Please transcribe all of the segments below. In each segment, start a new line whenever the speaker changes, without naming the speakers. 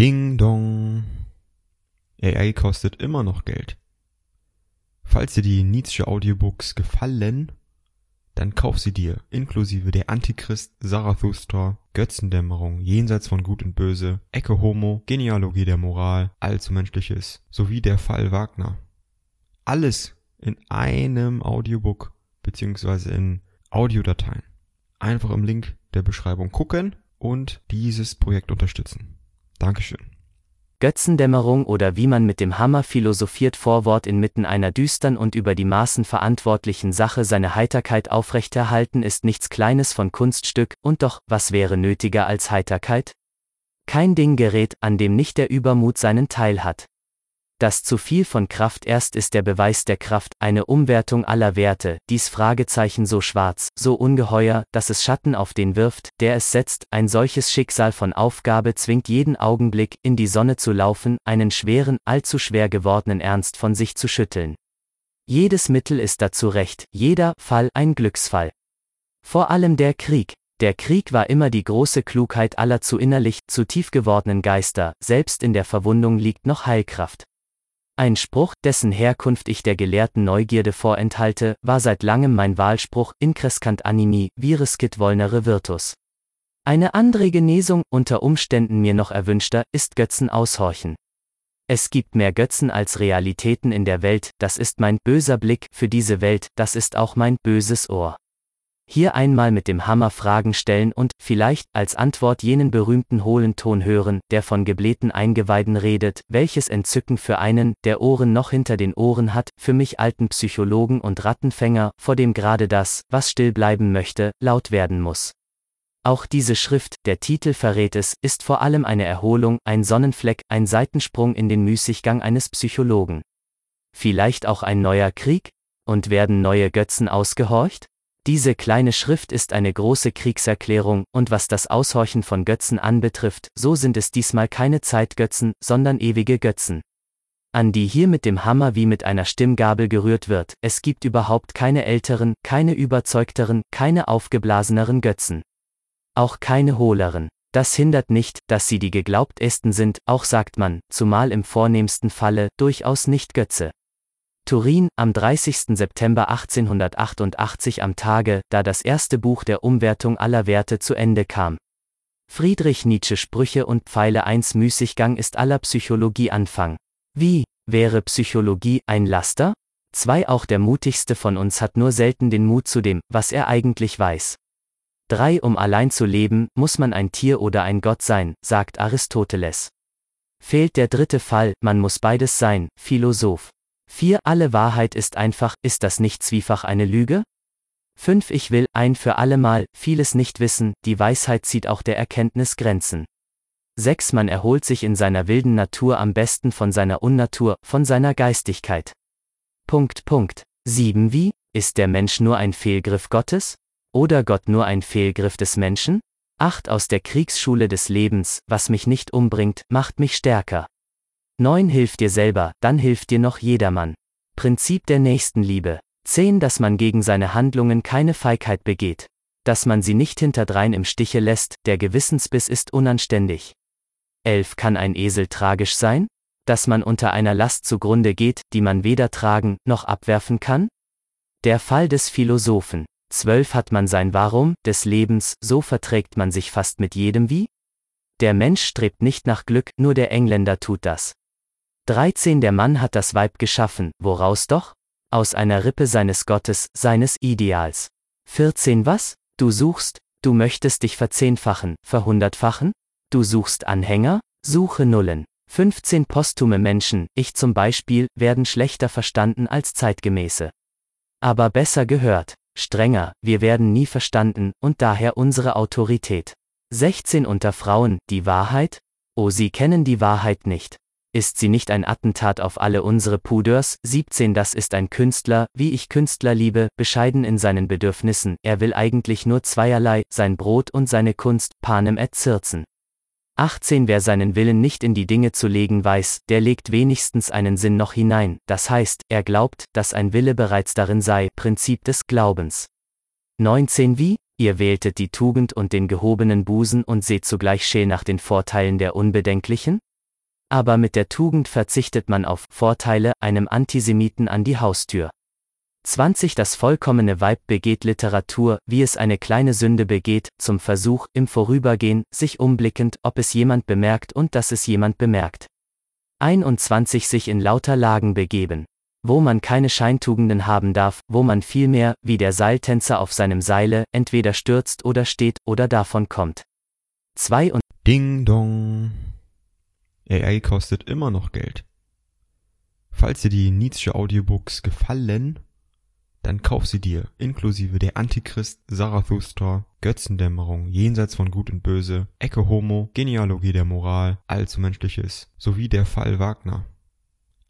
Ding dong. AI kostet immer noch Geld. Falls dir die Nietzsche Audiobooks gefallen, dann kauf sie dir, inklusive der Antichrist, Zarathustra, Götzendämmerung, Jenseits von Gut und Böse, Ecke Homo, Genealogie der Moral, Allzu Menschliches, sowie der Fall Wagner. Alles in einem Audiobook beziehungsweise in Audiodateien. Einfach im Link der Beschreibung gucken und dieses Projekt unterstützen. Dankeschön.
Götzendämmerung oder wie man mit dem Hammer philosophiert Vorwort inmitten einer düstern und über die Maßen verantwortlichen Sache seine Heiterkeit aufrechterhalten ist nichts Kleines von Kunststück, und doch, was wäre nötiger als Heiterkeit? Kein Ding gerät, an dem nicht der Übermut seinen Teil hat. Das zu viel von Kraft erst ist der Beweis der Kraft, eine Umwertung aller Werte, dies Fragezeichen so schwarz, so ungeheuer, dass es Schatten auf den wirft, der es setzt, ein solches Schicksal von Aufgabe zwingt jeden Augenblick, in die Sonne zu laufen, einen schweren, allzu schwer gewordenen Ernst von sich zu schütteln. Jedes Mittel ist dazu recht, jeder Fall ein Glücksfall. Vor allem der Krieg, der Krieg war immer die große Klugheit aller zu innerlich, zu tief gewordenen Geister, selbst in der Verwundung liegt noch Heilkraft. Ein Spruch, dessen Herkunft ich der gelehrten Neugierde vorenthalte, war seit langem mein Wahlspruch, increscant animi, virescit volnere virtus. Eine andere Genesung, unter Umständen mir noch erwünschter, ist Götzen aushorchen. Es gibt mehr Götzen als Realitäten in der Welt, das ist mein böser Blick für diese Welt, das ist auch mein böses Ohr. Hier einmal mit dem Hammer Fragen stellen und, vielleicht, als Antwort jenen berühmten hohlen Ton hören, der von geblähten Eingeweiden redet, welches Entzücken für einen, der Ohren noch hinter den Ohren hat, für mich alten Psychologen und Rattenfänger, vor dem gerade das, was still bleiben möchte, laut werden muss. Auch diese Schrift, der Titel verrät es, ist vor allem eine Erholung, ein Sonnenfleck, ein Seitensprung in den Müßiggang eines Psychologen. Vielleicht auch ein neuer Krieg? Und werden neue Götzen ausgehorcht? Diese kleine Schrift ist eine große Kriegserklärung, und was das Aushorchen von Götzen anbetrifft, so sind es diesmal keine Zeitgötzen, sondern ewige Götzen. An die hier mit dem Hammer wie mit einer Stimmgabel gerührt wird, es gibt überhaupt keine älteren, keine überzeugteren, keine aufgeblaseneren Götzen. Auch keine hohleren. Das hindert nicht, dass sie die geglaubtesten sind, auch sagt man, zumal im vornehmsten Falle, durchaus nicht Götze. Turin, am 30. September 1888 am Tage, da das erste Buch der Umwertung aller Werte zu Ende kam. Friedrich Nietzsche Sprüche und Pfeile 1 Müßiggang ist aller Psychologie Anfang. Wie, wäre Psychologie ein Laster? 2 Auch der mutigste von uns hat nur selten den Mut zu dem, was er eigentlich weiß. 3 Um allein zu leben, muss man ein Tier oder ein Gott sein, sagt Aristoteles. Fehlt der dritte Fall, man muss beides sein, Philosoph. 4. Alle Wahrheit ist einfach, ist das nicht zwiefach eine Lüge? 5. Ich will, ein für allemal, vieles nicht wissen, die Weisheit zieht auch der Erkenntnis Grenzen. 6. Man erholt sich in seiner wilden Natur am besten von seiner Unnatur, von seiner Geistigkeit. Punkt, Punkt. 7. Wie, ist der Mensch nur ein Fehlgriff Gottes? Oder Gott nur ein Fehlgriff des Menschen? 8. Aus der Kriegsschule des Lebens, was mich nicht umbringt, macht mich stärker. 9. Hilf dir selber, dann hilft dir noch jedermann. Prinzip der Nächstenliebe. 10. Dass man gegen seine Handlungen keine Feigheit begeht. Dass man sie nicht hinterdrein im Stiche lässt, der Gewissensbiss ist unanständig. 11. Kann ein Esel tragisch sein? Dass man unter einer Last zugrunde geht, die man weder tragen noch abwerfen kann? Der Fall des Philosophen. 12. Hat man sein Warum des Lebens, so verträgt man sich fast mit jedem wie? Der Mensch strebt nicht nach Glück, nur der Engländer tut das. 13 Der Mann hat das Weib geschaffen, woraus doch? Aus einer Rippe seines Gottes, seines Ideals. 14 Was? Du suchst, du möchtest dich verzehnfachen, verhundertfachen? Du suchst Anhänger? Suche Nullen. 15 Posthume Menschen, ich zum Beispiel, werden schlechter verstanden als zeitgemäße. Aber besser gehört, strenger, wir werden nie verstanden, und daher unsere Autorität. 16 unter Frauen, die Wahrheit? Oh, sie kennen die Wahrheit nicht. Ist sie nicht ein Attentat auf alle unsere Pudeurs? 17 Das ist ein Künstler, wie ich Künstler liebe, bescheiden in seinen Bedürfnissen, er will eigentlich nur zweierlei, sein Brot und seine Kunst, panem et circen. 18 Wer seinen Willen nicht in die Dinge zu legen weiß, der legt wenigstens einen Sinn noch hinein, das heißt, er glaubt, dass ein Wille bereits darin sei, Prinzip des Glaubens. 19 Wie? Ihr wähltet die Tugend und den gehobenen Busen und seht zugleich scheel nach den Vorteilen der Unbedenklichen? Aber mit der Tugend verzichtet man auf Vorteile einem Antisemiten an die Haustür. 20 Das vollkommene Weib begeht Literatur, wie es eine kleine Sünde begeht, zum Versuch, im Vorübergehen, sich umblickend, ob es jemand bemerkt und dass es jemand bemerkt. 21 Sich in lauter Lagen begeben wo man keine Scheintugenden haben darf, wo man vielmehr, wie der Seiltänzer auf seinem Seile, entweder stürzt oder steht oder davon kommt. 2 und
Ding dong. AI kostet immer noch Geld. Falls dir die Nietzsche Audiobooks gefallen, dann kauf sie dir, inklusive der Antichrist, Zarathustra, Götzendämmerung, Jenseits von Gut und Böse, Ecke Homo, Genealogie der Moral, Allzu Menschliches, sowie der Fall Wagner.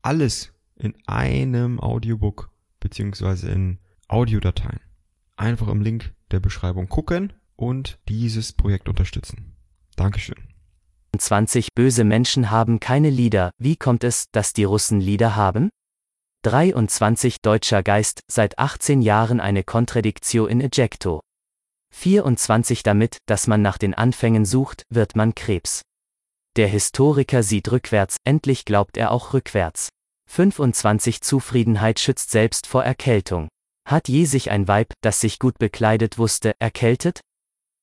Alles in einem Audiobook beziehungsweise in Audiodateien. Einfach im Link der Beschreibung gucken und dieses Projekt unterstützen. Dankeschön.
20 Böse Menschen haben keine Lieder. Wie kommt es, dass die Russen Lieder haben? 23 Deutscher Geist, seit 18 Jahren eine Contradictio in ejecto. 24 Damit, dass man nach den Anfängen sucht, wird man Krebs. Der Historiker sieht rückwärts, endlich glaubt er auch rückwärts. 25 Zufriedenheit schützt selbst vor Erkältung. Hat je sich ein Weib, das sich gut bekleidet wusste, erkältet?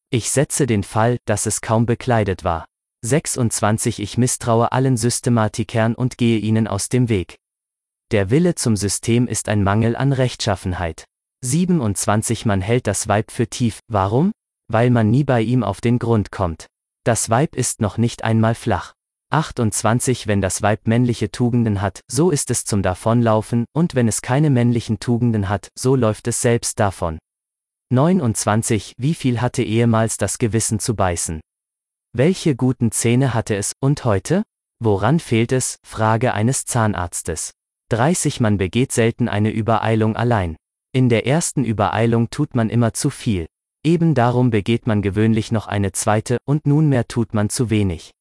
Ich setze den Fall, dass es kaum bekleidet war. 26 Ich misstraue allen Systematikern und gehe ihnen aus dem Weg. Der Wille zum System ist ein Mangel an Rechtschaffenheit. 27 Man hält das Weib für tief, warum? Weil man nie bei ihm auf den Grund kommt. Das Weib ist noch nicht einmal flach. 28 Wenn das Weib männliche Tugenden hat, so ist es zum Davonlaufen, und wenn es keine männlichen Tugenden hat, so läuft es selbst davon. 29 Wie viel hatte ehemals das Gewissen zu beißen? Welche guten Zähne hatte es, und heute? Woran fehlt es? Frage eines Zahnarztes. 30 Man begeht selten eine Übereilung allein. In der ersten Übereilung tut man immer zu viel. Eben darum begeht man gewöhnlich noch eine zweite, und nunmehr tut man zu wenig.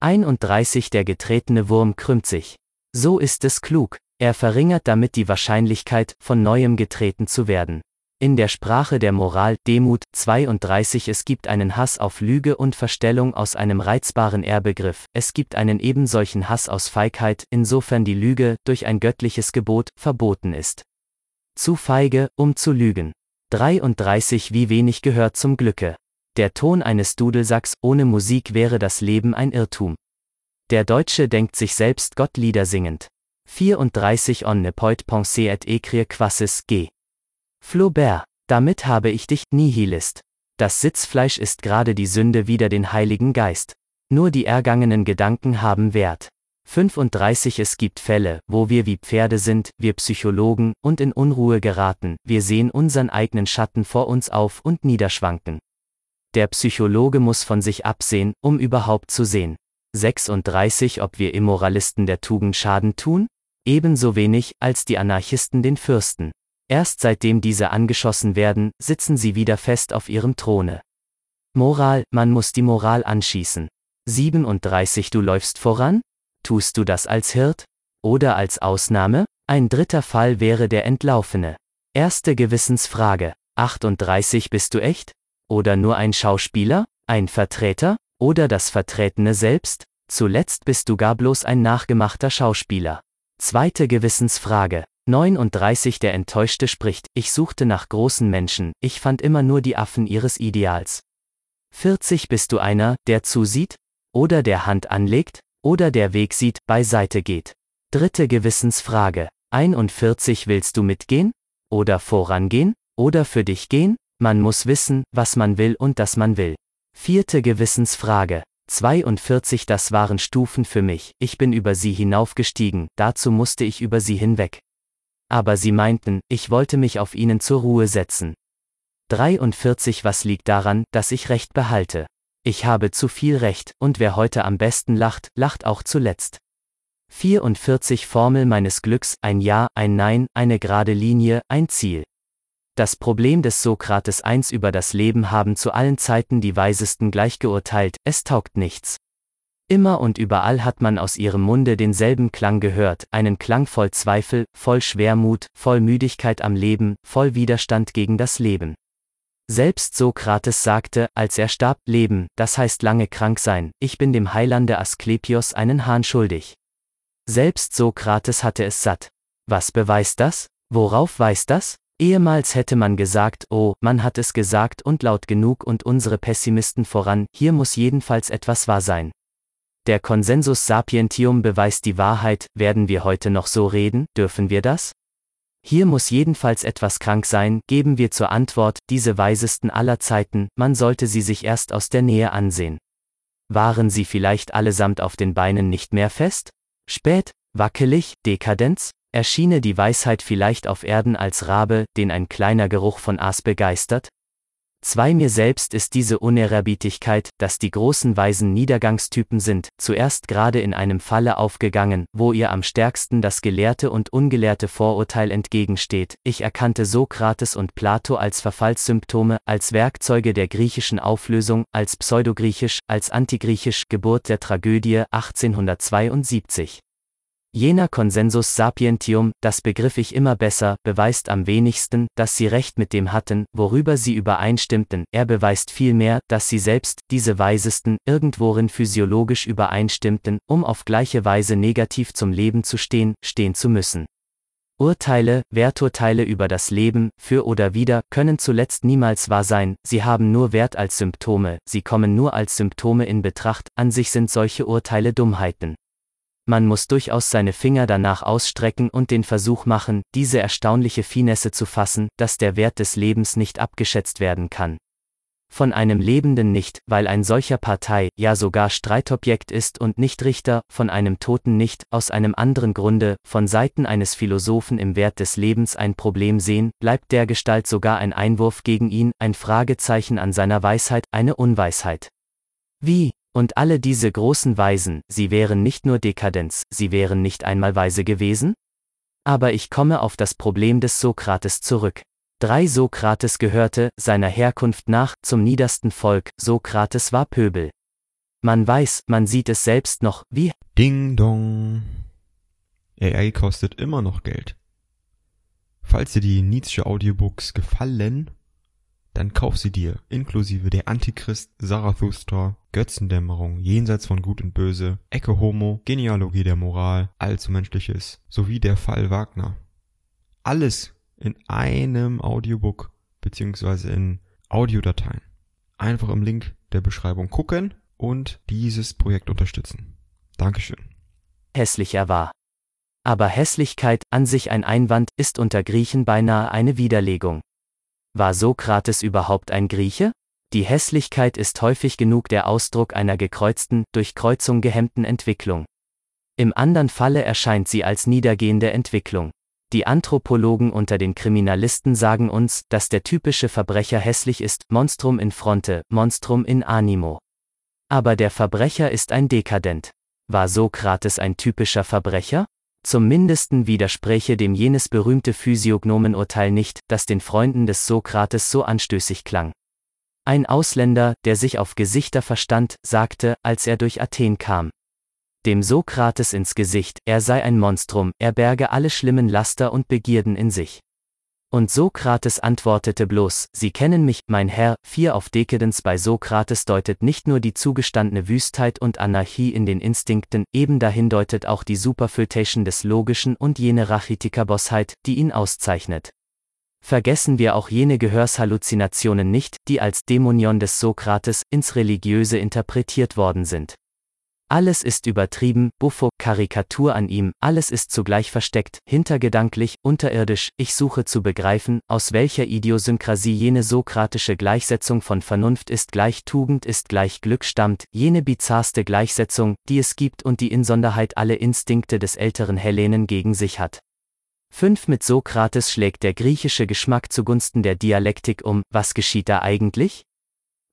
31 Der getretene Wurm krümmt sich. So ist es klug, er verringert damit die Wahrscheinlichkeit, von neuem getreten zu werden. In der Sprache der Moral Demut 32 Es gibt einen Hass auf Lüge und Verstellung aus einem reizbaren Ehrbegriff, es gibt einen ebensolchen Hass aus Feigheit, insofern die Lüge, durch ein göttliches Gebot, verboten ist. Zu feige, um zu lügen. 33 Wie wenig gehört zum Glücke. Der Ton eines Dudelsacks ohne Musik wäre das Leben ein Irrtum. Der Deutsche denkt sich selbst Gottlieder singend. 34 On ne peut penser et écrire quassis G. Flaubert, damit habe ich dich, Nihilist. Das Sitzfleisch ist gerade die Sünde wider den Heiligen Geist. Nur die ergangenen Gedanken haben Wert. 35 Es gibt Fälle, wo wir wie Pferde sind, wir Psychologen, und in Unruhe geraten, wir sehen unseren eigenen Schatten vor uns auf und niederschwanken. Der Psychologe muss von sich absehen, um überhaupt zu sehen. 36 Ob wir Immoralisten der Tugend Schaden tun? Ebenso wenig, als die Anarchisten den Fürsten. Erst seitdem diese angeschossen werden, sitzen sie wieder fest auf ihrem Throne. Moral, man muss die Moral anschießen. 37 Du läufst voran? Tust du das als Hirt? Oder als Ausnahme? Ein dritter Fall wäre der Entlaufene. Erste Gewissensfrage. 38 Bist du echt? Oder nur ein Schauspieler? Ein Vertreter? Oder das Vertretene selbst? Zuletzt bist du gar bloß ein nachgemachter Schauspieler. Zweite Gewissensfrage. 39 Der Enttäuschte spricht, ich suchte nach großen Menschen, ich fand immer nur die Affen ihres Ideals. 40 Bist du einer, der zusieht? Oder der Hand anlegt? Oder der Weg sieht, beiseite geht? Dritte Gewissensfrage. 41 Willst du mitgehen? Oder vorangehen? Oder für dich gehen? Man muss wissen, was man will und dass man will. Vierte Gewissensfrage. 42 Das waren Stufen für mich, ich bin über sie hinaufgestiegen, dazu musste ich über sie hinweg. Aber sie meinten, ich wollte mich auf ihnen zur Ruhe setzen. 43 Was liegt daran, dass ich Recht behalte? Ich habe zu viel Recht, und wer heute am besten lacht, lacht auch zuletzt. 44 Formel meines Glücks, ein Ja, ein Nein, eine gerade Linie, ein Ziel. Das Problem des Sokrates I über das Leben haben zu allen Zeiten die Weisesten gleichgeurteilt, es taugt nichts. Immer und überall hat man aus ihrem Munde denselben Klang gehört, einen Klang voll Zweifel, voll Schwermut, voll Müdigkeit am Leben, voll Widerstand gegen das Leben. Selbst Sokrates sagte, als er starb, Leben, das heißt lange krank sein, ich bin dem Heilande Asklepios einen Hahn schuldig. Selbst Sokrates hatte es satt. Was beweist das? Worauf weist das? Ehemals hätte man gesagt, oh, man hat es gesagt und laut genug und unsere Pessimisten voran, hier muss jedenfalls etwas wahr sein. Der Consensus Sapientium beweist die Wahrheit, werden wir heute noch so reden, dürfen wir das? Hier muss jedenfalls etwas krank sein, geben wir zur Antwort, diese weisesten aller Zeiten, man sollte sie sich erst aus der Nähe ansehen. Waren sie vielleicht allesamt auf den Beinen nicht mehr fest? Spät, wackelig, Dekadenz? Erschiene die Weisheit vielleicht auf Erden als Rabe, den ein kleiner Geruch von Aas begeistert? Zwei mir selbst ist diese Unerbietlichkeit, dass die großen Weisen Niedergangstypen sind, zuerst gerade in einem Falle aufgegangen, wo ihr am stärksten das gelehrte und ungelehrte Vorurteil entgegensteht. Ich erkannte Sokrates und Plato als Verfallssymptome, als Werkzeuge der griechischen Auflösung, als Pseudogriechisch, als Antigriechisch, Geburt der Tragödie 1872. Jener Consensus sapientium, das begriff ich immer besser, beweist am wenigsten, dass sie recht mit dem hatten, worüber sie übereinstimmten, er beweist vielmehr, dass sie selbst, diese Weisesten, irgendworin physiologisch übereinstimmten, um auf gleiche Weise negativ zum Leben zu stehen, stehen zu müssen. Urteile, Werturteile über das Leben, für oder wider, können zuletzt niemals wahr sein, sie haben nur Wert als Symptome, sie kommen nur als Symptome in Betracht, an sich sind solche Urteile Dummheiten man muss durchaus seine Finger danach ausstrecken und den Versuch machen, diese erstaunliche Finesse zu fassen, dass der Wert des Lebens nicht abgeschätzt werden kann. Von einem Lebenden nicht, weil ein solcher Partei, ja sogar Streitobjekt ist und nicht Richter, von einem Toten nicht, aus einem anderen Grunde, von Seiten eines Philosophen im Wert des Lebens ein Problem sehen, bleibt der Gestalt sogar ein Einwurf gegen ihn, ein Fragezeichen an seiner Weisheit, eine Unweisheit. Wie, und alle diese großen Weisen, sie wären nicht nur Dekadenz, sie wären nicht einmal weise gewesen? Aber ich komme auf das Problem des Sokrates zurück. Drei Sokrates gehörte, seiner Herkunft nach, zum niedersten Volk, Sokrates war Pöbel. Man weiß, man sieht es selbst noch, wie
Ding Dong. AI kostet immer noch Geld. Falls dir die Nietzsche Audiobooks gefallen, dann kauf sie dir, inklusive der Antichrist, Zarathustra, Götzendämmerung, Jenseits von Gut und Böse, Ecke Homo, Genealogie der Moral, Allzu Menschliches, sowie der Fall Wagner. Alles in einem Audiobook beziehungsweise in Audiodateien. Einfach im Link der Beschreibung gucken und dieses Projekt unterstützen. Dankeschön.
Hässlicher war. Aber Hässlichkeit, an sich ein Einwand, ist unter Griechen beinahe eine Widerlegung. War Sokrates überhaupt ein Grieche? Die Hässlichkeit ist häufig genug der Ausdruck einer gekreuzten, durch Kreuzung gehemmten Entwicklung. Im anderen Falle erscheint sie als niedergehende Entwicklung. Die Anthropologen unter den Kriminalisten sagen uns, dass der typische Verbrecher hässlich ist, Monstrum in fronte, Monstrum in animo. Aber der Verbrecher ist ein Dekadent. War Sokrates ein typischer Verbrecher? Zum mindesten widerspräche dem jenes berühmte Physiognomenurteil nicht, das den Freunden des Sokrates so anstößig klang. Ein Ausländer, der sich auf Gesichter verstand, sagte, als er durch Athen kam. Dem Sokrates ins Gesicht, er sei ein Monstrum, er berge alle schlimmen Laster und Begierden in sich. Und Sokrates antwortete bloß, Sie kennen mich, mein Herr, vier auf Dekadens bei Sokrates deutet nicht nur die zugestandene Wüstheit und Anarchie in den Instinkten, eben dahin deutet auch die Superfiltation des Logischen und jene Rachitikerbosheit, die ihn auszeichnet. Vergessen wir auch jene Gehörshalluzinationen nicht, die als Dämonion des Sokrates ins Religiöse interpretiert worden sind. Alles ist übertrieben, Buffo, Karikatur an ihm, alles ist zugleich versteckt, hintergedanklich, unterirdisch, ich suche zu begreifen, aus welcher Idiosynkrasie jene sokratische Gleichsetzung von Vernunft ist gleich Tugend ist gleich Glück stammt, jene bizarrste Gleichsetzung, die es gibt und die Insonderheit alle Instinkte des älteren Hellenen gegen sich hat. 5 Mit Sokrates schlägt der griechische Geschmack zugunsten der Dialektik um, was geschieht da eigentlich?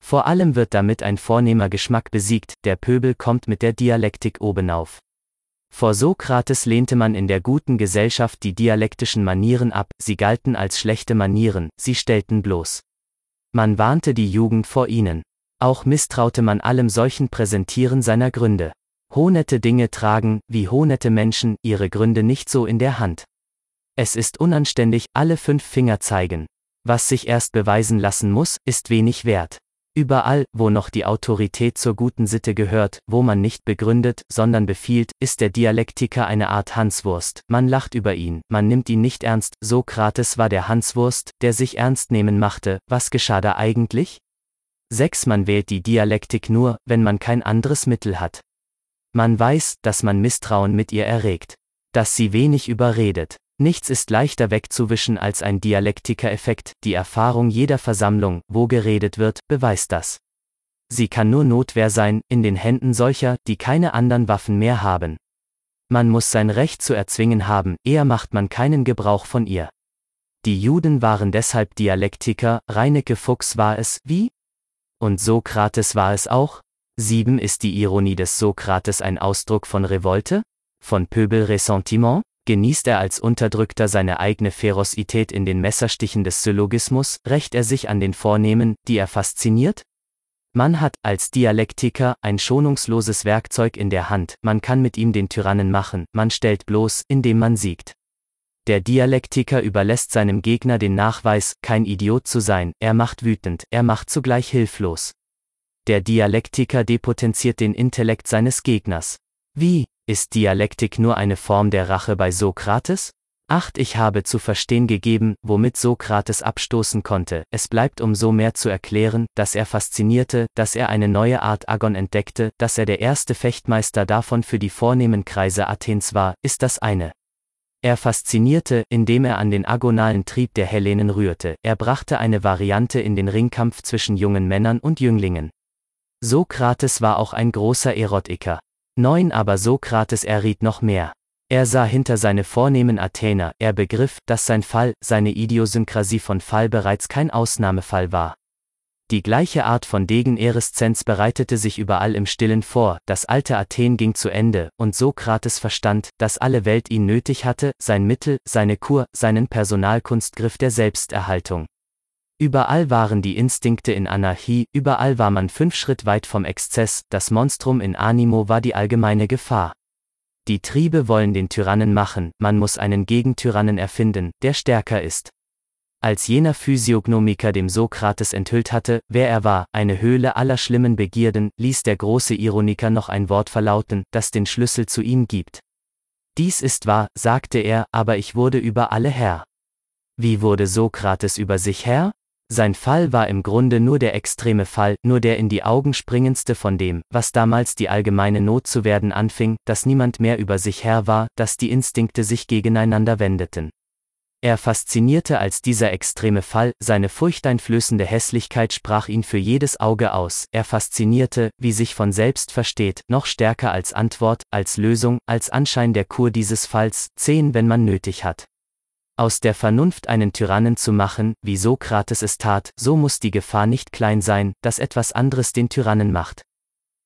Vor allem wird damit ein vornehmer Geschmack besiegt, der Pöbel kommt mit der Dialektik obenauf. Vor Sokrates lehnte man in der guten Gesellschaft die dialektischen Manieren ab, sie galten als schlechte Manieren, sie stellten bloß. Man warnte die Jugend vor ihnen. Auch misstraute man allem solchen Präsentieren seiner Gründe. Hohnette Dinge tragen, wie hohnette Menschen, ihre Gründe nicht so in der Hand. Es ist unanständig, alle fünf Finger zeigen. Was sich erst beweisen lassen muss, ist wenig wert. Überall, wo noch die Autorität zur guten Sitte gehört, wo man nicht begründet, sondern befiehlt, ist der Dialektiker eine Art Hanswurst, man lacht über ihn, man nimmt ihn nicht ernst, Sokrates war der Hanswurst, der sich ernst nehmen machte, was geschah da eigentlich? 6. Man wählt die Dialektik nur, wenn man kein anderes Mittel hat. Man weiß, dass man Misstrauen mit ihr erregt. Dass sie wenig überredet. Nichts ist leichter wegzuwischen als ein Dialektiker-Effekt, die Erfahrung jeder Versammlung, wo geredet wird, beweist das. Sie kann nur Notwehr sein, in den Händen solcher, die keine anderen Waffen mehr haben. Man muss sein Recht zu erzwingen haben, eher macht man keinen Gebrauch von ihr. Die Juden waren deshalb Dialektiker, Reinecke Fuchs war es, wie? Und Sokrates war es auch? 7 Ist die Ironie des Sokrates ein Ausdruck von Revolte? Von Pöbelressentiment? Genießt er als Unterdrückter seine eigene Ferozität in den Messerstichen des Syllogismus, rächt er sich an den Vornehmen, die er fasziniert? Man hat, als Dialektiker, ein schonungsloses Werkzeug in der Hand, man kann mit ihm den Tyrannen machen, man stellt bloß, indem man siegt. Der Dialektiker überlässt seinem Gegner den Nachweis, kein Idiot zu sein, er macht wütend, er macht zugleich hilflos. Der Dialektiker depotenziert den Intellekt seines Gegners. Wie? Ist Dialektik nur eine Form der Rache bei Sokrates? 8. Ich habe zu verstehen gegeben, womit Sokrates abstoßen konnte. Es bleibt umso mehr zu erklären, dass er faszinierte, dass er eine neue Art Agon entdeckte, dass er der erste Fechtmeister davon für die vornehmen Kreise Athens war, ist das eine. Er faszinierte, indem er an den agonalen Trieb der Hellenen rührte, er brachte eine Variante in den Ringkampf zwischen jungen Männern und Jünglingen. Sokrates war auch ein großer Erotiker. 9 Aber Sokrates erriet noch mehr. Er sah hinter seine vornehmen Athener, er begriff, dass sein Fall, seine Idiosynkrasie von Fall bereits kein Ausnahmefall war. Die gleiche Art von Degenereszenz bereitete sich überall im Stillen vor, das alte Athen ging zu Ende, und Sokrates verstand, dass alle Welt ihn nötig hatte, sein Mittel, seine Kur, seinen Personalkunstgriff der Selbsterhaltung. Überall waren die Instinkte in Anarchie, überall war man fünf Schritt weit vom Exzess, das Monstrum in Animo war die allgemeine Gefahr. Die Triebe wollen den Tyrannen machen, man muss einen Gegentyrannen erfinden, der stärker ist. Als jener Physiognomiker dem Sokrates enthüllt hatte, wer er war, eine Höhle aller schlimmen Begierden, ließ der große Ironiker noch ein Wort verlauten, das den Schlüssel zu ihm gibt. Dies ist wahr, sagte er, aber ich wurde über alle Herr. Wie wurde Sokrates über sich Herr? Sein Fall war im Grunde nur der extreme Fall, nur der in die Augen springendste von dem, was damals die allgemeine Not zu werden anfing, dass niemand mehr über sich Herr war, dass die Instinkte sich gegeneinander wendeten. Er faszinierte als dieser extreme Fall, seine furchteinflößende Hässlichkeit sprach ihn für jedes Auge aus, er faszinierte, wie sich von selbst versteht, noch stärker als Antwort, als Lösung, als Anschein der Kur dieses Falls, zehn wenn man nötig hat. Aus der Vernunft einen Tyrannen zu machen, wie Sokrates es tat, so muss die Gefahr nicht klein sein, dass etwas anderes den Tyrannen macht.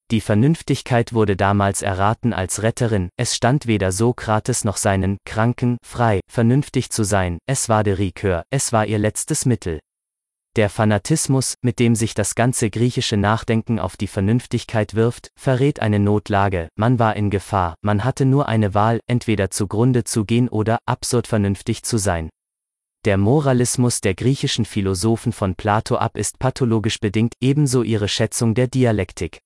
Die Vernünftigkeit wurde damals erraten als Retterin, es stand weder Sokrates noch seinen Kranken frei, vernünftig zu sein, es war de Ricœur, es war ihr letztes Mittel. Der Fanatismus, mit dem sich das ganze griechische Nachdenken auf die Vernünftigkeit wirft, verrät eine Notlage, man war in Gefahr, man hatte nur eine Wahl, entweder zugrunde zu gehen oder absurd vernünftig zu sein. Der Moralismus der griechischen Philosophen von Plato ab ist pathologisch bedingt, ebenso ihre Schätzung der Dialektik.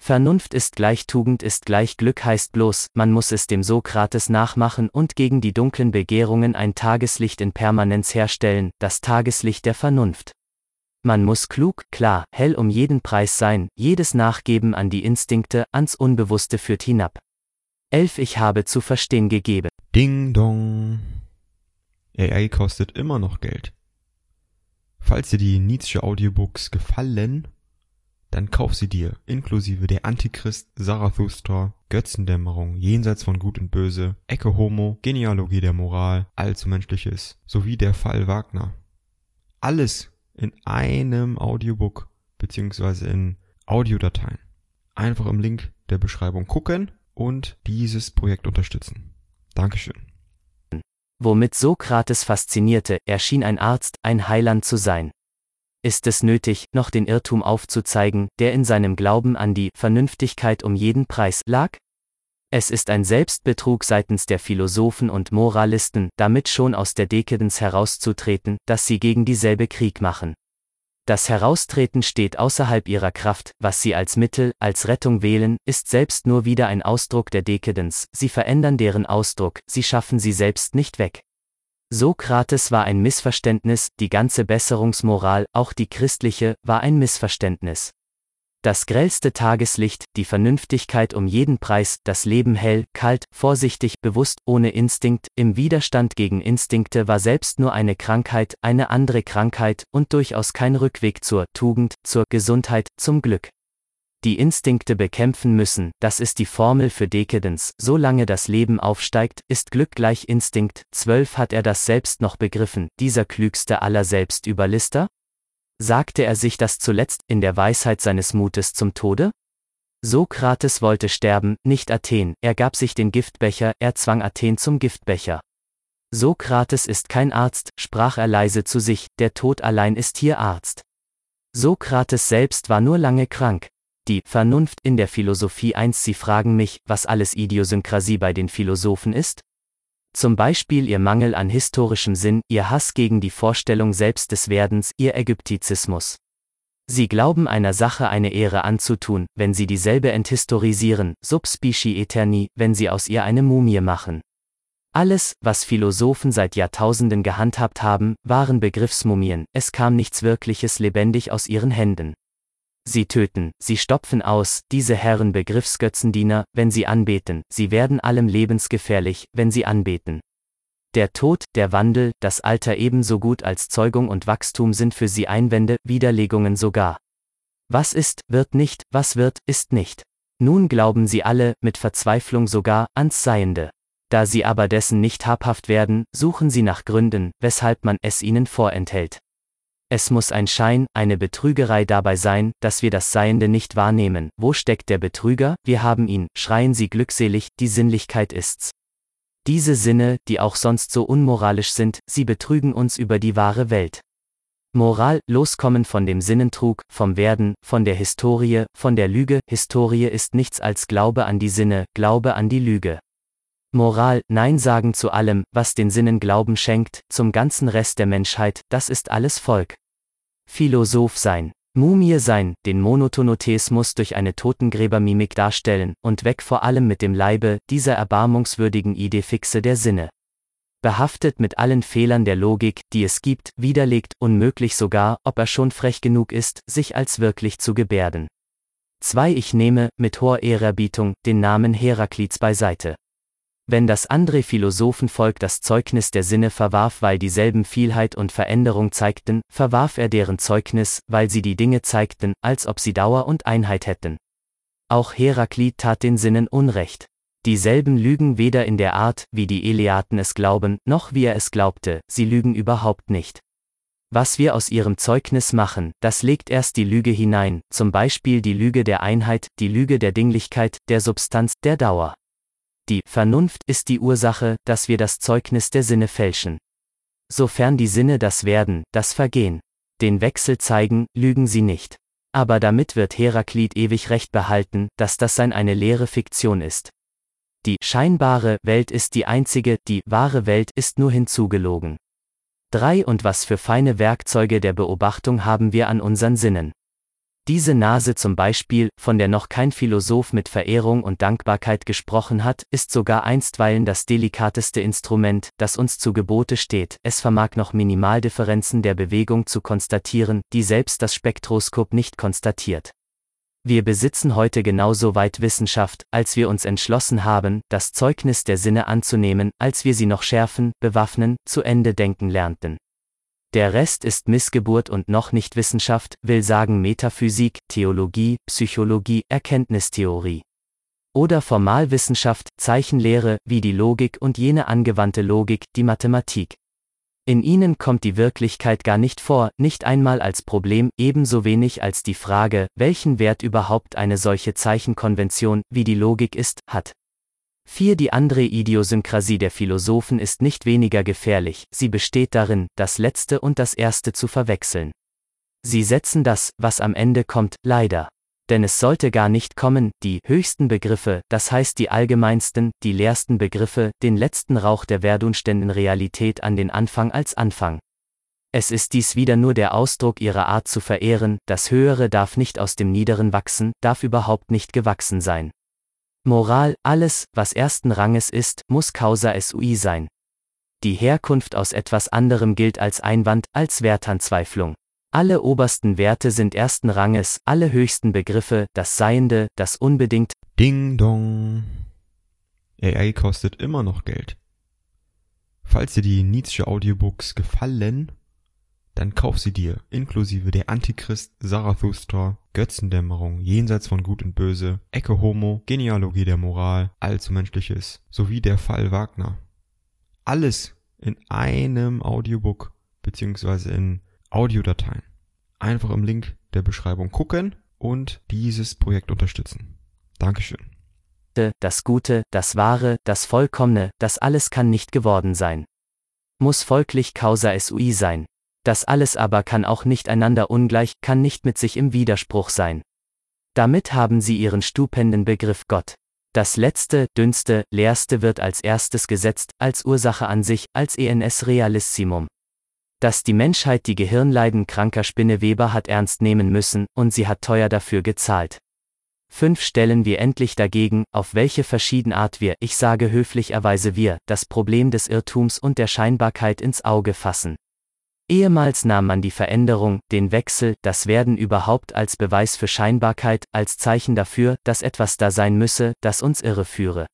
Vernunft ist gleich Tugend ist gleich Glück heißt bloß, man muss es dem Sokrates nachmachen und gegen die dunklen Begehrungen ein Tageslicht in Permanenz herstellen, das Tageslicht der Vernunft. Man muss klug, klar, hell um jeden Preis sein, jedes Nachgeben an die Instinkte, ans Unbewusste führt hinab. 11 Ich habe zu verstehen gegeben.
Ding dong. AI kostet immer noch Geld. Falls dir die Nietzsche Audiobooks gefallen, dann kauf sie dir, inklusive der Antichrist, Zarathustra, Götzendämmerung, Jenseits von Gut und Böse, Ecke Homo, Genealogie der Moral, Allzu Menschliches, sowie der Fall Wagner. Alles in einem Audiobook, beziehungsweise in Audiodateien. Einfach im Link der Beschreibung gucken und dieses Projekt unterstützen. Dankeschön.
Womit Sokrates faszinierte, erschien ein Arzt, ein Heiland zu sein. Ist es nötig, noch den Irrtum aufzuzeigen, der in seinem Glauben an die Vernünftigkeit um jeden Preis lag? Es ist ein Selbstbetrug seitens der Philosophen und Moralisten, damit schon aus der Dekadens herauszutreten, dass sie gegen dieselbe Krieg machen. Das Heraustreten steht außerhalb ihrer Kraft, was sie als Mittel, als Rettung wählen, ist selbst nur wieder ein Ausdruck der Dekadens, sie verändern deren Ausdruck, sie schaffen sie selbst nicht weg. Sokrates war ein Missverständnis, die ganze Besserungsmoral, auch die christliche, war ein Missverständnis. Das grellste Tageslicht, die Vernünftigkeit um jeden Preis, das Leben hell, kalt, vorsichtig, bewusst, ohne Instinkt, im Widerstand gegen Instinkte war selbst nur eine Krankheit, eine andere Krankheit und durchaus kein Rückweg zur Tugend, zur Gesundheit, zum Glück. Die Instinkte bekämpfen müssen, das ist die Formel für Dekadence, solange das Leben aufsteigt, ist Glück gleich Instinkt, zwölf hat er das selbst noch begriffen, dieser klügste aller Selbstüberlister? Sagte er sich das zuletzt in der Weisheit seines Mutes zum Tode? Sokrates wollte sterben, nicht Athen, er gab sich den Giftbecher, er zwang Athen zum Giftbecher. Sokrates ist kein Arzt, sprach er leise zu sich, der Tod allein ist hier Arzt. Sokrates selbst war nur lange krank. Die Vernunft in der Philosophie 1 Sie fragen mich, was alles Idiosynkrasie bei den Philosophen ist? Zum Beispiel ihr Mangel an historischem Sinn, ihr Hass gegen die Vorstellung selbst des Werdens, ihr Ägyptizismus. Sie glauben einer Sache eine Ehre anzutun, wenn sie dieselbe enthistorisieren, subspecie eterni, wenn sie aus ihr eine Mumie machen. Alles, was Philosophen seit Jahrtausenden gehandhabt haben, waren Begriffsmumien, es kam nichts Wirkliches lebendig aus ihren Händen. Sie töten, sie stopfen aus, diese Herren Begriffsgötzendiener, wenn sie anbeten, sie werden allem lebensgefährlich, wenn sie anbeten. Der Tod, der Wandel, das Alter ebenso gut als Zeugung und Wachstum sind für sie Einwände, Widerlegungen sogar. Was ist, wird nicht, was wird, ist nicht. Nun glauben sie alle, mit Verzweiflung sogar, ans Seiende. Da sie aber dessen nicht habhaft werden, suchen sie nach Gründen, weshalb man es ihnen vorenthält. Es muss ein Schein, eine Betrügerei dabei sein, dass wir das Seiende nicht wahrnehmen. Wo steckt der Betrüger? Wir haben ihn, schreien sie glückselig, die Sinnlichkeit ist's. Diese Sinne, die auch sonst so unmoralisch sind, sie betrügen uns über die wahre Welt. Moral, loskommen von dem Sinnentrug, vom Werden, von der Historie, von der Lüge, Historie ist nichts als Glaube an die Sinne, Glaube an die Lüge. Moral, Nein sagen zu allem, was den Sinnen Glauben schenkt, zum ganzen Rest der Menschheit, das ist alles Volk. Philosoph sein. Mumie sein, den Monotonotheismus durch eine Totengräbermimik darstellen, und weg vor allem mit dem Leibe, dieser erbarmungswürdigen Idee fixe der Sinne. Behaftet mit allen Fehlern der Logik, die es gibt, widerlegt, unmöglich sogar, ob er schon frech genug ist, sich als wirklich zu gebärden. 2. Ich nehme, mit hoher Ehrerbietung, den Namen Heraklits beiseite. Wenn das andere Philosophenvolk das Zeugnis der Sinne verwarf, weil dieselben Vielheit und Veränderung zeigten, verwarf er deren Zeugnis, weil sie die Dinge zeigten, als ob sie Dauer und Einheit hätten. Auch Heraklit tat den Sinnen Unrecht. Dieselben lügen weder in der Art, wie die Eleaten es glauben, noch wie er es glaubte, sie lügen überhaupt nicht. Was wir aus ihrem Zeugnis machen, das legt erst die Lüge hinein, zum Beispiel die Lüge der Einheit, die Lüge der Dinglichkeit, der Substanz, der Dauer. Die Vernunft ist die Ursache, dass wir das Zeugnis der Sinne fälschen. Sofern die Sinne das Werden, das Vergehen, den Wechsel zeigen, lügen sie nicht. Aber damit wird Heraklit ewig recht behalten, dass das sein eine leere Fiktion ist. Die scheinbare Welt ist die einzige, die wahre Welt ist nur hinzugelogen. 3. Und was für feine Werkzeuge der Beobachtung haben wir an unseren Sinnen? Diese Nase zum Beispiel, von der noch kein Philosoph mit Verehrung und Dankbarkeit gesprochen hat, ist sogar einstweilen das delikateste Instrument, das uns zu Gebote steht, es vermag noch Minimaldifferenzen der Bewegung zu konstatieren, die selbst das Spektroskop nicht konstatiert. Wir besitzen heute genauso weit Wissenschaft, als wir uns entschlossen haben, das Zeugnis der Sinne anzunehmen, als wir sie noch schärfen, bewaffnen, zu Ende denken lernten. Der Rest ist Missgeburt und noch nicht Wissenschaft, will sagen Metaphysik, Theologie, Psychologie, Erkenntnistheorie. Oder Formalwissenschaft, Zeichenlehre, wie die Logik und jene angewandte Logik, die Mathematik. In ihnen kommt die Wirklichkeit gar nicht vor, nicht einmal als Problem, ebenso wenig als die Frage, welchen Wert überhaupt eine solche Zeichenkonvention, wie die Logik ist, hat. 4. Die andere Idiosynkrasie der Philosophen ist nicht weniger gefährlich, sie besteht darin, das Letzte und das Erste zu verwechseln. Sie setzen das, was am Ende kommt, leider. Denn es sollte gar nicht kommen, die höchsten Begriffe, das heißt die allgemeinsten, die leersten Begriffe, den letzten Rauch der Verdunständen Realität an den Anfang als Anfang. Es ist dies wieder nur der Ausdruck ihrer Art zu verehren, das Höhere darf nicht aus dem Niederen wachsen, darf überhaupt nicht gewachsen sein. Moral, alles, was ersten Ranges ist, muss causa sui sein. Die Herkunft aus etwas anderem gilt als Einwand, als Wertanzweiflung. Alle obersten Werte sind ersten Ranges, alle höchsten Begriffe, das Seiende, das unbedingt.
Ding dong. AI kostet immer noch Geld. Falls dir die Nietzsche Audiobooks gefallen, dann kauf sie dir, inklusive der Antichrist, Zarathustra, Götzendämmerung, Jenseits von Gut und Böse, Ecke Homo, Genealogie der Moral, Allzumenschliches, sowie der Fall Wagner. Alles in einem Audiobook, beziehungsweise in Audiodateien. Einfach im Link der Beschreibung gucken und dieses Projekt unterstützen. Dankeschön.
Das Gute, das Wahre, das Vollkommene, das alles kann nicht geworden sein. Muss folglich causa sui sein. Das alles aber kann auch nicht einander ungleich, kann nicht mit sich im Widerspruch sein. Damit haben sie ihren stupenden Begriff Gott. Das letzte, dünnste, leerste wird als erstes gesetzt, als Ursache an sich, als ens realissimum dass die Menschheit die Gehirnleiden kranker Spinneweber hat ernst nehmen müssen, und sie hat teuer dafür gezahlt. Fünf stellen wir endlich dagegen, auf welche verschieden Art wir, ich sage höflicherweise wir, das Problem des Irrtums und der Scheinbarkeit ins Auge fassen. Ehemals nahm man die Veränderung, den Wechsel, das Werden überhaupt als Beweis für Scheinbarkeit, als Zeichen dafür, dass etwas da sein müsse, das uns irreführe.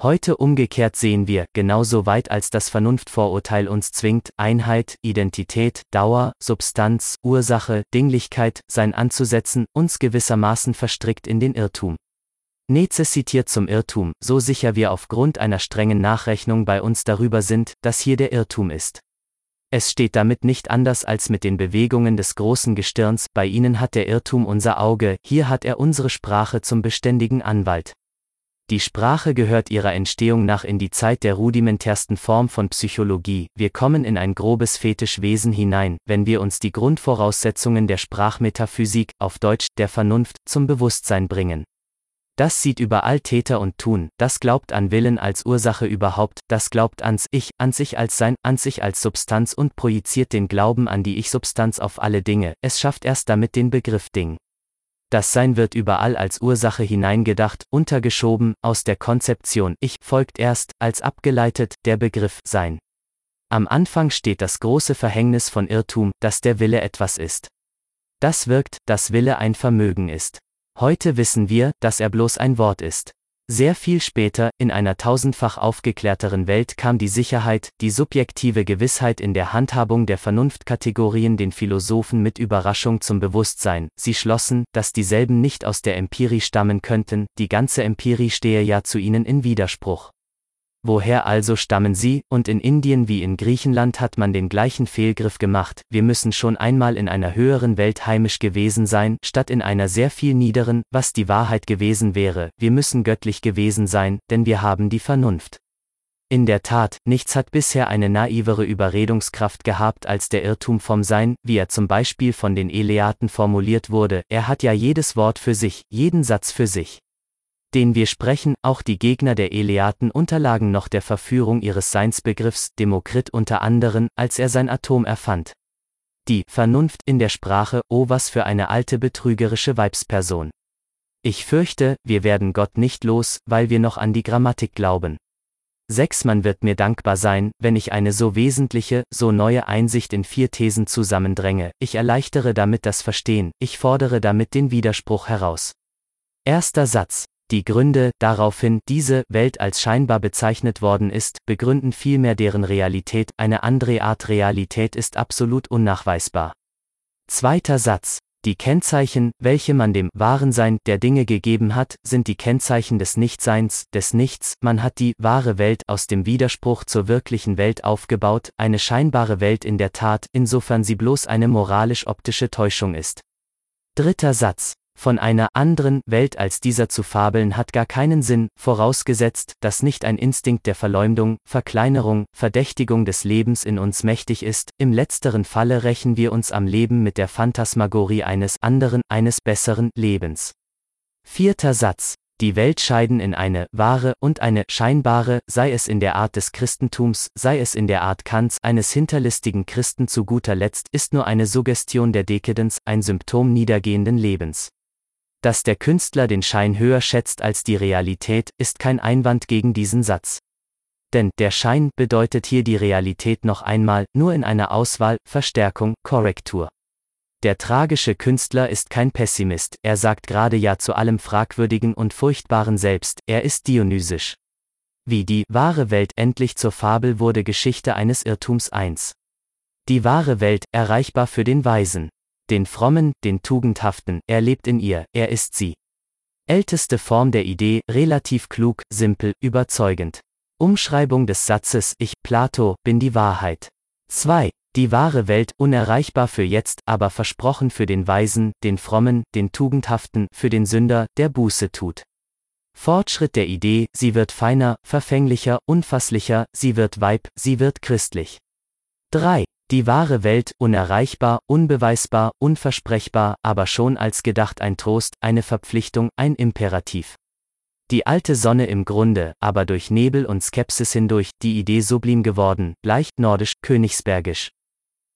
Heute umgekehrt sehen wir, genauso weit als das Vernunftvorurteil uns zwingt, Einheit, Identität, Dauer, Substanz, Ursache, Dinglichkeit, sein anzusetzen, uns gewissermaßen verstrickt in den Irrtum. Nezessitiert zum Irrtum, so sicher wir aufgrund einer strengen Nachrechnung bei uns darüber sind, dass hier der Irrtum ist. Es steht damit nicht anders als mit den Bewegungen des großen Gestirns, bei ihnen hat der Irrtum unser Auge, hier hat er unsere Sprache zum beständigen Anwalt. Die Sprache gehört ihrer Entstehung nach in die Zeit der rudimentärsten Form von Psychologie, wir kommen in ein grobes Fetischwesen hinein, wenn wir uns die Grundvoraussetzungen der Sprachmetaphysik, auf Deutsch, der Vernunft, zum Bewusstsein bringen. Das sieht überall Täter und Tun, das glaubt an Willen als Ursache überhaupt, das glaubt ans Ich, an sich als Sein, an sich als Substanz und projiziert den Glauben an die Ich-Substanz auf alle Dinge, es schafft erst damit den Begriff Ding. Das Sein wird überall als Ursache hineingedacht, untergeschoben, aus der Konzeption Ich folgt erst, als abgeleitet, der Begriff Sein. Am Anfang steht das große Verhängnis von Irrtum, dass der Wille etwas ist. Das wirkt, dass Wille ein Vermögen ist. Heute wissen wir, dass er bloß ein Wort ist. Sehr viel später, in einer tausendfach aufgeklärteren Welt kam die Sicherheit, die subjektive Gewissheit in der Handhabung der Vernunftkategorien den Philosophen mit Überraschung zum Bewusstsein, sie schlossen, dass dieselben nicht aus der Empirie stammen könnten, die ganze Empirie stehe ja zu ihnen in Widerspruch. Woher also stammen sie, und in Indien wie in Griechenland hat man den gleichen Fehlgriff gemacht, wir müssen schon einmal in einer höheren Welt heimisch gewesen sein, statt in einer sehr viel niederen, was die Wahrheit gewesen wäre, wir müssen göttlich gewesen sein, denn wir haben die Vernunft. In der Tat, nichts hat bisher eine naivere Überredungskraft gehabt als der Irrtum vom Sein, wie er zum Beispiel von den Eleaten formuliert wurde, er hat ja jedes Wort für sich, jeden Satz für sich den wir sprechen, auch die Gegner der Eleaten unterlagen noch der Verführung ihres Seinsbegriffs, Demokrit unter anderen, als er sein Atom erfand. Die Vernunft in der Sprache, oh was für eine alte betrügerische Weibsperson. Ich fürchte, wir werden Gott nicht los, weil wir noch an die Grammatik glauben. Sechs Man wird mir dankbar sein, wenn ich eine so wesentliche, so neue Einsicht in vier Thesen zusammendränge, ich erleichtere damit das Verstehen, ich fordere damit den Widerspruch heraus. Erster Satz. Die Gründe, daraufhin diese Welt als scheinbar bezeichnet worden ist, begründen vielmehr deren Realität, eine andere Art Realität ist absolut unnachweisbar. Zweiter Satz. Die Kennzeichen, welche man dem wahren Sein der Dinge gegeben hat, sind die Kennzeichen des Nichtseins, des Nichts, man hat die wahre Welt aus dem Widerspruch zur wirklichen Welt aufgebaut, eine scheinbare Welt in der Tat, insofern sie bloß eine moralisch-optische Täuschung ist. Dritter Satz. Von einer anderen Welt als dieser zu fabeln hat gar keinen Sinn, vorausgesetzt, dass nicht ein Instinkt der Verleumdung, Verkleinerung, Verdächtigung des Lebens in uns mächtig ist, im letzteren Falle rächen wir uns am Leben mit der Phantasmagorie eines anderen, eines besseren Lebens. Vierter Satz. Die Welt scheiden in eine wahre und eine scheinbare, sei es in der Art des Christentums, sei es in der Art Kants, eines hinterlistigen Christen zu guter Letzt, ist nur eine Suggestion der Dekadenz, ein Symptom niedergehenden Lebens. Dass der Künstler den Schein höher schätzt als die Realität, ist kein Einwand gegen diesen Satz. Denn der Schein bedeutet hier die Realität noch einmal, nur in einer Auswahl, Verstärkung, Korrektur. Der tragische Künstler ist kein Pessimist, er sagt gerade Ja zu allem Fragwürdigen und Furchtbaren selbst, er ist dionysisch. Wie die wahre Welt endlich zur Fabel wurde Geschichte eines Irrtums 1. Die wahre Welt, erreichbar für den Weisen. Den Frommen, den Tugendhaften, er lebt in ihr, er ist sie. Älteste Form der Idee, relativ klug, simpel, überzeugend. Umschreibung des Satzes Ich, Plato, bin die Wahrheit. 2. Die wahre Welt, unerreichbar für jetzt, aber versprochen für den Weisen, den Frommen, den Tugendhaften, für den Sünder, der Buße tut. Fortschritt der Idee, sie wird feiner, verfänglicher, unfasslicher, sie wird Weib, sie wird christlich. 3. Die wahre Welt, unerreichbar, unbeweisbar, unversprechbar, aber schon als gedacht ein Trost, eine Verpflichtung, ein Imperativ. Die alte Sonne im Grunde, aber durch Nebel und Skepsis hindurch, die Idee sublim geworden, leicht nordisch, königsbergisch.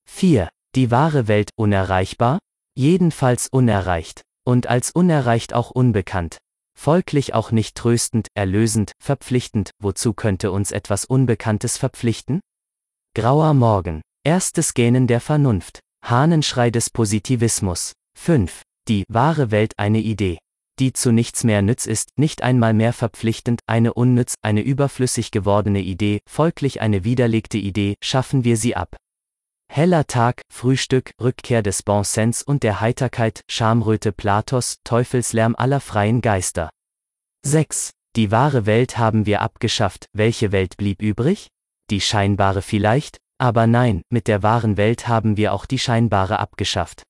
4. Die wahre Welt unerreichbar? Jedenfalls unerreicht. Und als unerreicht auch unbekannt. Folglich auch nicht tröstend, erlösend, verpflichtend, wozu könnte uns etwas Unbekanntes verpflichten? Grauer Morgen. Erstes Gähnen der Vernunft. Hahnenschrei des Positivismus. 5. Die wahre Welt eine Idee. Die zu nichts mehr nütz ist, nicht einmal mehr verpflichtend, eine unnütz, eine überflüssig gewordene Idee, folglich eine widerlegte Idee, schaffen wir sie ab. Heller Tag, Frühstück, Rückkehr des Bonsens und der Heiterkeit, Schamröte Platos, Teufelslärm aller freien Geister. 6. Die wahre Welt haben wir abgeschafft, welche Welt blieb übrig? Die scheinbare vielleicht? Aber nein, mit der wahren Welt haben wir auch die scheinbare abgeschafft.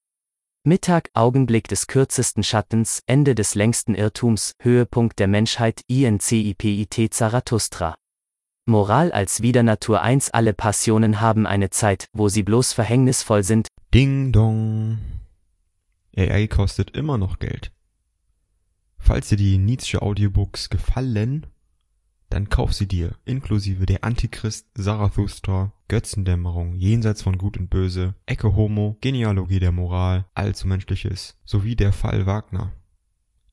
Mittag, Augenblick des kürzesten Schattens, Ende des längsten Irrtums, Höhepunkt der Menschheit, INCIPIT Zarathustra. Moral als Widernatur 1 Alle Passionen haben eine Zeit, wo sie bloß verhängnisvoll sind.
Ding dong. AI kostet immer noch Geld. Falls dir die Nietzsche Audiobooks gefallen, dann kauf sie dir, inklusive der Antichrist, Zarathustra, Götzendämmerung, Jenseits von Gut und Böse, Ecke Homo, Genealogie der Moral, Allzu Menschliches, sowie der Fall Wagner.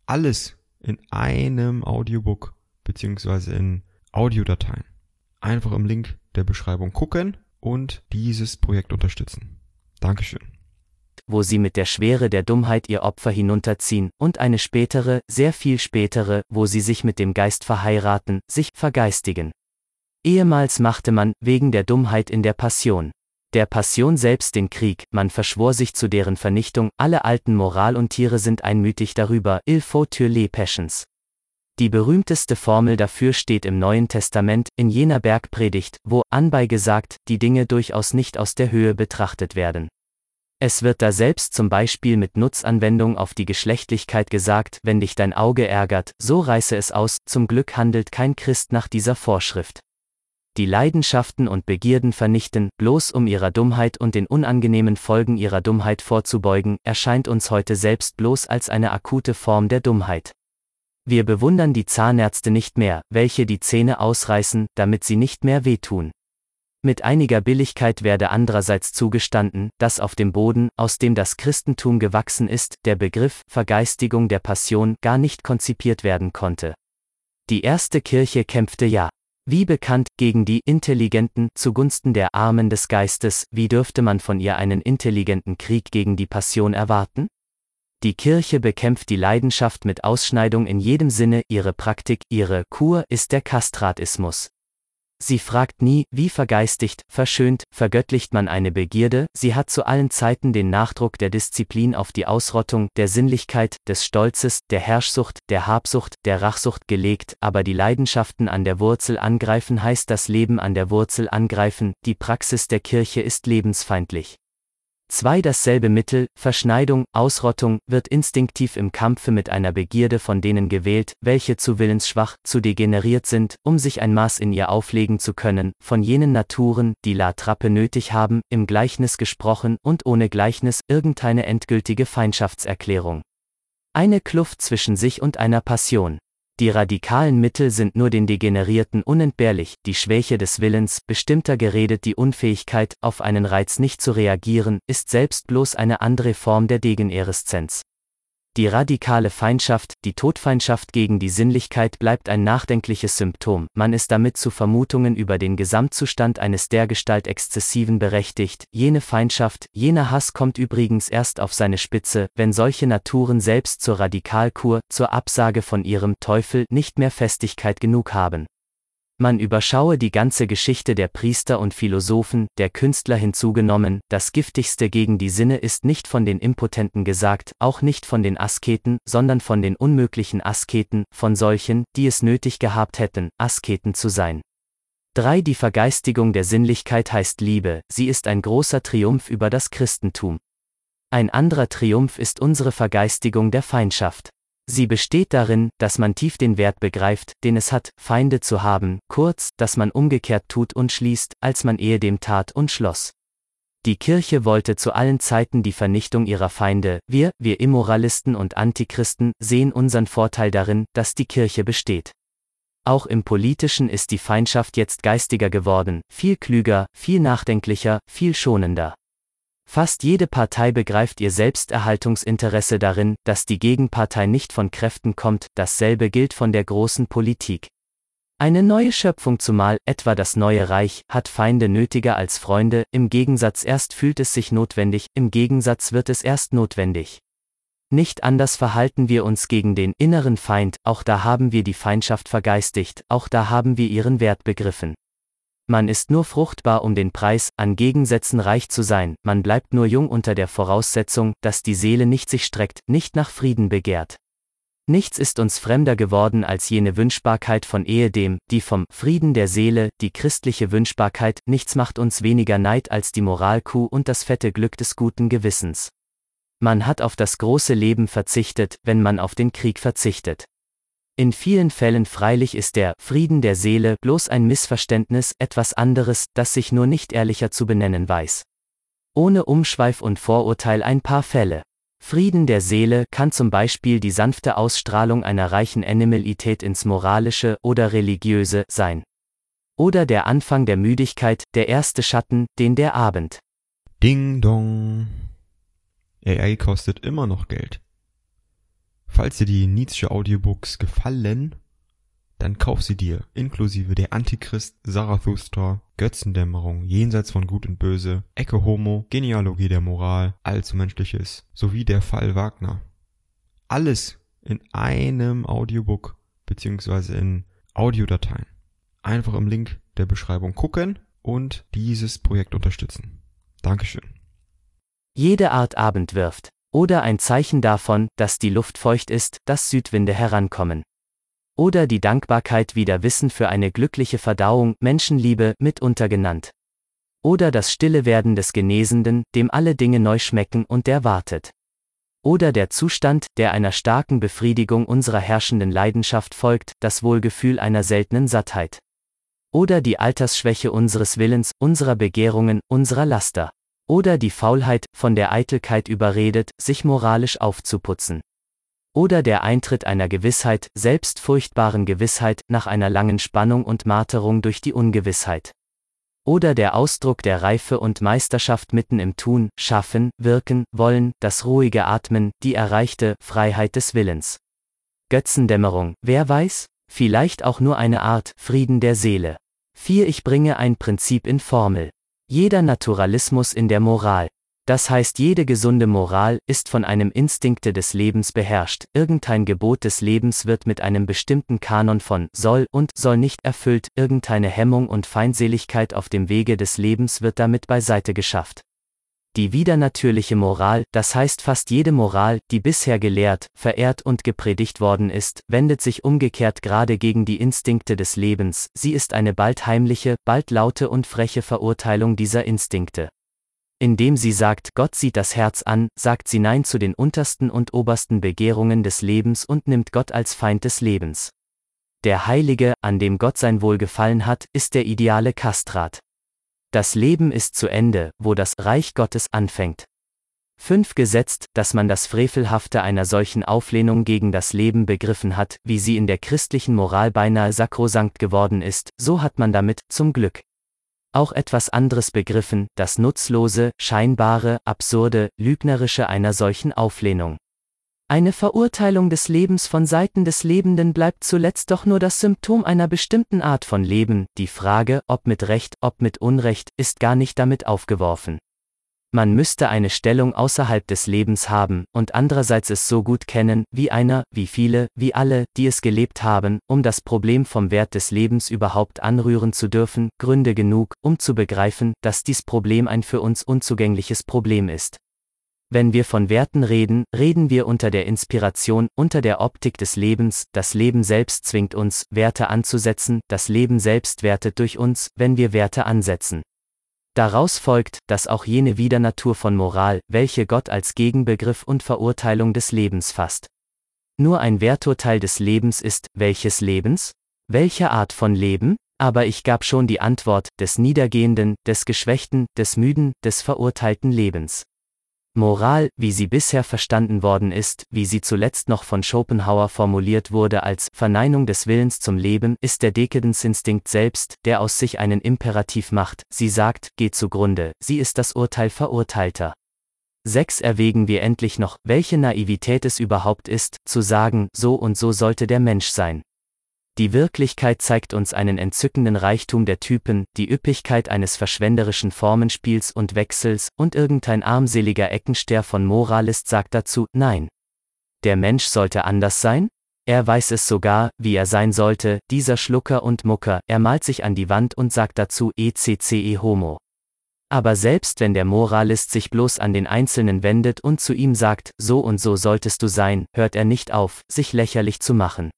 Alles in einem Audiobook, beziehungsweise in Audiodateien einfach im Link der Beschreibung gucken und dieses Projekt unterstützen. Dankeschön.
Wo sie mit der Schwere der Dummheit ihr Opfer hinunterziehen, und eine spätere, sehr viel spätere, wo sie sich mit dem Geist verheiraten, sich vergeistigen. Ehemals machte man, wegen der Dummheit in der Passion, der Passion selbst den Krieg, man verschwor sich zu deren Vernichtung, alle alten Moral und Tiere sind einmütig darüber, il faut tuer les passions. Die berühmteste Formel dafür steht im Neuen Testament, in jener Bergpredigt, wo, anbei gesagt, die Dinge durchaus nicht aus der Höhe betrachtet werden. Es wird da selbst zum Beispiel mit Nutzanwendung auf die Geschlechtlichkeit gesagt, wenn dich dein Auge ärgert, so reiße es aus, zum Glück handelt kein Christ nach dieser Vorschrift. Die Leidenschaften und Begierden vernichten, bloß um ihrer Dummheit und den unangenehmen Folgen ihrer Dummheit vorzubeugen, erscheint uns heute selbst bloß als eine akute Form der Dummheit. Wir bewundern die Zahnärzte nicht mehr, welche die Zähne ausreißen, damit sie nicht mehr wehtun. Mit einiger Billigkeit werde andererseits zugestanden, dass auf dem Boden, aus dem das Christentum gewachsen ist, der Begriff Vergeistigung der Passion gar nicht konzipiert werden konnte. Die erste Kirche kämpfte ja, wie bekannt, gegen die Intelligenten zugunsten der Armen des Geistes, wie dürfte man von ihr einen intelligenten Krieg gegen die Passion erwarten? Die Kirche bekämpft die Leidenschaft mit Ausschneidung in jedem Sinne, ihre Praktik, ihre Kur ist der Kastratismus. Sie fragt nie, wie vergeistigt, verschönt, vergöttlicht man eine Begierde, sie hat zu allen Zeiten den Nachdruck der Disziplin auf die Ausrottung, der Sinnlichkeit, des Stolzes, der Herrschsucht, der Habsucht, der Rachsucht gelegt, aber die Leidenschaften an der Wurzel angreifen heißt das Leben an der Wurzel angreifen, die Praxis der Kirche ist lebensfeindlich. Zwei dasselbe Mittel, Verschneidung, Ausrottung, wird instinktiv im Kampfe mit einer Begierde von denen gewählt, welche zu willensschwach, zu degeneriert sind, um sich ein Maß in ihr auflegen zu können, von jenen Naturen, die La Trappe nötig haben, im Gleichnis gesprochen und ohne Gleichnis irgendeine endgültige Feindschaftserklärung. Eine Kluft zwischen sich und einer Passion. Die radikalen Mittel sind nur den Degenerierten unentbehrlich, die Schwäche des Willens, bestimmter geredet die Unfähigkeit, auf einen Reiz nicht zu reagieren, ist selbst bloß eine andere Form der Degenereszenz. Die radikale Feindschaft, die Todfeindschaft gegen die Sinnlichkeit bleibt ein nachdenkliches Symptom, man ist damit zu Vermutungen über den Gesamtzustand eines dergestalt Exzessiven berechtigt, jene Feindschaft, jener Hass kommt übrigens erst auf seine Spitze, wenn solche Naturen selbst zur Radikalkur, zur Absage von ihrem Teufel nicht mehr Festigkeit genug haben. Man überschaue die ganze Geschichte der Priester und Philosophen, der Künstler hinzugenommen, das Giftigste gegen die Sinne ist nicht von den Impotenten gesagt, auch nicht von den Asketen, sondern von den unmöglichen Asketen, von solchen, die es nötig gehabt hätten, Asketen zu sein. 3. Die Vergeistigung der Sinnlichkeit heißt Liebe, sie ist ein großer Triumph über das Christentum. Ein anderer Triumph ist unsere Vergeistigung der Feindschaft. Sie besteht darin, dass man tief den Wert begreift, den es hat, Feinde zu haben, kurz, dass man umgekehrt tut und schließt, als man ehedem tat und schloss. Die Kirche wollte zu allen Zeiten die Vernichtung ihrer Feinde, wir, wir Immoralisten und Antichristen, sehen unseren Vorteil darin, dass die Kirche besteht. Auch im politischen ist die Feindschaft jetzt geistiger geworden, viel klüger, viel nachdenklicher, viel schonender. Fast jede Partei begreift ihr Selbsterhaltungsinteresse darin, dass die Gegenpartei nicht von Kräften kommt, dasselbe gilt von der großen Politik. Eine neue Schöpfung zumal, etwa das neue Reich, hat Feinde nötiger als Freunde, im Gegensatz erst fühlt es sich notwendig, im Gegensatz wird es erst notwendig. Nicht anders verhalten wir uns gegen den inneren Feind, auch da haben wir die Feindschaft vergeistigt, auch da haben wir ihren Wert begriffen. Man ist nur fruchtbar um den Preis, an Gegensätzen reich zu sein, man bleibt nur jung unter der Voraussetzung, dass die Seele nicht sich streckt, nicht nach Frieden begehrt. Nichts ist uns fremder geworden als jene Wünschbarkeit von ehedem, die vom Frieden der Seele, die christliche Wünschbarkeit, nichts macht uns weniger Neid als die Moralkuh und das fette Glück des guten Gewissens. Man hat auf das große Leben verzichtet, wenn man auf den Krieg verzichtet. In vielen Fällen freilich ist der Frieden der Seele bloß ein Missverständnis, etwas anderes, das sich nur nicht ehrlicher zu benennen weiß. Ohne Umschweif und Vorurteil ein paar Fälle. Frieden der Seele kann zum Beispiel die sanfte Ausstrahlung einer reichen Animalität ins Moralische oder Religiöse sein. Oder der Anfang der Müdigkeit, der erste Schatten, den der Abend.
Ding dong. AI kostet immer noch Geld. Falls dir die Nietzsche Audiobooks gefallen, dann kauf sie dir, inklusive der Antichrist, Zarathustra, Götzendämmerung, Jenseits von Gut und Böse, Ecke Homo, Genealogie der Moral, Allzu Menschliches, sowie der Fall Wagner. Alles in einem Audiobook, beziehungsweise in Audiodateien. Einfach im Link der Beschreibung gucken und dieses Projekt unterstützen. Dankeschön.
Jede Art Abend wirft. Oder ein Zeichen davon, dass die Luft feucht ist, dass Südwinde herankommen. Oder die Dankbarkeit wieder Wissen für eine glückliche Verdauung, Menschenliebe, mitunter genannt. Oder das stille Werden des Genesenden, dem alle Dinge neu schmecken und der wartet. Oder der Zustand, der einer starken Befriedigung unserer herrschenden Leidenschaft folgt, das Wohlgefühl einer seltenen Sattheit. Oder die Altersschwäche unseres Willens, unserer Begehrungen, unserer Laster. Oder die Faulheit, von der Eitelkeit überredet, sich moralisch aufzuputzen. Oder der Eintritt einer Gewissheit, selbst furchtbaren Gewissheit, nach einer langen Spannung und Marterung durch die Ungewissheit. Oder der Ausdruck der Reife und Meisterschaft mitten im Tun, Schaffen, Wirken, Wollen, das ruhige Atmen, die erreichte Freiheit des Willens. Götzendämmerung, wer weiß? Vielleicht auch nur eine Art Frieden der Seele. 4. Ich bringe ein Prinzip in Formel. Jeder Naturalismus in der Moral. Das heißt, jede gesunde Moral ist von einem Instinkte des Lebens beherrscht, irgendein Gebot des Lebens wird mit einem bestimmten Kanon von soll und soll nicht erfüllt, irgendeine Hemmung und Feindseligkeit auf dem Wege des Lebens wird damit beiseite geschafft. Die widernatürliche Moral, das heißt fast jede Moral, die bisher gelehrt, verehrt und gepredigt worden ist, wendet sich umgekehrt gerade gegen die Instinkte des Lebens, sie ist eine bald heimliche, bald laute und freche Verurteilung dieser Instinkte. Indem sie sagt, Gott sieht das Herz an, sagt sie Nein zu den untersten und obersten Begehrungen des Lebens und nimmt Gott als Feind des Lebens. Der Heilige, an dem Gott sein Wohlgefallen hat, ist der ideale Kastrat. Das Leben ist zu Ende, wo das Reich Gottes anfängt. 5 gesetzt, dass man das Frevelhafte einer solchen Auflehnung gegen das Leben begriffen hat, wie sie in der christlichen Moral beinahe sakrosankt geworden ist, so hat man damit, zum Glück, auch etwas anderes begriffen, das Nutzlose, Scheinbare, Absurde, Lügnerische einer solchen Auflehnung. Eine Verurteilung des Lebens von Seiten des Lebenden bleibt zuletzt doch nur das Symptom einer bestimmten Art von Leben, die Frage, ob mit Recht, ob mit Unrecht, ist gar nicht damit aufgeworfen. Man müsste eine Stellung außerhalb des Lebens haben und andererseits es so gut kennen, wie einer, wie viele, wie alle, die es gelebt haben, um das Problem vom Wert des Lebens überhaupt anrühren zu dürfen, Gründe genug, um zu begreifen, dass dies Problem ein für uns unzugängliches Problem ist. Wenn wir von Werten reden, reden wir unter der Inspiration, unter der Optik des Lebens, das Leben selbst zwingt uns, Werte anzusetzen, das Leben selbst wertet durch uns, wenn wir Werte ansetzen. Daraus folgt, dass auch jene Widernatur von Moral, welche Gott als Gegenbegriff und Verurteilung des Lebens fasst. Nur ein Werturteil des Lebens ist, welches Lebens? Welche Art von Leben? Aber ich gab schon die Antwort, des Niedergehenden, des Geschwächten, des Müden, des verurteilten Lebens. Moral, wie sie bisher verstanden worden ist, wie sie zuletzt noch von Schopenhauer formuliert wurde als Verneinung des Willens zum Leben, ist der Dekadenzeinstinkt selbst, der aus sich einen Imperativ macht, sie sagt, geht zugrunde, sie ist das Urteil Verurteilter. 6. Erwägen wir endlich noch, welche Naivität es überhaupt ist, zu sagen, so und so sollte der Mensch sein. Die Wirklichkeit zeigt uns einen entzückenden Reichtum der Typen, die Üppigkeit eines verschwenderischen Formenspiels und Wechsels, und irgendein armseliger Eckenster von Moralist sagt dazu, nein. Der Mensch sollte anders sein? Er weiß es sogar, wie er sein sollte, dieser Schlucker und Mucker, er malt sich an die Wand und sagt dazu ECCE Homo. Aber selbst wenn der Moralist sich bloß an den Einzelnen wendet und zu ihm sagt, so und so solltest du sein, hört er nicht auf, sich lächerlich zu machen.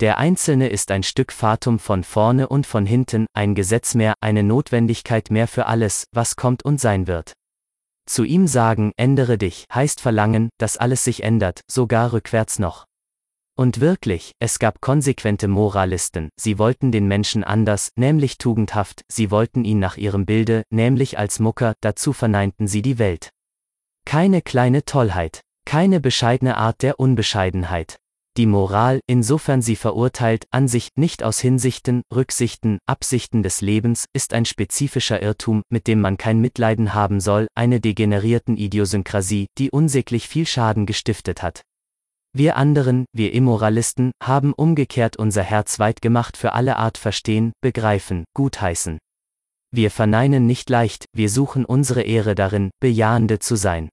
Der Einzelne ist ein Stück Fatum von vorne und von hinten, ein Gesetz mehr, eine Notwendigkeit mehr für alles, was kommt und sein wird. Zu ihm sagen, ändere dich, heißt verlangen, dass alles sich ändert, sogar rückwärts noch. Und wirklich, es gab konsequente Moralisten, sie wollten den Menschen anders, nämlich tugendhaft, sie wollten ihn nach ihrem Bilde, nämlich als Mucker, dazu verneinten sie die Welt. Keine kleine Tollheit, keine bescheidene Art der Unbescheidenheit. Die Moral, insofern sie verurteilt, an sich, nicht aus Hinsichten, Rücksichten, Absichten des Lebens, ist ein spezifischer Irrtum, mit dem man kein Mitleiden haben soll, eine degenerierten Idiosynkrasie, die unsäglich viel Schaden gestiftet hat. Wir anderen, wir Immoralisten, haben umgekehrt unser Herz weit gemacht für alle Art verstehen, begreifen, gutheißen. Wir verneinen nicht leicht, wir suchen unsere Ehre darin, bejahende zu sein.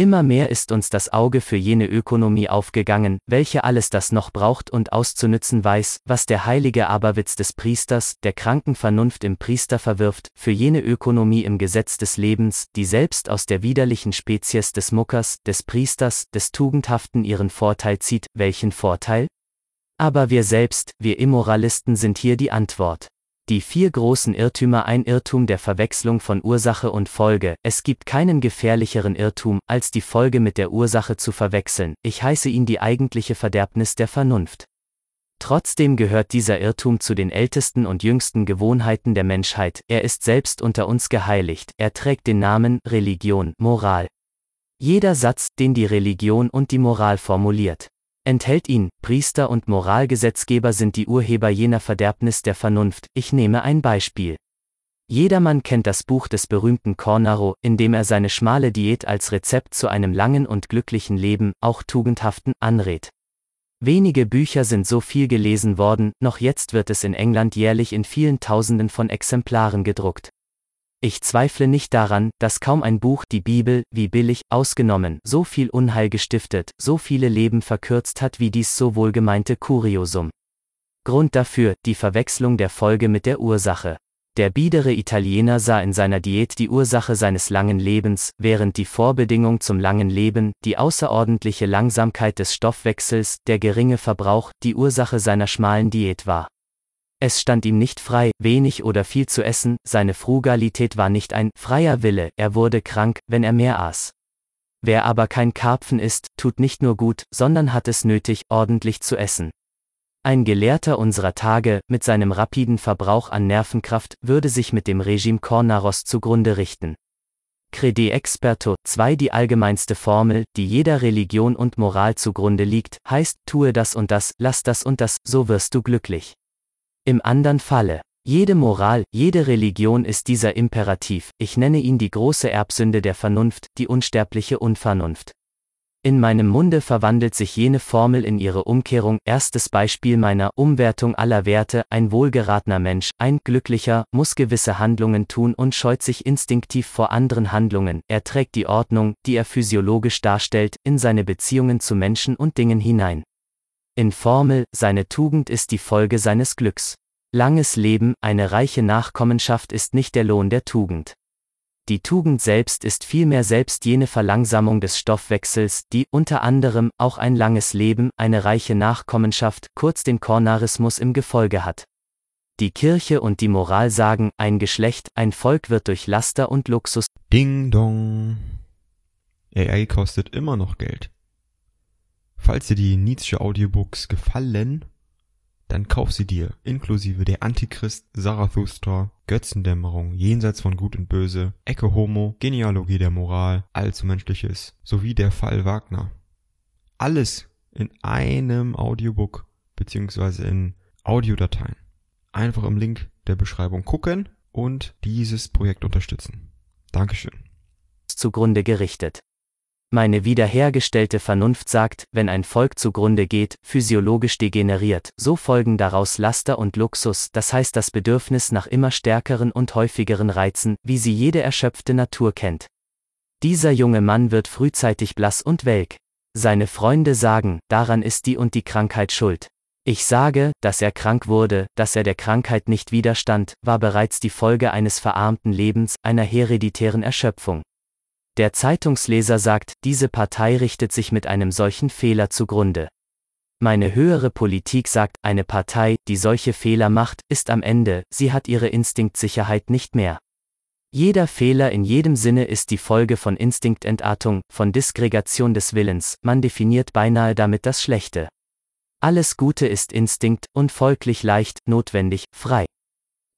Immer mehr ist uns das Auge für jene Ökonomie aufgegangen, welche alles das noch braucht und auszunützen weiß, was der heilige Aberwitz des Priesters, der kranken Vernunft im Priester verwirft, für jene Ökonomie im Gesetz des Lebens, die selbst aus der widerlichen Spezies des Muckers, des Priesters, des Tugendhaften ihren Vorteil zieht, welchen Vorteil? Aber wir selbst, wir Immoralisten sind hier die Antwort. Die vier großen Irrtümer Ein Irrtum der Verwechslung von Ursache und Folge. Es gibt keinen gefährlicheren Irrtum, als die Folge mit der Ursache zu verwechseln. Ich heiße ihn die eigentliche Verderbnis der Vernunft. Trotzdem gehört dieser Irrtum zu den ältesten und jüngsten Gewohnheiten der Menschheit, er ist selbst unter uns geheiligt, er trägt den Namen Religion, Moral. Jeder Satz, den die Religion und die Moral formuliert, enthält ihn, Priester und Moralgesetzgeber sind die Urheber jener Verderbnis der Vernunft, ich nehme ein Beispiel. Jedermann kennt das Buch des berühmten Cornaro, in dem er seine schmale Diät als Rezept zu einem langen und glücklichen Leben, auch tugendhaften, anrät. Wenige Bücher sind so viel gelesen worden, noch jetzt wird es in England jährlich in vielen Tausenden von Exemplaren gedruckt. Ich zweifle nicht daran, dass kaum ein Buch die Bibel, wie billig, ausgenommen, so viel Unheil gestiftet, so viele Leben verkürzt hat wie dies so wohlgemeinte Kuriosum. Grund dafür, die Verwechslung der Folge mit der Ursache. Der biedere Italiener sah in seiner Diät die Ursache seines langen Lebens, während die Vorbedingung zum langen Leben, die außerordentliche Langsamkeit des Stoffwechsels, der geringe Verbrauch, die Ursache seiner schmalen Diät war. Es stand ihm nicht frei, wenig oder viel zu essen, seine Frugalität war nicht ein freier Wille, er wurde krank, wenn er mehr aß. Wer aber kein Karpfen isst, tut nicht nur gut, sondern hat es nötig, ordentlich zu essen. Ein Gelehrter unserer Tage, mit seinem rapiden Verbrauch an Nervenkraft, würde sich mit dem Regime Cornaros zugrunde richten. Crede Experto 2 Die allgemeinste Formel, die jeder Religion und Moral zugrunde liegt, heißt, tue das und das, lass das und das, so wirst du glücklich. Im anderen Falle, jede Moral, jede Religion ist dieser Imperativ, ich nenne ihn die große Erbsünde der Vernunft, die unsterbliche Unvernunft. In meinem Munde verwandelt sich jene Formel in ihre Umkehrung. Erstes Beispiel meiner Umwertung aller Werte. Ein wohlgeratener Mensch, ein Glücklicher, muss gewisse Handlungen tun und scheut sich instinktiv vor anderen Handlungen. Er trägt die Ordnung, die er physiologisch darstellt, in seine Beziehungen zu Menschen und Dingen hinein. In Formel, seine Tugend ist die Folge seines Glücks. Langes Leben, eine reiche Nachkommenschaft ist nicht der Lohn der Tugend. Die Tugend selbst ist vielmehr selbst jene Verlangsamung des Stoffwechsels, die, unter anderem, auch ein langes Leben, eine reiche Nachkommenschaft, kurz den Kornarismus im Gefolge hat. Die Kirche und die Moral sagen, ein Geschlecht, ein Volk wird durch Laster und Luxus.
Ding dong. AI kostet immer noch Geld. Falls dir die Nietzsche Audiobooks gefallen, dann kauf sie dir, inklusive der Antichrist, Zarathustra, Götzendämmerung, Jenseits von Gut und Böse, Ecke Homo, Genealogie der Moral, Allzu Menschliches, sowie der Fall Wagner. Alles in einem Audiobook beziehungsweise in Audiodateien. Einfach im Link der Beschreibung gucken und dieses Projekt unterstützen. Dankeschön.
zugrunde gerichtet. Meine wiederhergestellte Vernunft sagt, wenn ein Volk zugrunde geht, physiologisch degeneriert, so folgen daraus Laster und Luxus, das heißt das Bedürfnis nach immer stärkeren und häufigeren Reizen, wie sie jede erschöpfte Natur kennt. Dieser junge Mann wird frühzeitig blass und welk. Seine Freunde sagen, daran ist die und die Krankheit schuld. Ich sage, dass er krank wurde, dass er der Krankheit nicht widerstand, war bereits die Folge eines verarmten Lebens, einer hereditären Erschöpfung. Der Zeitungsleser sagt, diese Partei richtet sich mit einem solchen Fehler zugrunde. Meine höhere Politik sagt, eine Partei, die solche Fehler macht, ist am Ende, sie hat ihre Instinktsicherheit nicht mehr. Jeder Fehler in jedem Sinne ist die Folge von Instinktentartung, von Disgregation des Willens, man definiert beinahe damit das Schlechte. Alles Gute ist Instinkt und folglich leicht, notwendig, frei.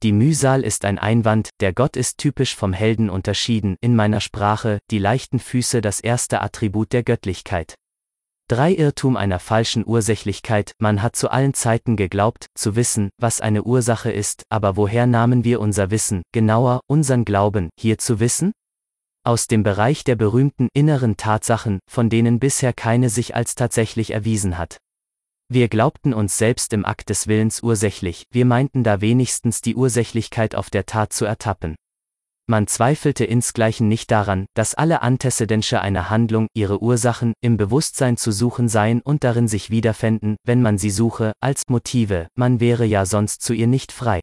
Die Mühsal ist ein Einwand, der Gott ist typisch vom Helden unterschieden, in meiner Sprache, die leichten Füße das erste Attribut der Göttlichkeit. Drei Irrtum einer falschen Ursächlichkeit, man hat zu allen Zeiten geglaubt, zu wissen, was eine Ursache ist, aber woher nahmen wir unser Wissen, genauer, unseren Glauben, hier zu wissen? Aus dem Bereich der berühmten inneren Tatsachen, von denen bisher keine sich als tatsächlich erwiesen hat. Wir glaubten uns selbst im Akt des Willens ursächlich, wir meinten da wenigstens die Ursächlichkeit auf der Tat zu ertappen. Man zweifelte insgleichen nicht daran, dass alle Antecedensche einer Handlung, ihre Ursachen, im Bewusstsein zu suchen seien und darin sich wiederfänden, wenn man sie suche, als Motive, man wäre ja sonst zu ihr nicht frei.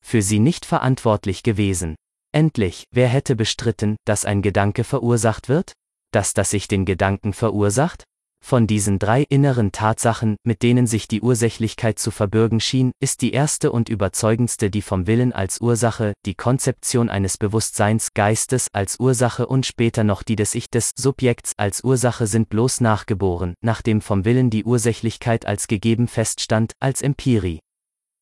Für sie nicht verantwortlich gewesen. Endlich, wer hätte bestritten, dass ein Gedanke verursacht wird? Dass das sich den Gedanken verursacht? Von diesen drei inneren Tatsachen, mit denen sich die Ursächlichkeit zu verbürgen schien, ist die erste und überzeugendste die vom Willen als Ursache, die Konzeption eines Bewusstseins Geistes als Ursache und später noch die des Ich des Subjekts als Ursache sind bloß nachgeboren, nachdem vom Willen die Ursächlichkeit als gegeben feststand, als Empirie.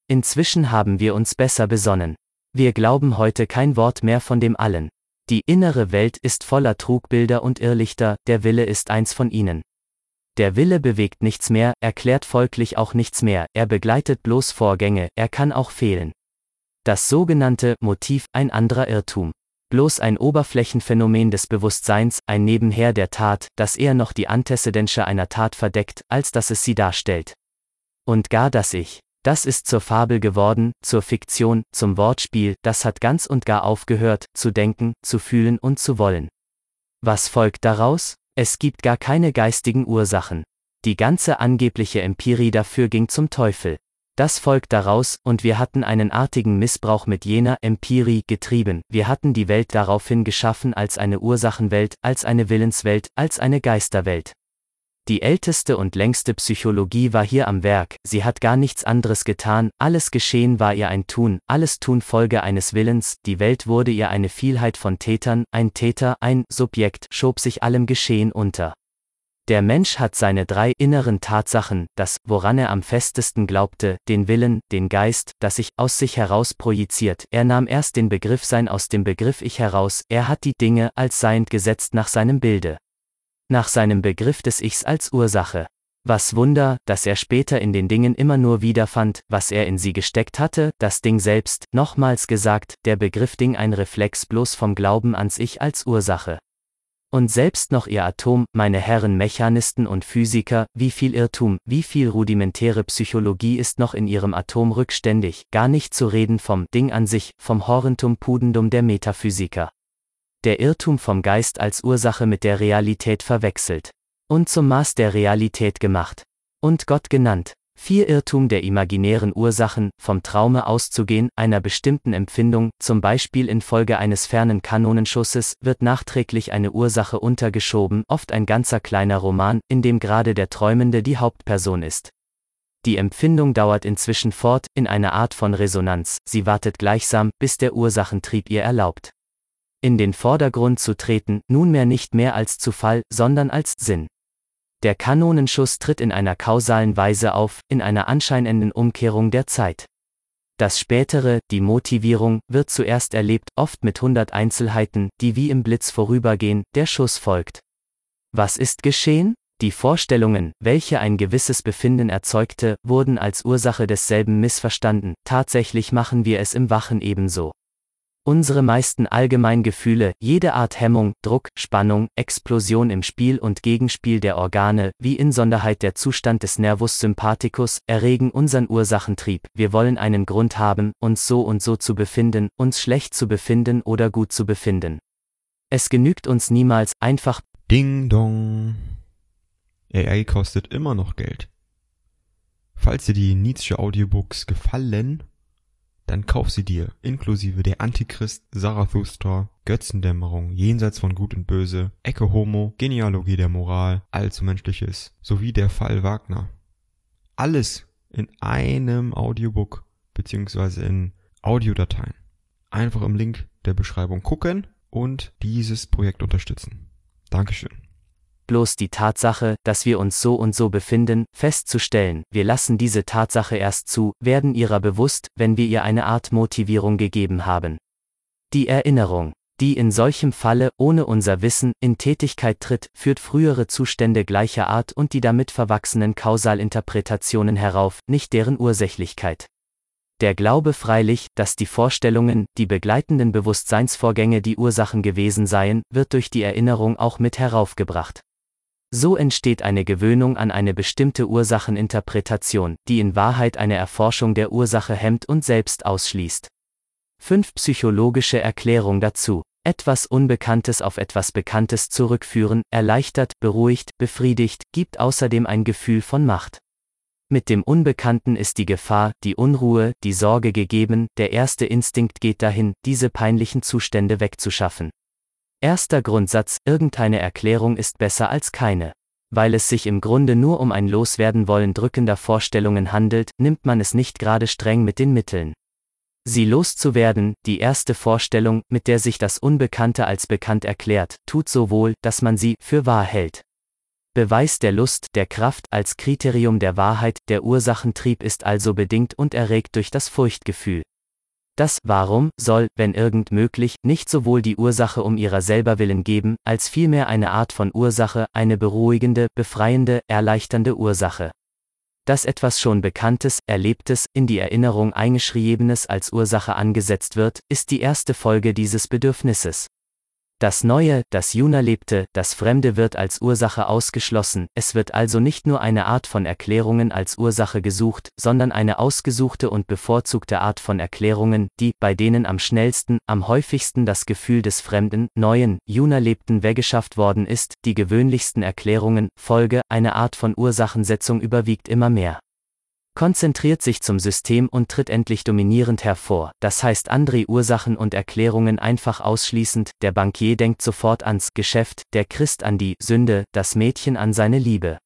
Inzwischen haben wir uns besser besonnen. Wir glauben heute kein Wort mehr von dem allen. Die innere Welt ist voller Trugbilder und Irrlichter, der Wille ist eins von ihnen. Der Wille bewegt nichts mehr, erklärt folglich auch nichts mehr, er begleitet bloß Vorgänge, er kann auch fehlen. Das sogenannte Motiv, ein anderer Irrtum. Bloß ein Oberflächenphänomen des Bewusstseins, ein Nebenher der Tat, das eher noch die Antecedensche einer Tat verdeckt, als dass es sie darstellt. Und gar das Ich. Das ist zur Fabel geworden, zur Fiktion, zum Wortspiel, das hat ganz und gar aufgehört, zu denken, zu fühlen und zu wollen. Was folgt daraus? Es gibt gar keine geistigen Ursachen. Die ganze angebliche Empirie dafür ging zum Teufel. Das folgt daraus, und wir hatten einen artigen Missbrauch mit jener Empirie getrieben, wir hatten die Welt daraufhin geschaffen als eine Ursachenwelt, als eine Willenswelt, als eine Geisterwelt. Die älteste und längste Psychologie war hier am Werk, sie hat gar nichts anderes getan, alles Geschehen war ihr ein Tun, alles Tun Folge eines Willens, die Welt wurde ihr eine Vielheit von Tätern, ein Täter, ein Subjekt, schob sich allem Geschehen unter. Der Mensch hat seine drei inneren Tatsachen, das, woran er am festesten glaubte, den Willen, den Geist, das sich aus sich heraus projiziert. Er nahm erst den Begriff Sein aus dem Begriff Ich heraus, er hat die Dinge als seiend gesetzt nach seinem Bilde. Nach seinem Begriff des Ichs als Ursache. Was Wunder, dass er später in den Dingen immer nur wiederfand, was er in sie gesteckt hatte, das Ding selbst, nochmals gesagt, der Begriff Ding ein Reflex bloß vom Glauben ans Ich als Ursache. Und selbst noch ihr Atom, meine Herren Mechanisten und Physiker, wie viel Irrtum, wie viel rudimentäre Psychologie ist noch in ihrem Atom rückständig, gar nicht zu reden vom Ding an sich, vom Horrentum Pudendum der Metaphysiker. Der Irrtum vom Geist als Ursache mit der Realität verwechselt. Und zum Maß der Realität gemacht. Und Gott genannt. Vier Irrtum der imaginären Ursachen, vom Traume auszugehen, einer bestimmten Empfindung, zum Beispiel infolge eines fernen Kanonenschusses, wird nachträglich eine Ursache untergeschoben, oft ein ganzer kleiner Roman, in dem gerade der Träumende die Hauptperson ist. Die Empfindung dauert inzwischen fort, in einer Art von Resonanz, sie wartet gleichsam, bis der Ursachentrieb ihr erlaubt. In den Vordergrund zu treten, nunmehr nicht mehr als Zufall, sondern als Sinn. Der Kanonenschuss tritt in einer kausalen Weise auf, in einer anscheinenden Umkehrung der Zeit. Das spätere, die Motivierung, wird zuerst erlebt, oft mit hundert Einzelheiten, die wie im Blitz vorübergehen, der Schuss folgt. Was ist geschehen? Die Vorstellungen, welche ein gewisses Befinden erzeugte, wurden als Ursache desselben missverstanden, tatsächlich machen wir es im Wachen ebenso. Unsere meisten Allgemeingefühle, jede Art Hemmung, Druck, Spannung, Explosion im Spiel und Gegenspiel der Organe, wie Insonderheit der Zustand des Nervus sympathicus, erregen unseren Ursachentrieb. Wir wollen einen Grund haben, uns so und so zu befinden, uns schlecht zu befinden oder gut zu befinden. Es genügt uns niemals, einfach
Ding dong. AI kostet immer noch Geld. Falls dir die Nietzsche Audiobooks gefallen, dann kauf sie dir, inklusive der Antichrist, Zarathustra, Götzendämmerung, Jenseits von Gut und Böse, Ecke Homo, Genealogie der Moral, Allzu Menschliches, sowie der Fall Wagner. Alles in einem Audiobook beziehungsweise in Audiodateien. Einfach im Link der Beschreibung gucken und dieses Projekt unterstützen. Dankeschön
bloß die Tatsache, dass wir uns so und so befinden, festzustellen, wir lassen diese Tatsache erst zu, werden ihrer bewusst, wenn wir ihr eine Art Motivierung gegeben haben. Die Erinnerung, die in solchem Falle, ohne unser Wissen, in Tätigkeit tritt, führt frühere Zustände gleicher Art und die damit verwachsenen Kausalinterpretationen herauf, nicht deren Ursächlichkeit. Der Glaube freilich, dass die Vorstellungen, die begleitenden Bewusstseinsvorgänge die Ursachen gewesen seien, wird durch die Erinnerung auch mit heraufgebracht. So entsteht eine Gewöhnung an eine bestimmte Ursacheninterpretation, die in Wahrheit eine Erforschung der Ursache hemmt und selbst ausschließt. 5. Psychologische Erklärung dazu. Etwas Unbekanntes auf etwas Bekanntes zurückführen, erleichtert, beruhigt, befriedigt, gibt außerdem ein Gefühl von Macht. Mit dem Unbekannten ist die Gefahr, die Unruhe, die Sorge gegeben, der erste Instinkt geht dahin, diese peinlichen Zustände wegzuschaffen. Erster Grundsatz, irgendeine Erklärung ist besser als keine. Weil es sich im Grunde nur um ein Loswerden wollen drückender Vorstellungen handelt, nimmt man es nicht gerade streng mit den Mitteln. Sie loszuwerden, die erste Vorstellung, mit der sich das Unbekannte als bekannt erklärt, tut so wohl, dass man sie für wahr hält. Beweis der Lust, der Kraft als Kriterium der Wahrheit, der Ursachentrieb ist also bedingt und erregt durch das Furchtgefühl. Das Warum soll, wenn irgend möglich, nicht sowohl die Ursache um ihrer selber willen geben, als vielmehr eine Art von Ursache, eine beruhigende, befreiende, erleichternde Ursache. Dass etwas schon Bekanntes, Erlebtes, in die Erinnerung eingeschriebenes als Ursache angesetzt wird, ist die erste Folge dieses Bedürfnisses. Das Neue, das Juna lebte, das Fremde wird als Ursache ausgeschlossen, es wird also nicht nur eine Art von Erklärungen als Ursache gesucht, sondern eine ausgesuchte und bevorzugte Art von Erklärungen, die, bei denen am schnellsten, am häufigsten das Gefühl des Fremden, Neuen, Juna lebten weggeschafft worden ist, die gewöhnlichsten Erklärungen, Folge, eine Art von Ursachensetzung überwiegt immer mehr konzentriert sich zum System und tritt endlich dominierend hervor, das heißt andere Ursachen und Erklärungen einfach ausschließend, der Bankier denkt sofort ans Geschäft, der Christ an die Sünde, das Mädchen an seine Liebe.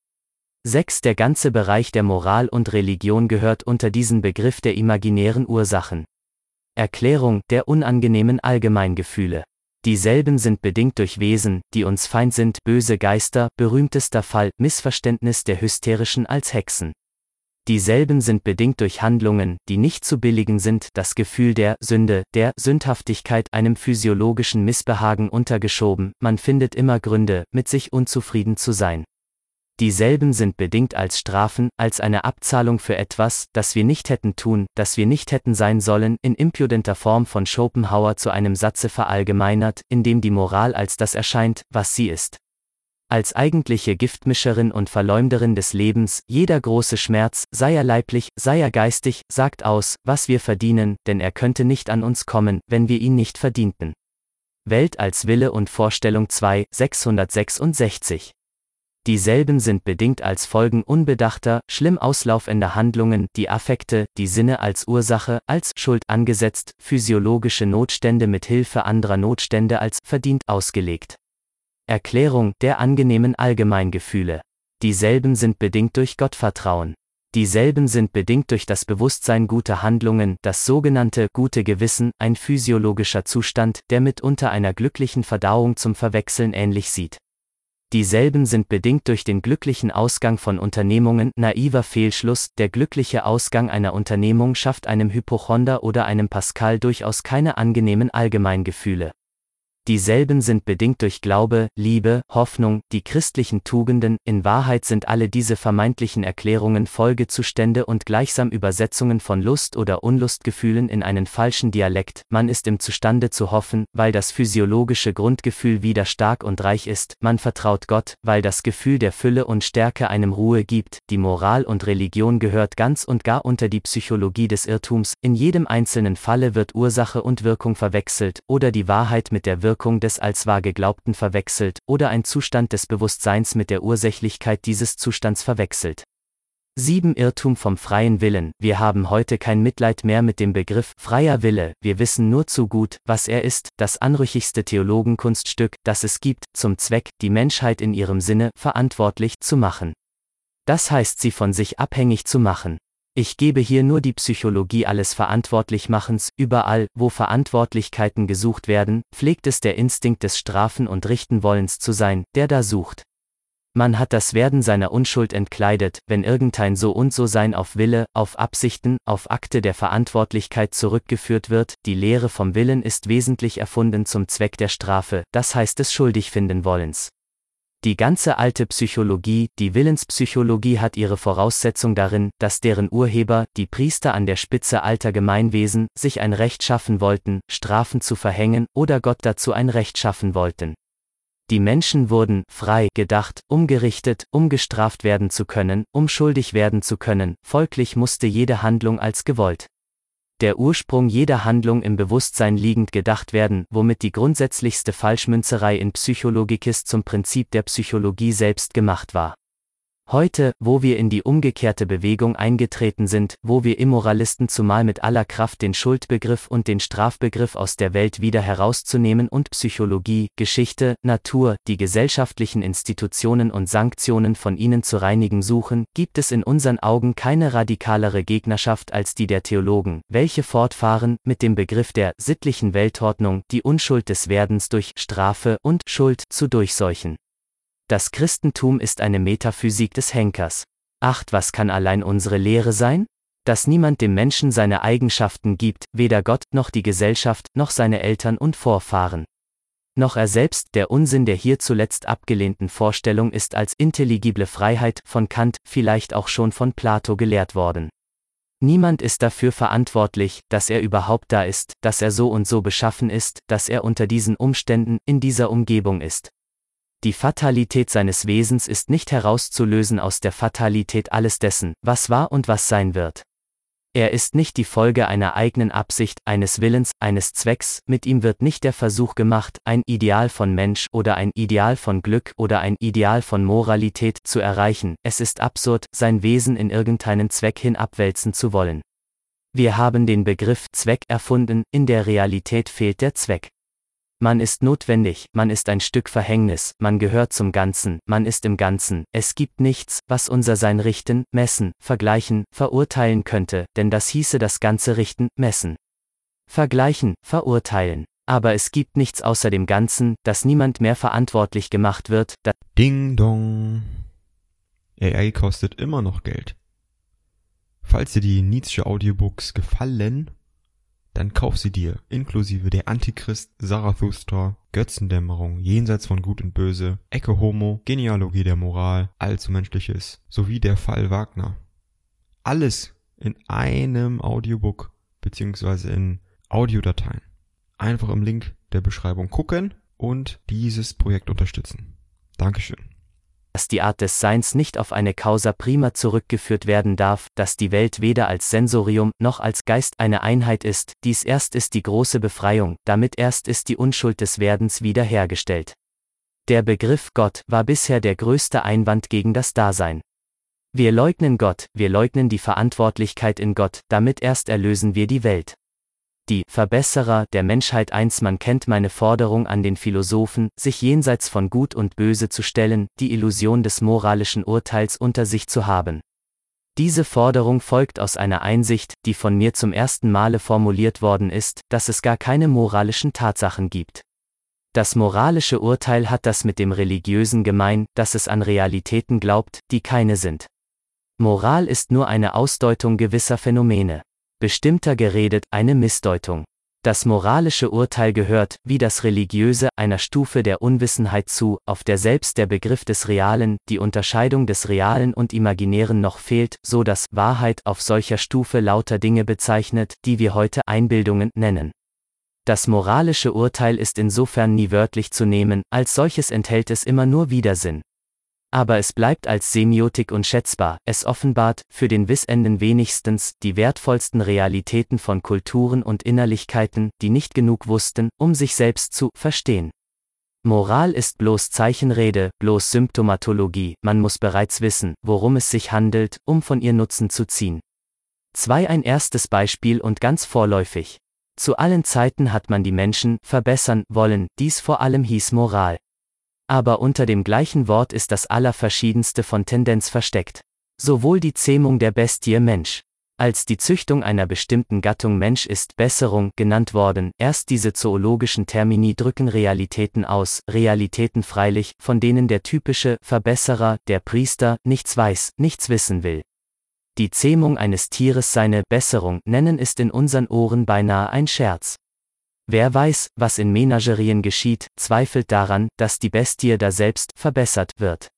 6. Der ganze Bereich der Moral und Religion gehört unter diesen Begriff der imaginären Ursachen. Erklärung der unangenehmen Allgemeingefühle. Dieselben sind bedingt durch Wesen, die uns Feind sind, böse Geister, berühmtester Fall, Missverständnis der Hysterischen als Hexen. Dieselben sind bedingt durch Handlungen, die nicht zu billigen sind, das Gefühl der Sünde, der Sündhaftigkeit einem physiologischen Missbehagen untergeschoben, man findet immer Gründe, mit sich unzufrieden zu sein. Dieselben sind bedingt als Strafen, als eine Abzahlung für etwas, das wir nicht hätten tun, das wir nicht hätten sein sollen, in impudenter Form von Schopenhauer zu einem Satze verallgemeinert, in dem die Moral als das erscheint, was sie ist. Als eigentliche Giftmischerin und Verleumderin des Lebens, jeder große Schmerz, sei er leiblich, sei er geistig, sagt aus, was wir verdienen, denn er könnte nicht an uns kommen, wenn wir ihn nicht verdienten. Welt als Wille und Vorstellung 2, 666. Dieselben sind bedingt als Folgen unbedachter, schlimm auslaufender Handlungen, die Affekte, die Sinne als Ursache, als Schuld angesetzt, physiologische Notstände mit Hilfe anderer Notstände als verdient ausgelegt. Erklärung der angenehmen Allgemeingefühle. Dieselben sind bedingt durch Gottvertrauen. Dieselben sind bedingt durch das Bewusstsein guter Handlungen, das sogenannte gute Gewissen, ein physiologischer Zustand, der mitunter einer glücklichen Verdauung zum Verwechseln ähnlich sieht. Dieselben sind bedingt durch den glücklichen Ausgang von Unternehmungen, naiver Fehlschluss, der glückliche Ausgang einer Unternehmung schafft einem Hypochonder oder einem Pascal durchaus keine angenehmen Allgemeingefühle. Dieselben sind bedingt durch Glaube, Liebe, Hoffnung, die christlichen Tugenden, in Wahrheit sind alle diese vermeintlichen Erklärungen Folgezustände und gleichsam Übersetzungen von Lust oder Unlustgefühlen in einen falschen Dialekt, man ist imzustande zu hoffen, weil das physiologische Grundgefühl wieder stark und reich ist, man vertraut Gott, weil das Gefühl der Fülle und Stärke einem Ruhe gibt, die Moral und Religion gehört ganz und gar unter die Psychologie des Irrtums, in jedem einzelnen Falle wird Ursache und Wirkung verwechselt, oder die Wahrheit mit der Wirkung Wirkung des als wahr geglaubten verwechselt, oder ein Zustand des Bewusstseins mit der Ursächlichkeit dieses Zustands verwechselt. 7. Irrtum vom freien Willen. Wir haben heute kein Mitleid mehr mit dem Begriff freier Wille, wir wissen nur zu gut, was er ist, das anrüchigste Theologenkunststück, das es gibt, zum Zweck, die Menschheit in ihrem Sinne verantwortlich zu machen. Das heißt sie von sich abhängig zu machen. Ich gebe hier nur die Psychologie alles Verantwortlichmachens, überall, wo Verantwortlichkeiten gesucht werden, pflegt es der Instinkt des Strafen und Richtenwollens zu sein, der da sucht. Man hat das Werden seiner Unschuld entkleidet, wenn irgendein So und So sein auf Wille, auf Absichten, auf Akte der Verantwortlichkeit zurückgeführt wird, die Lehre vom Willen ist wesentlich erfunden zum Zweck der Strafe, das heißt des schuldig finden wollens. Die ganze alte Psychologie, die Willenspsychologie hat ihre Voraussetzung darin, dass deren Urheber, die Priester an der Spitze alter Gemeinwesen, sich ein Recht schaffen wollten, Strafen zu verhängen oder Gott dazu ein Recht schaffen wollten. Die Menschen wurden frei gedacht, um gerichtet, um gestraft werden zu können, um schuldig werden zu können, folglich musste jede Handlung als gewollt der Ursprung jeder Handlung im Bewusstsein liegend gedacht werden, womit die grundsätzlichste Falschmünzerei in Psychologikis zum Prinzip der Psychologie selbst gemacht war. Heute, wo wir in die umgekehrte Bewegung eingetreten sind, wo wir Immoralisten zumal mit aller Kraft den Schuldbegriff und den Strafbegriff aus der Welt wieder herauszunehmen und Psychologie, Geschichte, Natur, die gesellschaftlichen Institutionen und Sanktionen von ihnen zu reinigen suchen, gibt es in unseren Augen keine radikalere Gegnerschaft als die der Theologen, welche fortfahren, mit dem Begriff der sittlichen Weltordnung die Unschuld des Werdens durch Strafe und Schuld zu durchseuchen. Das Christentum ist eine Metaphysik des Henkers. Acht, was kann allein unsere Lehre sein? Dass niemand dem Menschen seine Eigenschaften gibt, weder Gott, noch die Gesellschaft, noch seine Eltern und Vorfahren. Noch er selbst, der Unsinn der hier zuletzt abgelehnten Vorstellung ist als intelligible Freiheit von Kant, vielleicht auch schon von Plato gelehrt worden. Niemand ist dafür verantwortlich, dass er überhaupt da ist, dass er so und so beschaffen ist, dass er unter diesen Umständen, in dieser Umgebung ist. Die Fatalität seines Wesens ist nicht herauszulösen aus der Fatalität alles dessen, was war und was sein wird. Er ist nicht die Folge einer eigenen Absicht, eines Willens, eines Zwecks, mit ihm wird nicht der Versuch gemacht, ein Ideal von Mensch oder ein Ideal von Glück oder ein Ideal von Moralität zu erreichen, es ist absurd, sein Wesen in irgendeinen Zweck hin abwälzen zu wollen. Wir haben den Begriff Zweck erfunden, in der Realität fehlt der Zweck. Man ist notwendig, man ist ein Stück Verhängnis, man gehört zum Ganzen, man ist im Ganzen, es gibt nichts, was unser Sein richten, messen, vergleichen, verurteilen könnte, denn das hieße das Ganze richten, messen. Vergleichen, verurteilen. Aber es gibt nichts außer dem Ganzen, das niemand mehr verantwortlich gemacht wird, das
Ding dong. AI kostet immer noch Geld. Falls dir die Nietzsche Audiobooks gefallen, dann kauf sie dir, inklusive der Antichrist, Zarathustra, Götzendämmerung, Jenseits von Gut und Böse, Ecke Homo, Genealogie der Moral, Allzu Menschliches, sowie der Fall Wagner. Alles in einem Audiobook, beziehungsweise in Audiodateien. Einfach im Link der Beschreibung gucken und dieses Projekt unterstützen. Dankeschön.
Dass die Art des Seins nicht auf eine Causa prima zurückgeführt werden darf, dass die Welt weder als Sensorium noch als Geist eine Einheit ist, dies erst ist die große Befreiung, damit erst ist die Unschuld des Werdens wiederhergestellt. Der Begriff Gott war bisher der größte Einwand gegen das Dasein. Wir leugnen Gott, wir leugnen die Verantwortlichkeit in Gott, damit erst erlösen wir die Welt. Die Verbesserer der Menschheit eins man kennt meine Forderung an den Philosophen, sich jenseits von Gut und Böse zu stellen, die Illusion des moralischen Urteils unter sich zu haben. Diese Forderung folgt aus einer Einsicht, die von mir zum ersten Male formuliert worden ist, dass es gar keine moralischen Tatsachen gibt. Das moralische Urteil hat das mit dem religiösen gemein, dass es an Realitäten glaubt, die keine sind. Moral ist nur eine Ausdeutung gewisser Phänomene bestimmter geredet, eine Missdeutung. Das moralische Urteil gehört, wie das religiöse, einer Stufe der Unwissenheit zu, auf der selbst der Begriff des Realen, die Unterscheidung des Realen und Imaginären noch fehlt, so dass Wahrheit auf solcher Stufe lauter Dinge bezeichnet, die wir heute Einbildungen nennen. Das moralische Urteil ist insofern nie wörtlich zu nehmen, als solches enthält es immer nur Widersinn, aber es bleibt als Semiotik unschätzbar, es offenbart, für den Wissenden wenigstens, die wertvollsten Realitäten von Kulturen und Innerlichkeiten, die nicht genug wussten, um sich selbst zu verstehen. Moral ist bloß Zeichenrede, bloß Symptomatologie, man muss bereits wissen, worum es sich handelt, um von ihr Nutzen zu ziehen. 2. Ein erstes Beispiel und ganz vorläufig. Zu allen Zeiten hat man die Menschen verbessern wollen, dies vor allem hieß Moral. Aber unter dem gleichen Wort ist das Allerverschiedenste von Tendenz versteckt. Sowohl die Zähmung der Bestie Mensch als die Züchtung einer bestimmten Gattung Mensch ist Besserung genannt worden. Erst diese zoologischen Termini drücken Realitäten aus, Realitäten freilich, von denen der typische Verbesserer, der Priester, nichts weiß, nichts wissen will. Die Zähmung eines Tieres seine Besserung nennen ist in unseren Ohren beinahe ein Scherz. Wer weiß, was in Menagerien geschieht, zweifelt daran, dass die Bestie da selbst verbessert wird.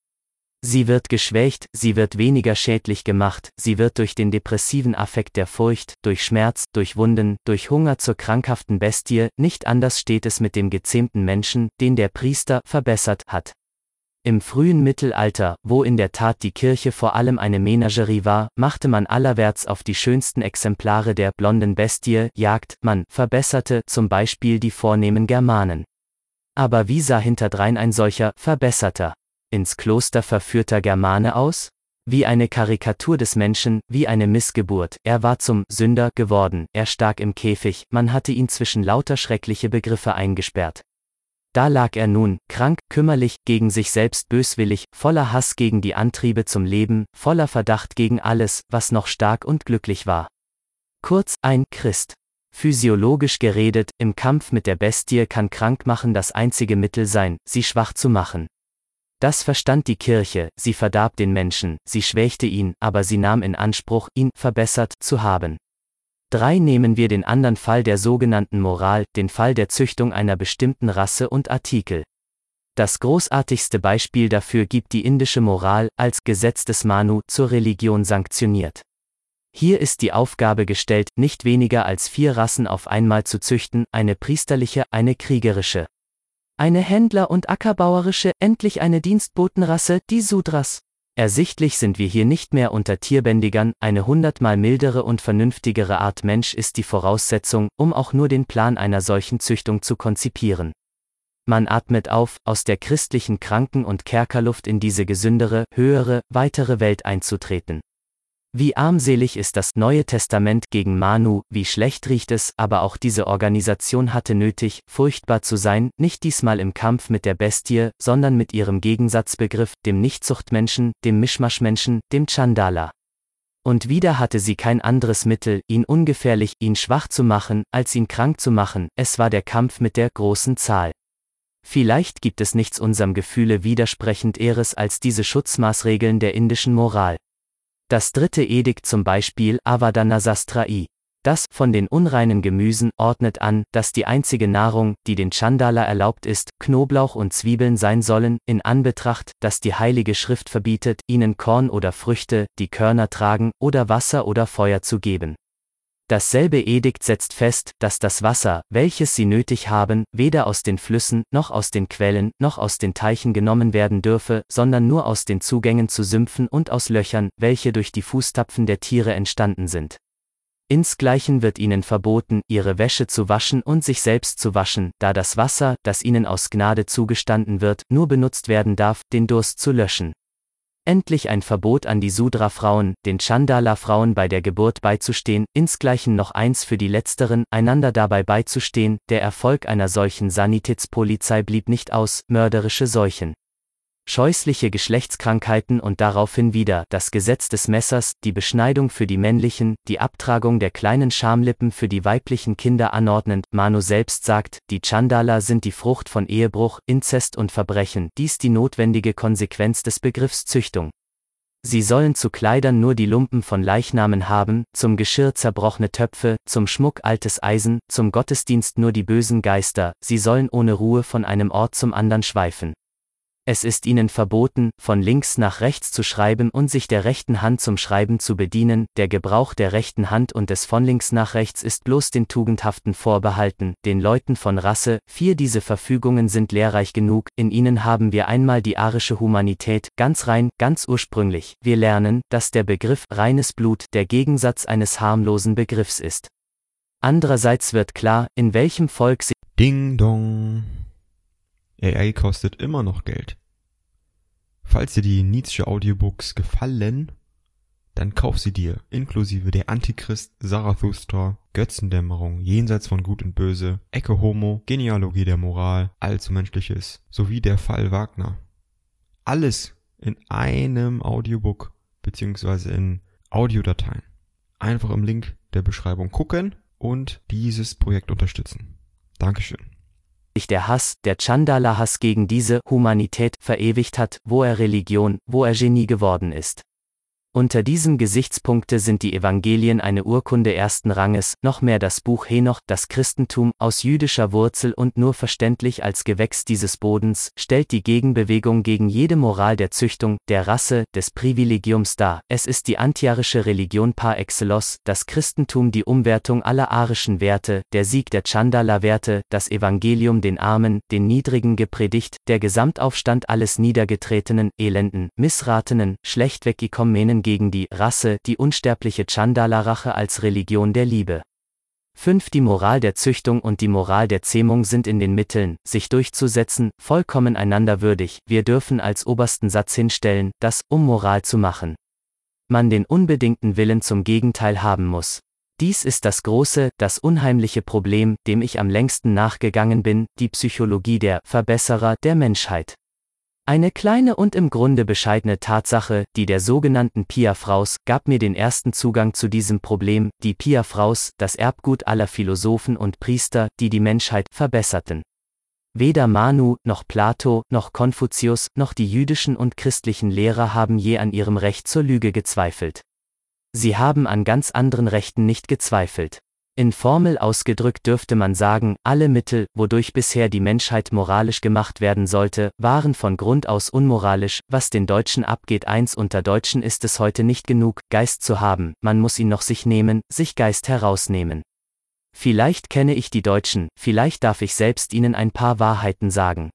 Sie wird geschwächt, sie wird weniger schädlich gemacht, sie wird durch den depressiven Affekt der Furcht, durch Schmerz, durch Wunden, durch Hunger zur krankhaften Bestie, nicht anders steht es mit dem gezähmten Menschen, den der Priester verbessert hat. Im frühen Mittelalter, wo in der Tat die Kirche vor allem eine Menagerie war, machte man allerwärts auf die schönsten Exemplare der blonden Bestie Jagd, man verbesserte zum Beispiel die vornehmen Germanen. Aber wie sah hinterdrein ein solcher verbesserter, ins Kloster verführter Germane aus? Wie eine Karikatur des Menschen, wie eine Missgeburt, er war zum Sünder geworden, er stak im Käfig, man hatte ihn zwischen lauter schreckliche Begriffe eingesperrt. Da lag er nun, krank, kümmerlich, gegen sich selbst böswillig, voller Hass gegen die Antriebe zum Leben, voller Verdacht gegen alles, was noch stark und glücklich war. Kurz, ein Christ. Physiologisch geredet, im Kampf mit der Bestie kann Krankmachen das einzige Mittel sein, sie schwach zu machen. Das verstand die Kirche, sie verdarb den Menschen, sie schwächte ihn, aber sie nahm in Anspruch, ihn verbessert zu haben. 3 nehmen wir den anderen Fall der sogenannten Moral, den Fall der Züchtung einer bestimmten Rasse und Artikel. Das großartigste Beispiel dafür gibt die indische Moral, als Gesetz des Manu zur Religion sanktioniert. Hier ist die Aufgabe gestellt, nicht weniger als vier Rassen auf einmal zu züchten, eine priesterliche, eine kriegerische, eine Händler- und ackerbauerische, endlich eine Dienstbotenrasse, die Sudras. Ersichtlich sind wir hier nicht mehr unter Tierbändigern, eine hundertmal mildere und vernünftigere Art Mensch ist die Voraussetzung, um auch nur den Plan einer solchen Züchtung zu konzipieren. Man atmet auf, aus der christlichen Kranken- und Kerkerluft in diese gesündere, höhere, weitere Welt einzutreten. Wie armselig ist das Neue Testament gegen Manu, wie schlecht riecht es, aber auch diese Organisation hatte nötig, furchtbar zu sein, nicht diesmal im Kampf mit der Bestie, sondern mit ihrem Gegensatzbegriff, dem Nichtzuchtmenschen, dem Mischmaschmenschen, dem Chandala. Und wieder hatte sie kein anderes Mittel, ihn ungefährlich, ihn schwach zu machen, als ihn krank zu machen, es war der Kampf mit der großen Zahl. Vielleicht gibt es nichts unserem Gefühle widersprechend Ehres als diese Schutzmaßregeln der indischen Moral. Das dritte Edikt zum Beispiel Avadana Sastrai. Das von den unreinen Gemüsen ordnet an, dass die einzige Nahrung, die den Chandala erlaubt ist, Knoblauch und Zwiebeln sein sollen, in Anbetracht, dass die Heilige Schrift verbietet, ihnen Korn oder Früchte, die Körner tragen, oder Wasser oder Feuer zu geben. Dasselbe Edikt setzt fest, dass das Wasser, welches sie nötig haben, weder aus den Flüssen, noch aus den Quellen, noch aus den Teichen genommen werden dürfe, sondern nur aus den Zugängen zu Sümpfen und aus Löchern, welche durch die Fußtapfen der Tiere entstanden sind. Insgleichen wird ihnen verboten, ihre Wäsche zu waschen und sich selbst zu waschen, da das Wasser, das ihnen aus Gnade zugestanden wird, nur benutzt werden darf, den Durst zu löschen. Endlich ein Verbot an die Sudra-Frauen, den Chandala-Frauen bei der Geburt beizustehen, insgleichen noch eins für die letzteren, einander dabei beizustehen, der Erfolg einer solchen Sanitätspolizei blieb nicht aus, mörderische Seuchen scheußliche Geschlechtskrankheiten und daraufhin wieder das Gesetz des Messers, die Beschneidung für die männlichen, die Abtragung der kleinen Schamlippen für die weiblichen Kinder anordnend. Manu selbst sagt, die Chandala sind die Frucht von Ehebruch, Inzest und Verbrechen, dies die notwendige Konsequenz des Begriffs Züchtung. Sie sollen zu Kleidern nur die Lumpen von Leichnamen haben, zum Geschirr zerbrochene Töpfe, zum Schmuck altes Eisen, zum Gottesdienst nur die bösen Geister, sie sollen ohne Ruhe von einem Ort zum anderen schweifen. Es ist ihnen verboten, von links nach rechts zu schreiben und sich der rechten Hand zum Schreiben zu bedienen, der Gebrauch der rechten Hand und des von links nach rechts ist bloß den Tugendhaften vorbehalten, den Leuten von Rasse, vier diese Verfügungen sind lehrreich genug, in ihnen haben wir einmal die arische Humanität, ganz rein, ganz ursprünglich, wir lernen, dass der Begriff reines Blut der Gegensatz eines harmlosen Begriffs ist. Andererseits wird klar, in welchem Volk sich
Ding dong. AI kostet immer noch Geld. Falls dir die Nietzsche Audiobooks gefallen, dann kauf sie dir, inklusive der Antichrist, Zarathustra, Götzendämmerung, Jenseits von Gut und Böse, Ecke Homo, Genealogie der Moral, Allzu Menschliches, sowie der Fall Wagner. Alles in einem Audiobook, beziehungsweise in Audiodateien. Einfach im Link der Beschreibung gucken und dieses Projekt unterstützen. Dankeschön
der Hass, der Chandala-Hass gegen diese Humanität verewigt hat, wo er Religion, wo er Genie geworden ist. Unter diesem Gesichtspunkte sind die Evangelien eine Urkunde ersten Ranges, noch mehr das Buch Henoch, das Christentum, aus jüdischer Wurzel und nur verständlich als Gewächs dieses Bodens, stellt die Gegenbewegung gegen jede Moral der Züchtung, der Rasse, des Privilegiums dar. Es ist die antiarische Religion par excellence, das Christentum die Umwertung aller arischen Werte, der Sieg der Chandala-Werte, das Evangelium den Armen, den Niedrigen gepredigt, der Gesamtaufstand alles Niedergetretenen, Elenden, Missratenen, schlechtweg Ikomenen gegen die Rasse, die unsterbliche Chandala-Rache als Religion der Liebe. 5. Die Moral der Züchtung und die Moral der Zähmung sind in den Mitteln, sich durchzusetzen, vollkommen einander würdig, wir dürfen als obersten Satz hinstellen, dass, um Moral zu machen, man den unbedingten Willen zum Gegenteil haben muss. Dies ist das große, das unheimliche Problem, dem ich am längsten nachgegangen bin, die Psychologie der Verbesserer der Menschheit. Eine kleine und im Grunde bescheidene Tatsache, die der sogenannten Pia-Fraus, gab mir den ersten Zugang zu diesem Problem, die Pia-Fraus, das Erbgut aller Philosophen und Priester, die die Menschheit verbesserten. Weder Manu, noch Plato, noch Konfuzius, noch die jüdischen und christlichen Lehrer haben je an ihrem Recht zur Lüge gezweifelt. Sie haben an ganz anderen Rechten nicht gezweifelt. In Formel ausgedrückt dürfte man sagen, alle Mittel, wodurch bisher die Menschheit moralisch gemacht werden sollte, waren von Grund aus unmoralisch, was den Deutschen abgeht. Eins unter Deutschen ist es heute nicht genug, Geist zu haben, man muss ihn noch sich nehmen, sich Geist herausnehmen. Vielleicht kenne ich die Deutschen, vielleicht darf ich selbst ihnen ein paar Wahrheiten sagen.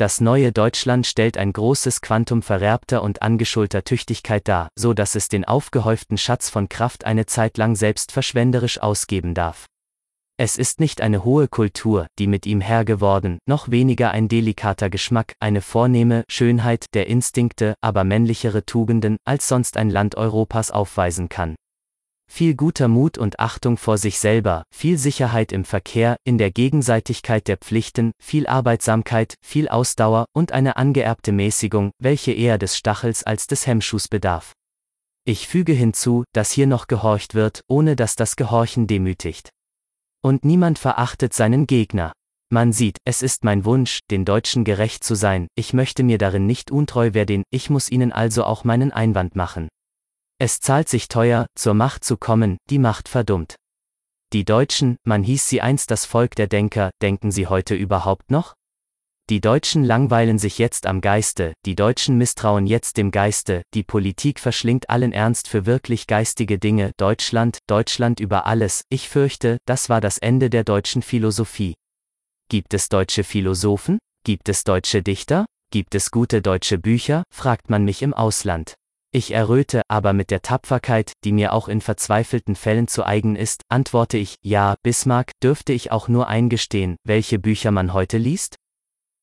Das neue Deutschland stellt ein großes Quantum vererbter und angeschulter Tüchtigkeit dar, so dass es den aufgehäuften Schatz von Kraft eine Zeit lang selbst verschwenderisch ausgeben darf. Es ist nicht eine hohe Kultur, die mit ihm Herr geworden, noch weniger ein delikater Geschmack, eine vornehme Schönheit der Instinkte, aber männlichere Tugenden, als sonst ein Land Europas aufweisen kann viel guter Mut und Achtung vor sich selber, viel Sicherheit im Verkehr, in der Gegenseitigkeit der Pflichten, viel Arbeitsamkeit, viel Ausdauer und eine angeerbte Mäßigung, welche eher des Stachels als des Hemmschuhs bedarf. Ich füge hinzu, dass hier noch gehorcht wird, ohne dass das Gehorchen demütigt. Und niemand verachtet seinen Gegner. Man sieht, es ist mein Wunsch, den Deutschen gerecht zu sein, ich möchte mir darin nicht untreu werden, ich muss ihnen also auch meinen Einwand machen. Es zahlt sich teuer, zur Macht zu kommen, die Macht verdummt. Die Deutschen, man hieß sie einst das Volk der Denker, denken sie heute überhaupt noch? Die Deutschen langweilen sich jetzt am Geiste, die Deutschen misstrauen jetzt dem Geiste, die Politik verschlingt allen Ernst für wirklich geistige Dinge, Deutschland, Deutschland über alles, ich fürchte, das war das Ende der deutschen Philosophie. Gibt es deutsche Philosophen? Gibt es deutsche Dichter? Gibt es gute deutsche Bücher? fragt man mich im Ausland. Ich erröte, aber mit der Tapferkeit, die mir auch in verzweifelten Fällen zu eigen ist, antworte ich, ja, Bismarck, dürfte ich auch nur eingestehen, welche Bücher man heute liest?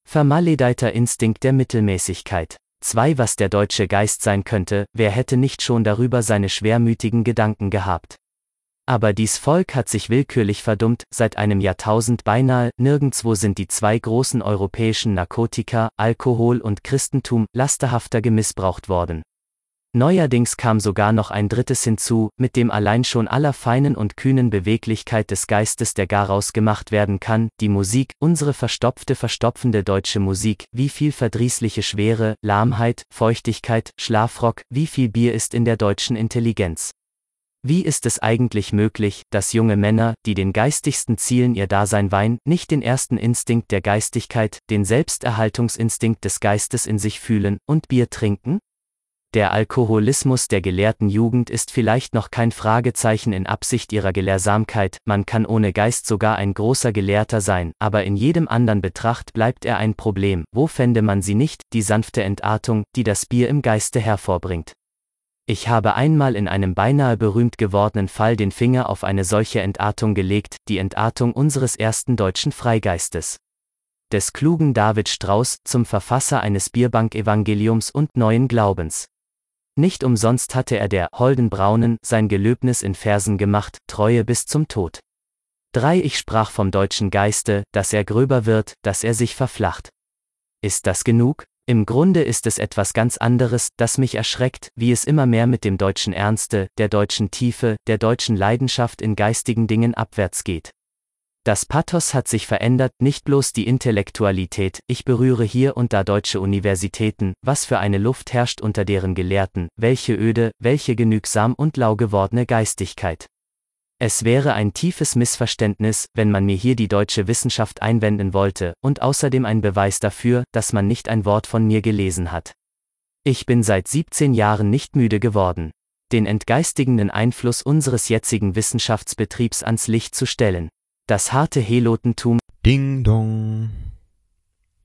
Vermaledeiter Instinkt der Mittelmäßigkeit. Zwei, was der deutsche Geist sein könnte, wer hätte nicht schon darüber seine schwermütigen Gedanken gehabt. Aber dies Volk hat sich willkürlich verdummt, seit einem Jahrtausend beinahe, nirgendwo sind die zwei großen europäischen Narkotika, Alkohol und Christentum, lasterhafter gemissbraucht worden. Neuerdings kam sogar noch ein drittes hinzu, mit dem allein schon aller feinen und kühnen Beweglichkeit des Geistes der Garaus gemacht werden kann, die Musik, unsere verstopfte verstopfende deutsche Musik, wie viel verdrießliche Schwere, Lahmheit, Feuchtigkeit, Schlafrock, wie viel Bier ist in der deutschen Intelligenz. Wie ist es eigentlich möglich, dass junge Männer, die den geistigsten Zielen ihr Dasein weihen, nicht den ersten Instinkt der Geistigkeit, den Selbsterhaltungsinstinkt des Geistes in sich fühlen und Bier trinken? Der Alkoholismus der gelehrten Jugend ist vielleicht noch kein Fragezeichen in Absicht ihrer Gelehrsamkeit, man kann ohne Geist sogar ein großer Gelehrter sein, aber in jedem anderen Betracht bleibt er ein Problem, wo fände man sie nicht, die sanfte Entartung, die das Bier im Geiste hervorbringt. Ich habe einmal in einem beinahe berühmt gewordenen Fall den Finger auf eine solche Entartung gelegt, die Entartung unseres ersten deutschen Freigeistes. Des klugen David Strauß zum Verfasser eines Bierbank-Evangeliums und neuen Glaubens. Nicht umsonst hatte er der holden Braunen sein Gelöbnis in Versen gemacht, Treue bis zum Tod. 3. Ich sprach vom deutschen Geiste, dass er gröber wird, dass er sich verflacht. Ist das genug? Im Grunde ist es etwas ganz anderes, das mich erschreckt, wie es immer mehr mit dem deutschen Ernste, der deutschen Tiefe, der deutschen Leidenschaft in geistigen Dingen abwärts geht. Das Pathos hat sich verändert, nicht bloß die Intellektualität, ich berühre hier und da deutsche Universitäten, was für eine Luft herrscht unter deren Gelehrten, welche öde, welche genügsam und lau gewordene Geistigkeit. Es wäre ein tiefes Missverständnis, wenn man mir hier die deutsche Wissenschaft einwenden wollte, und außerdem ein Beweis dafür, dass man nicht ein Wort von mir gelesen hat. Ich bin seit 17 Jahren nicht müde geworden, den entgeistigenden Einfluss unseres jetzigen Wissenschaftsbetriebs ans Licht zu stellen. Das harte Helotentum.
Ding dong.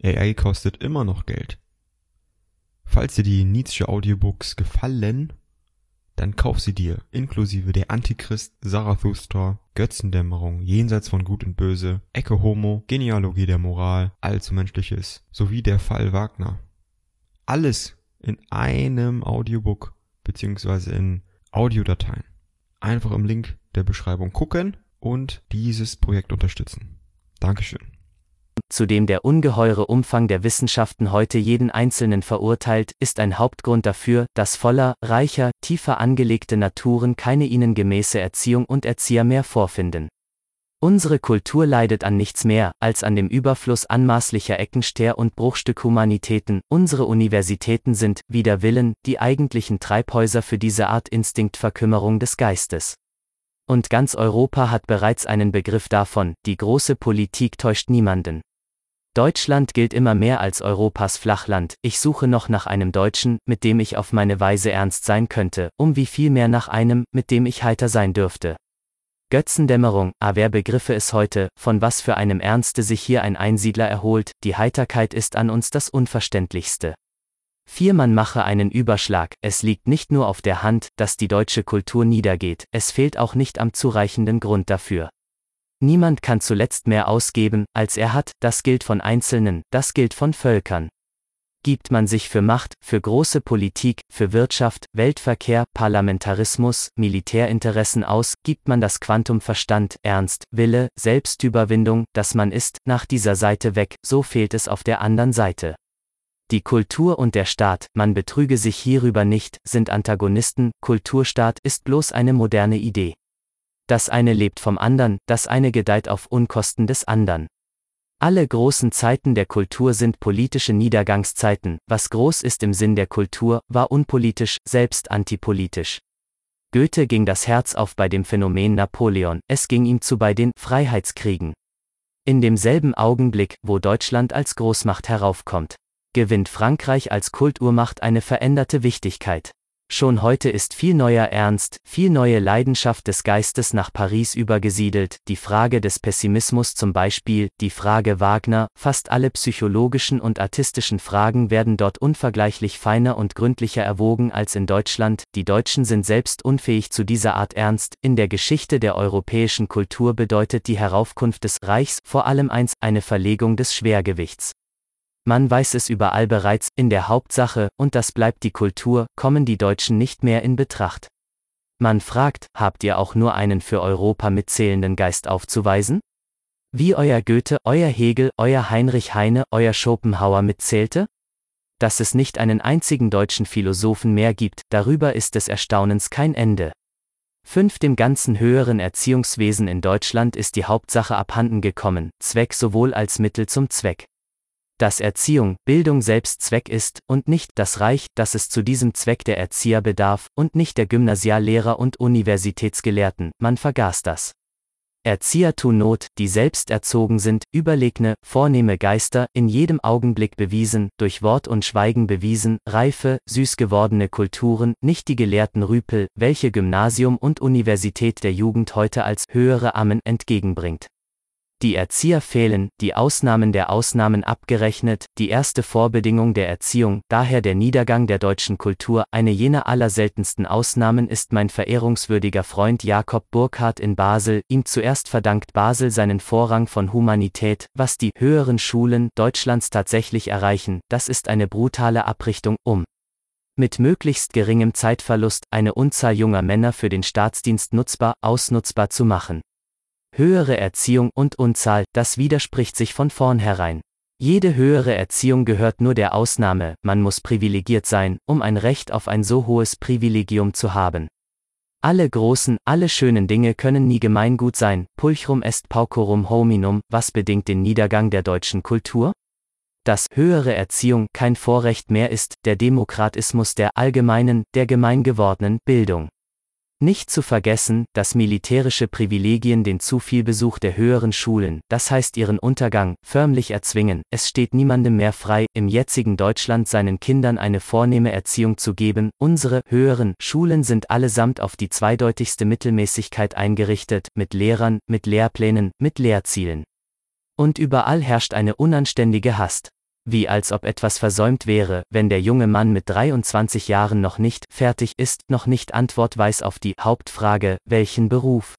AI kostet immer noch Geld. Falls dir die Nietzsche Audiobooks gefallen, dann kauf sie dir, inklusive der Antichrist, Zarathustra, Götzendämmerung, Jenseits von Gut und Böse, Ecke Homo, Genealogie der Moral, Allzu Menschliches, sowie der Fall Wagner. Alles in einem Audiobook, beziehungsweise in Audiodateien. Einfach im Link der Beschreibung gucken und dieses Projekt unterstützen. Dankeschön
zu dem der ungeheure Umfang der Wissenschaften heute jeden Einzelnen verurteilt, ist ein Hauptgrund dafür, dass voller, reicher, tiefer angelegte Naturen keine ihnen gemäße Erziehung und Erzieher mehr vorfinden. Unsere Kultur leidet an nichts mehr, als an dem Überfluss anmaßlicher Eckensteher und Bruchstückhumanitäten, unsere Universitäten sind, wider Willen, die eigentlichen Treibhäuser für diese Art Instinktverkümmerung des Geistes. Und ganz Europa hat bereits einen Begriff davon, die große Politik täuscht niemanden. Deutschland gilt immer mehr als Europas Flachland, ich suche noch nach einem Deutschen, mit dem ich auf meine Weise ernst sein könnte, um wie viel mehr nach einem, mit dem ich heiter sein dürfte. Götzendämmerung, ah wer begriffe es heute, von was für einem Ernste sich hier ein Einsiedler erholt, die Heiterkeit ist an uns das Unverständlichste. Vier man mache einen Überschlag, es liegt nicht nur auf der Hand, dass die deutsche Kultur niedergeht, es fehlt auch nicht am zureichenden Grund dafür. Niemand kann zuletzt mehr ausgeben, als er hat, das gilt von Einzelnen, das gilt von Völkern. Gibt man sich für Macht, für große Politik, für Wirtschaft, Weltverkehr, Parlamentarismus, Militärinteressen aus, gibt man das Quantum Verstand, Ernst, Wille, Selbstüberwindung, das man ist, nach dieser Seite weg, so fehlt es auf der anderen Seite. Die Kultur und der Staat, man betrüge sich hierüber nicht, sind Antagonisten, Kulturstaat ist bloß eine moderne Idee. Das eine lebt vom andern, das eine gedeiht auf Unkosten des andern. Alle großen Zeiten der Kultur sind politische Niedergangszeiten, was groß ist im Sinn der Kultur, war unpolitisch, selbst antipolitisch. Goethe ging das Herz auf bei dem Phänomen Napoleon, es ging ihm zu bei den Freiheitskriegen. In demselben Augenblick, wo Deutschland als Großmacht heraufkommt, gewinnt Frankreich als Kulturmacht eine veränderte Wichtigkeit. Schon heute ist viel neuer Ernst, viel neue Leidenschaft des Geistes nach Paris übergesiedelt, die Frage des Pessimismus zum Beispiel, die Frage Wagner, fast alle psychologischen und artistischen Fragen werden dort unvergleichlich feiner und gründlicher erwogen als in Deutschland, die Deutschen sind selbst unfähig zu dieser Art Ernst, in der Geschichte der europäischen Kultur bedeutet die Heraufkunft des Reichs vor allem eins, eine Verlegung des Schwergewichts. Man weiß es überall bereits, in der Hauptsache, und das bleibt die Kultur, kommen die Deutschen nicht mehr in Betracht. Man fragt, habt ihr auch nur einen für Europa mitzählenden Geist aufzuweisen? Wie euer Goethe, euer Hegel, euer Heinrich Heine, euer Schopenhauer mitzählte? Dass es nicht einen einzigen deutschen Philosophen mehr gibt, darüber ist des Erstaunens kein Ende. Fünf dem ganzen höheren Erziehungswesen in Deutschland ist die Hauptsache abhanden gekommen, Zweck sowohl als Mittel zum Zweck dass Erziehung, Bildung selbst Zweck ist, und nicht das Reich, dass es zu diesem Zweck der Erzieher bedarf, und nicht der Gymnasiallehrer und Universitätsgelehrten, man vergaß das. Erzieher tun Not, die selbst erzogen sind, überlegne, vornehme Geister, in jedem Augenblick bewiesen, durch Wort und Schweigen bewiesen, reife, süß gewordene Kulturen, nicht die gelehrten Rüpel, welche Gymnasium und Universität der Jugend heute als höhere Ammen entgegenbringt. Die Erzieher fehlen, die Ausnahmen der Ausnahmen abgerechnet, die erste Vorbedingung der Erziehung, daher der Niedergang der deutschen Kultur, eine jener allerseltensten Ausnahmen ist mein verehrungswürdiger Freund Jakob Burckhardt in Basel, ihm zuerst verdankt Basel seinen Vorrang von Humanität, was die höheren Schulen Deutschlands tatsächlich erreichen, das ist eine brutale Abrichtung, um mit möglichst geringem Zeitverlust eine Unzahl junger Männer für den Staatsdienst nutzbar, ausnutzbar zu machen höhere Erziehung und Unzahl, das widerspricht sich von vornherein. Jede höhere Erziehung gehört nur der Ausnahme, man muss privilegiert sein, um ein Recht auf ein so hohes Privilegium zu haben. Alle großen, alle schönen Dinge können nie Gemeingut sein, pulchrum est paucorum hominum, was bedingt den Niedergang der deutschen Kultur? Dass höhere Erziehung kein Vorrecht mehr ist, der Demokratismus der allgemeinen, der gemeingewordenen Bildung. Nicht zu vergessen, dass militärische Privilegien den zu viel Besuch der höheren Schulen, das heißt ihren Untergang, förmlich erzwingen, es steht niemandem mehr frei, im jetzigen Deutschland seinen Kindern eine vornehme Erziehung zu geben, unsere höheren Schulen sind allesamt auf die zweideutigste Mittelmäßigkeit eingerichtet, mit Lehrern, mit Lehrplänen, mit Lehrzielen. Und überall herrscht eine unanständige Hast wie als ob etwas versäumt wäre, wenn der junge Mann mit 23 Jahren noch nicht fertig ist, noch nicht Antwort weiß auf die Hauptfrage, welchen Beruf.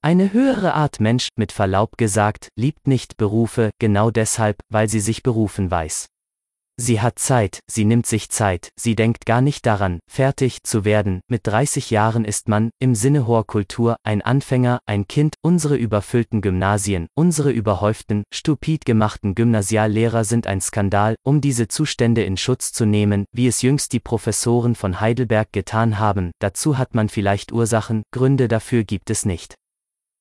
Eine höhere Art Mensch, mit Verlaub gesagt, liebt nicht Berufe, genau deshalb, weil sie sich berufen weiß. Sie hat Zeit, sie nimmt sich Zeit, sie denkt gar nicht daran, fertig zu werden, mit 30 Jahren ist man, im Sinne hoher Kultur, ein Anfänger, ein Kind, unsere überfüllten Gymnasien, unsere überhäuften, stupid gemachten Gymnasiallehrer sind ein Skandal, um diese Zustände in Schutz zu nehmen, wie es jüngst die Professoren von Heidelberg getan haben, dazu hat man vielleicht Ursachen, Gründe dafür gibt es nicht.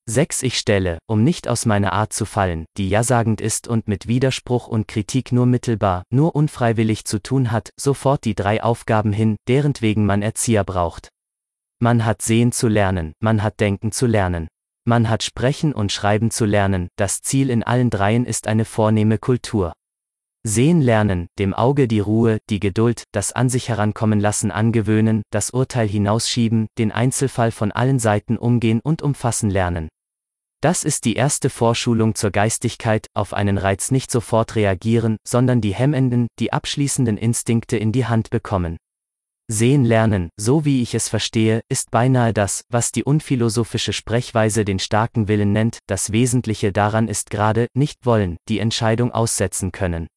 6. Ich stelle, um nicht aus meiner Art zu fallen, die ja-sagend ist und mit Widerspruch und Kritik nur mittelbar, nur unfreiwillig zu tun hat, sofort die drei Aufgaben hin, derentwegen man Erzieher braucht. Man hat sehen zu lernen, man hat denken zu lernen. Man hat sprechen und schreiben zu lernen, das Ziel in allen dreien ist eine vornehme Kultur. Sehen lernen, dem Auge die Ruhe, die Geduld, das an sich herankommen lassen angewöhnen, das Urteil hinausschieben, den Einzelfall von allen Seiten umgehen und umfassen lernen. Das ist die erste Vorschulung zur Geistigkeit, auf einen Reiz nicht sofort reagieren, sondern die hemmenden, die abschließenden Instinkte in die Hand bekommen. Sehen lernen, so wie ich es verstehe, ist beinahe das, was die unphilosophische Sprechweise den starken Willen nennt, das Wesentliche daran ist gerade, nicht wollen, die Entscheidung aussetzen können.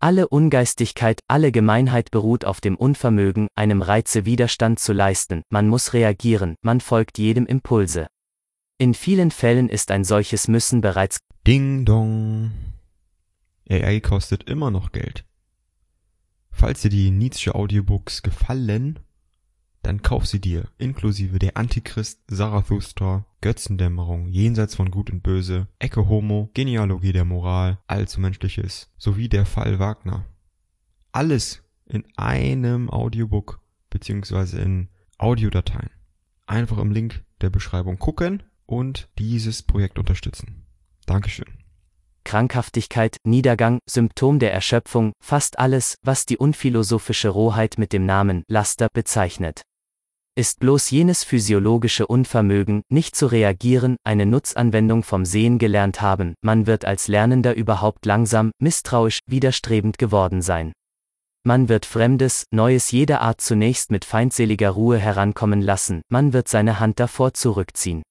Alle Ungeistigkeit, alle Gemeinheit beruht auf dem Unvermögen, einem Reize Widerstand zu leisten, man muss reagieren, man folgt jedem Impulse. In vielen Fällen ist ein solches Müssen bereits
Ding dong. AI kostet immer noch Geld. Falls dir die Nietzsche Audiobooks gefallen, dann kauf sie dir, inklusive der Antichrist, Zarathustra, Götzendämmerung, Jenseits von Gut und Böse, Ecke Homo, Genealogie der Moral, Allzu Menschliches, sowie der Fall Wagner. Alles in einem Audiobook beziehungsweise in Audiodateien. Einfach im Link der Beschreibung gucken und dieses Projekt unterstützen. Dankeschön.
Krankhaftigkeit, Niedergang, Symptom der Erschöpfung, fast alles, was die unphilosophische Rohheit mit dem Namen Laster bezeichnet. Ist bloß jenes physiologische Unvermögen, nicht zu reagieren, eine Nutzanwendung vom Sehen gelernt haben, man wird als Lernender überhaupt langsam, misstrauisch, widerstrebend geworden sein. Man wird Fremdes, Neues jeder Art zunächst mit feindseliger Ruhe herankommen lassen, man wird seine Hand davor zurückziehen.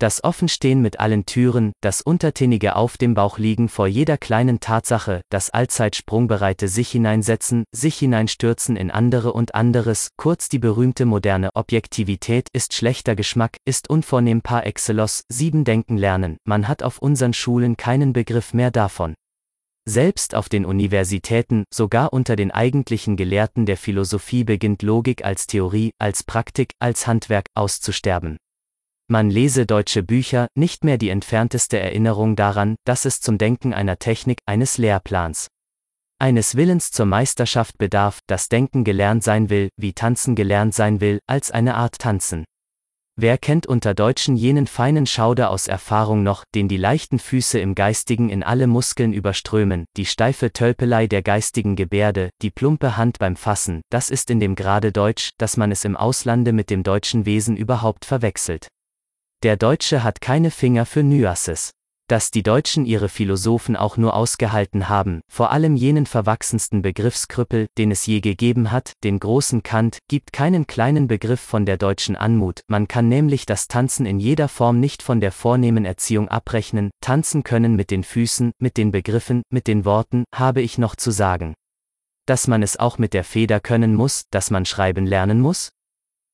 Das Offenstehen mit allen Türen, das untertänige Auf dem Bauch liegen vor jeder kleinen Tatsache, das allzeit sprungbereite sich hineinsetzen, sich hineinstürzen in andere und anderes, kurz die berühmte moderne Objektivität ist schlechter Geschmack, ist unvornehm par excellence, sieben Denken lernen, man hat auf unseren Schulen keinen Begriff mehr davon. Selbst auf den Universitäten, sogar unter den eigentlichen Gelehrten der Philosophie beginnt Logik als Theorie, als Praktik, als Handwerk auszusterben. Man lese deutsche Bücher, nicht mehr die entfernteste Erinnerung daran, dass es zum Denken einer Technik, eines Lehrplans, eines Willens zur Meisterschaft bedarf, das Denken gelernt sein will, wie Tanzen gelernt sein will, als eine Art Tanzen. Wer kennt unter Deutschen jenen feinen Schauder aus Erfahrung noch, den die leichten Füße im Geistigen in alle Muskeln überströmen, die steife Tölpelei der geistigen Gebärde, die plumpe Hand beim Fassen, das ist in dem Grade Deutsch, dass man es im Auslande mit dem deutschen Wesen überhaupt verwechselt. Der Deutsche hat keine Finger für Nuances. Dass die Deutschen ihre Philosophen auch nur ausgehalten haben, vor allem jenen verwachsensten Begriffskrüppel, den es je gegeben hat, den großen Kant, gibt keinen kleinen Begriff von der deutschen Anmut, man kann nämlich das Tanzen in jeder Form nicht von der vornehmen Erziehung abrechnen, tanzen können mit den Füßen, mit den Begriffen, mit den Worten, habe ich noch zu sagen. Dass man es auch mit der Feder können muss, dass man schreiben lernen muss?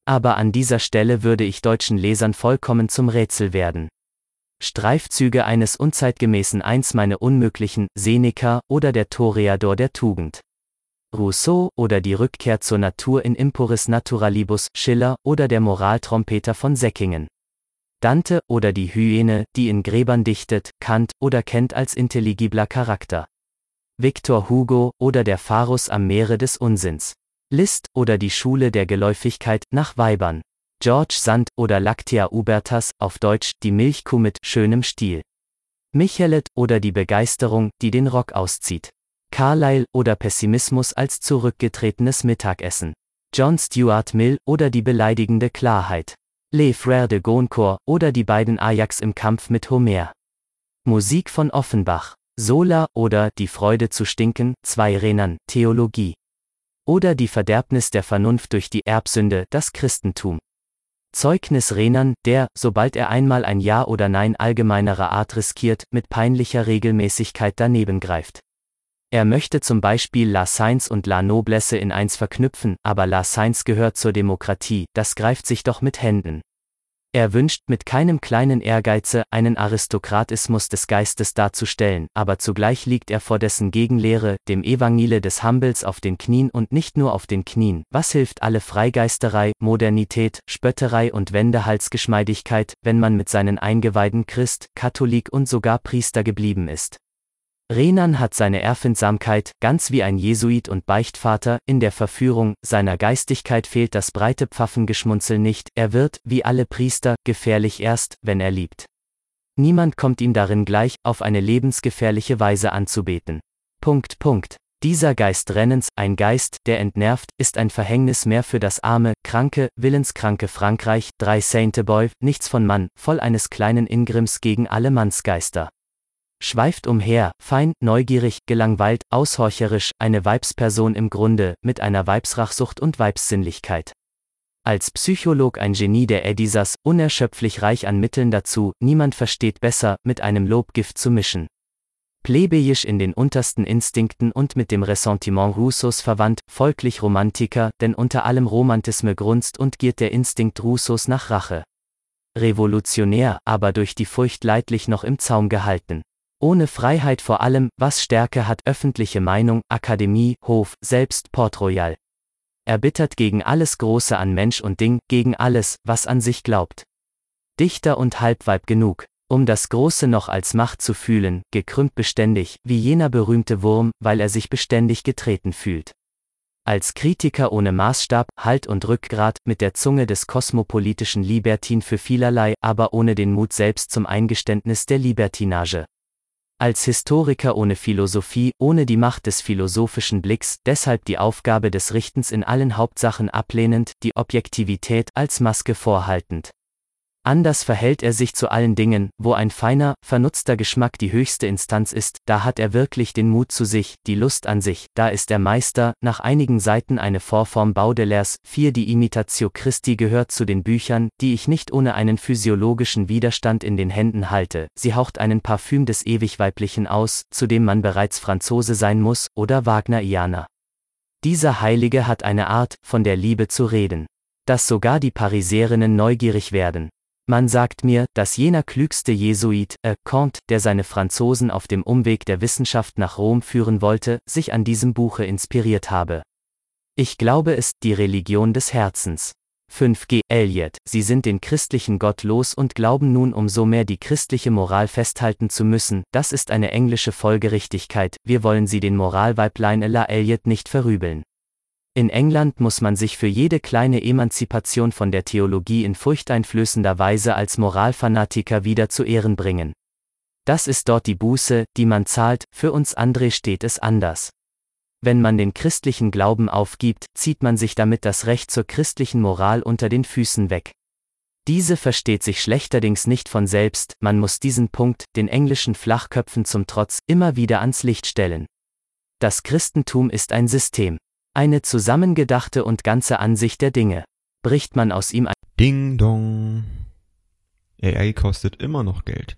Aber an dieser Stelle würde ich deutschen Lesern vollkommen zum Rätsel werden. Streifzüge eines unzeitgemäßen Eins meine unmöglichen, Seneca oder der Toreador der Tugend. Rousseau oder die Rückkehr zur Natur in Impuris Naturalibus, Schiller oder der Moraltrompeter von Säckingen. Dante oder die Hyäne, die in Gräbern dichtet, Kant oder kennt als intelligibler Charakter. Victor Hugo oder der Pharus am Meere des Unsinns. List oder die Schule der Geläufigkeit nach Weibern. George Sand oder Lactea ubertas, auf Deutsch die Milchkuh mit schönem Stiel. Michelet oder die Begeisterung, die den Rock auszieht. Carlyle oder Pessimismus als zurückgetretenes Mittagessen. John Stuart Mill oder die beleidigende Klarheit. Les Frères de Goncourt oder die beiden Ajax im Kampf mit Homer. Musik von Offenbach. Sola oder Die Freude zu stinken, zwei Rennern, Theologie. Oder die Verderbnis der Vernunft durch die Erbsünde, das Christentum. Zeugnis Renan, der, sobald er einmal ein Ja oder Nein allgemeinerer Art riskiert, mit peinlicher Regelmäßigkeit daneben greift. Er möchte zum Beispiel La Science und La Noblesse in eins verknüpfen, aber La Science gehört zur Demokratie, das greift sich doch mit Händen. Er wünscht mit keinem kleinen Ehrgeize, einen Aristokratismus des Geistes darzustellen, aber zugleich liegt er vor dessen Gegenlehre, dem Evangile des Humbles auf den Knien und nicht nur auf den Knien, was hilft alle Freigeisterei, Modernität, Spötterei und Wendehalsgeschmeidigkeit, wenn man mit seinen Eingeweiden Christ, Katholik und sogar Priester geblieben ist. Renan hat seine Erfindsamkeit, ganz wie ein Jesuit und Beichtvater, in der Verführung, seiner Geistigkeit fehlt das breite Pfaffengeschmunzel nicht, er wird, wie alle Priester, gefährlich erst, wenn er liebt. Niemand kommt ihm darin gleich, auf eine lebensgefährliche Weise anzubeten. Punkt, Punkt. Dieser Geist Rennens, ein Geist, der entnervt, ist ein Verhängnis mehr für das arme, kranke, willenskranke Frankreich, drei Sainte-Boy, nichts von Mann, voll eines kleinen Ingrimms gegen alle Mannsgeister schweift umher, fein, neugierig, gelangweilt, aushorcherisch, eine Weibsperson im Grunde, mit einer Weibsrachsucht und Weibssinnlichkeit. Als Psycholog ein Genie der Edisas, unerschöpflich reich an Mitteln dazu, niemand versteht besser, mit einem Lobgift zu mischen. Plebejisch in den untersten Instinkten und mit dem Ressentiment Rousseaus verwandt, folglich Romantiker, denn unter allem Romantisme grunzt und giert der Instinkt Rousseaus nach Rache. Revolutionär, aber durch die Furcht leidlich noch im Zaum gehalten. Ohne Freiheit vor allem, was Stärke hat öffentliche Meinung, Akademie, Hof, selbst Port Royal. Erbittert gegen alles Große an Mensch und Ding, gegen alles, was an sich glaubt. Dichter und Halbweib genug, um das Große noch als Macht zu fühlen, gekrümmt beständig, wie jener berühmte Wurm, weil er sich beständig getreten fühlt. Als Kritiker ohne Maßstab, Halt und Rückgrat, mit der Zunge des kosmopolitischen Libertin für vielerlei, aber ohne den Mut selbst zum Eingeständnis der Libertinage. Als Historiker ohne Philosophie, ohne die Macht des philosophischen Blicks, deshalb die Aufgabe des Richtens in allen Hauptsachen ablehnend, die Objektivität als Maske vorhaltend. Anders verhält er sich zu allen Dingen, wo ein feiner, vernutzter Geschmack die höchste Instanz ist, da hat er wirklich den Mut zu sich, die Lust an sich, da ist er Meister, nach einigen Seiten eine Vorform Baudelaires, 4 Die Imitatio Christi gehört zu den Büchern, die ich nicht ohne einen physiologischen Widerstand in den Händen halte, sie haucht einen Parfüm des Ewigweiblichen aus, zu dem man bereits Franzose sein muss, oder Wagnerianer. Dieser Heilige hat eine Art, von der Liebe zu reden. Dass sogar die Pariserinnen neugierig werden, man sagt mir, dass jener klügste Jesuit, äh, Comte, der seine Franzosen auf dem Umweg der Wissenschaft nach Rom führen wollte, sich an diesem Buche inspiriert habe. Ich glaube es, die Religion des Herzens. 5G Eliot, Sie sind den christlichen Gott los und glauben nun umso mehr die christliche Moral festhalten zu müssen, das ist eine englische Folgerichtigkeit, wir wollen Sie den Moralweiblein Ella Eliot nicht verrübeln. In England muss man sich für jede kleine Emanzipation von der Theologie in furchteinflößender Weise als Moralfanatiker wieder zu Ehren bringen. Das ist dort die Buße, die man zahlt, für uns andere steht es anders. Wenn man den christlichen Glauben aufgibt, zieht man sich damit das Recht zur christlichen Moral unter den Füßen weg. Diese versteht sich schlechterdings nicht von selbst, man muss diesen Punkt, den englischen Flachköpfen zum Trotz, immer wieder ans Licht stellen. Das Christentum ist ein System. Eine zusammengedachte und ganze Ansicht der Dinge. Bricht man aus ihm ein
Ding dong. AI kostet immer noch Geld.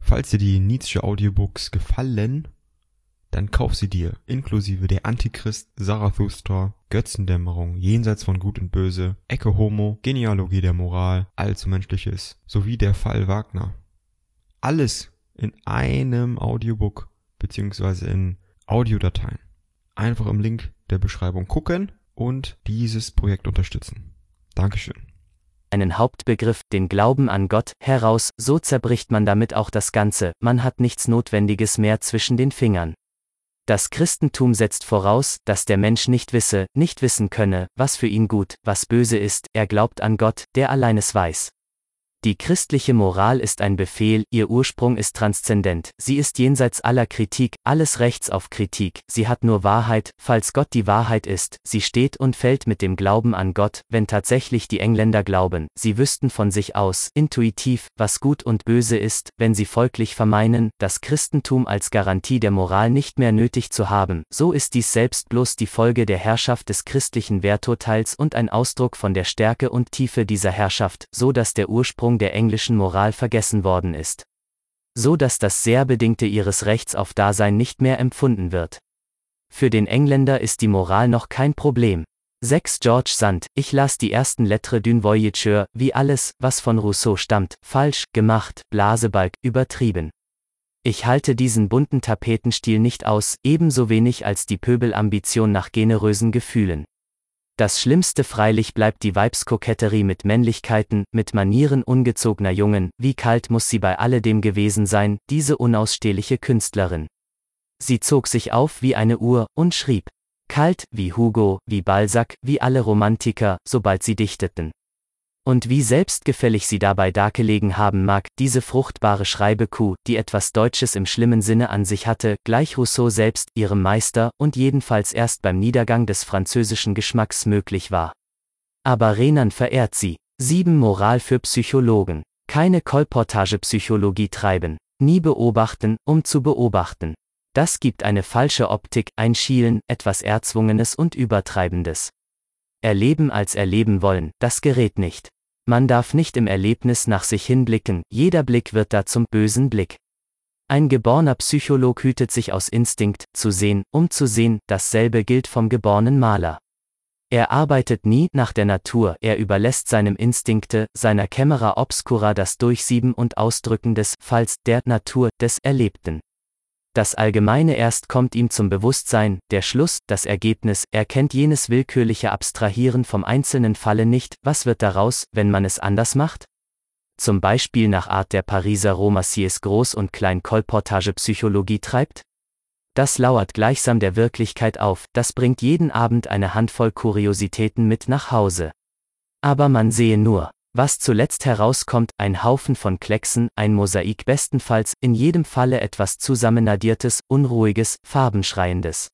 Falls dir die Nietzsche Audiobooks gefallen, dann kauf sie dir, inklusive der Antichrist, Zarathustra, Götzendämmerung, Jenseits von Gut und Böse, Ecke Homo, Genealogie der Moral, Allzu Menschliches, sowie der Fall Wagner. Alles in einem Audiobook, beziehungsweise in Audiodateien einfach im Link der Beschreibung gucken und dieses Projekt unterstützen. Dankeschön.
Einen Hauptbegriff, den Glauben an Gott, heraus, so zerbricht man damit auch das Ganze, man hat nichts Notwendiges mehr zwischen den Fingern. Das Christentum setzt voraus, dass der Mensch nicht wisse, nicht wissen könne, was für ihn gut, was böse ist, er glaubt an Gott, der allein es weiß. Die christliche Moral ist ein Befehl, ihr Ursprung ist transzendent, sie ist jenseits aller Kritik, alles Rechts auf Kritik, sie hat nur Wahrheit, falls Gott die Wahrheit ist, sie steht und fällt mit dem Glauben an Gott, wenn tatsächlich die Engländer glauben, sie wüssten von sich aus, intuitiv, was gut und böse ist, wenn sie folglich vermeinen, das Christentum als Garantie der Moral nicht mehr nötig zu haben, so ist dies selbst bloß die Folge der Herrschaft des christlichen Werturteils und ein Ausdruck von der Stärke und Tiefe dieser Herrschaft, so dass der Ursprung Ursprung der englischen Moral vergessen worden ist. So dass das sehr bedingte ihres Rechts auf Dasein nicht mehr empfunden wird. Für den Engländer ist die Moral noch kein Problem. 6 George Sand, ich las die ersten Lettres d'une Voyageur, wie alles, was von Rousseau stammt, falsch, gemacht, Blasebalg, übertrieben. Ich halte diesen bunten Tapetenstil nicht aus, ebenso wenig als die Pöbelambition nach generösen Gefühlen. Das Schlimmste freilich bleibt die Weibskoketterie mit Männlichkeiten, mit Manieren ungezogener Jungen, wie kalt muss sie bei alledem gewesen sein, diese unausstehliche Künstlerin. Sie zog sich auf wie eine Uhr und schrieb. Kalt, wie Hugo, wie Balzac, wie alle Romantiker, sobald sie dichteten. Und wie selbstgefällig sie dabei dargelegen haben mag, diese fruchtbare Schreibekuh, die etwas Deutsches im schlimmen Sinne an sich hatte, gleich Rousseau selbst, ihrem Meister, und jedenfalls erst beim Niedergang des französischen Geschmacks möglich war. Aber Renan verehrt sie. Sieben Moral für Psychologen. Keine Kolportagepsychologie treiben. Nie beobachten, um zu beobachten. Das gibt eine falsche Optik, ein Schielen, etwas Erzwungenes und Übertreibendes. Erleben als erleben wollen, das gerät nicht. Man darf nicht im Erlebnis nach sich hinblicken, jeder Blick wird da zum bösen Blick. Ein geborner Psycholog hütet sich aus Instinkt, zu sehen, um zu sehen, dasselbe gilt vom geborenen Maler. Er arbeitet nie nach der Natur, er überlässt seinem Instinkte, seiner Camera obscura das Durchsieben und Ausdrücken des Falls der Natur des Erlebten. Das Allgemeine erst kommt ihm zum Bewusstsein, der Schluss, das Ergebnis, er kennt jenes willkürliche Abstrahieren vom einzelnen Falle nicht, was wird daraus, wenn man es anders macht? Zum Beispiel nach Art der Pariser Romassiers Groß- und Klein-Kolportage Psychologie treibt? Das lauert gleichsam der Wirklichkeit auf, das bringt jeden Abend eine Handvoll Kuriositäten mit nach Hause. Aber man sehe nur, was zuletzt herauskommt, ein Haufen von Klecksen, ein Mosaik bestenfalls, in jedem Falle etwas zusammennadiertes, unruhiges, farbenschreiendes.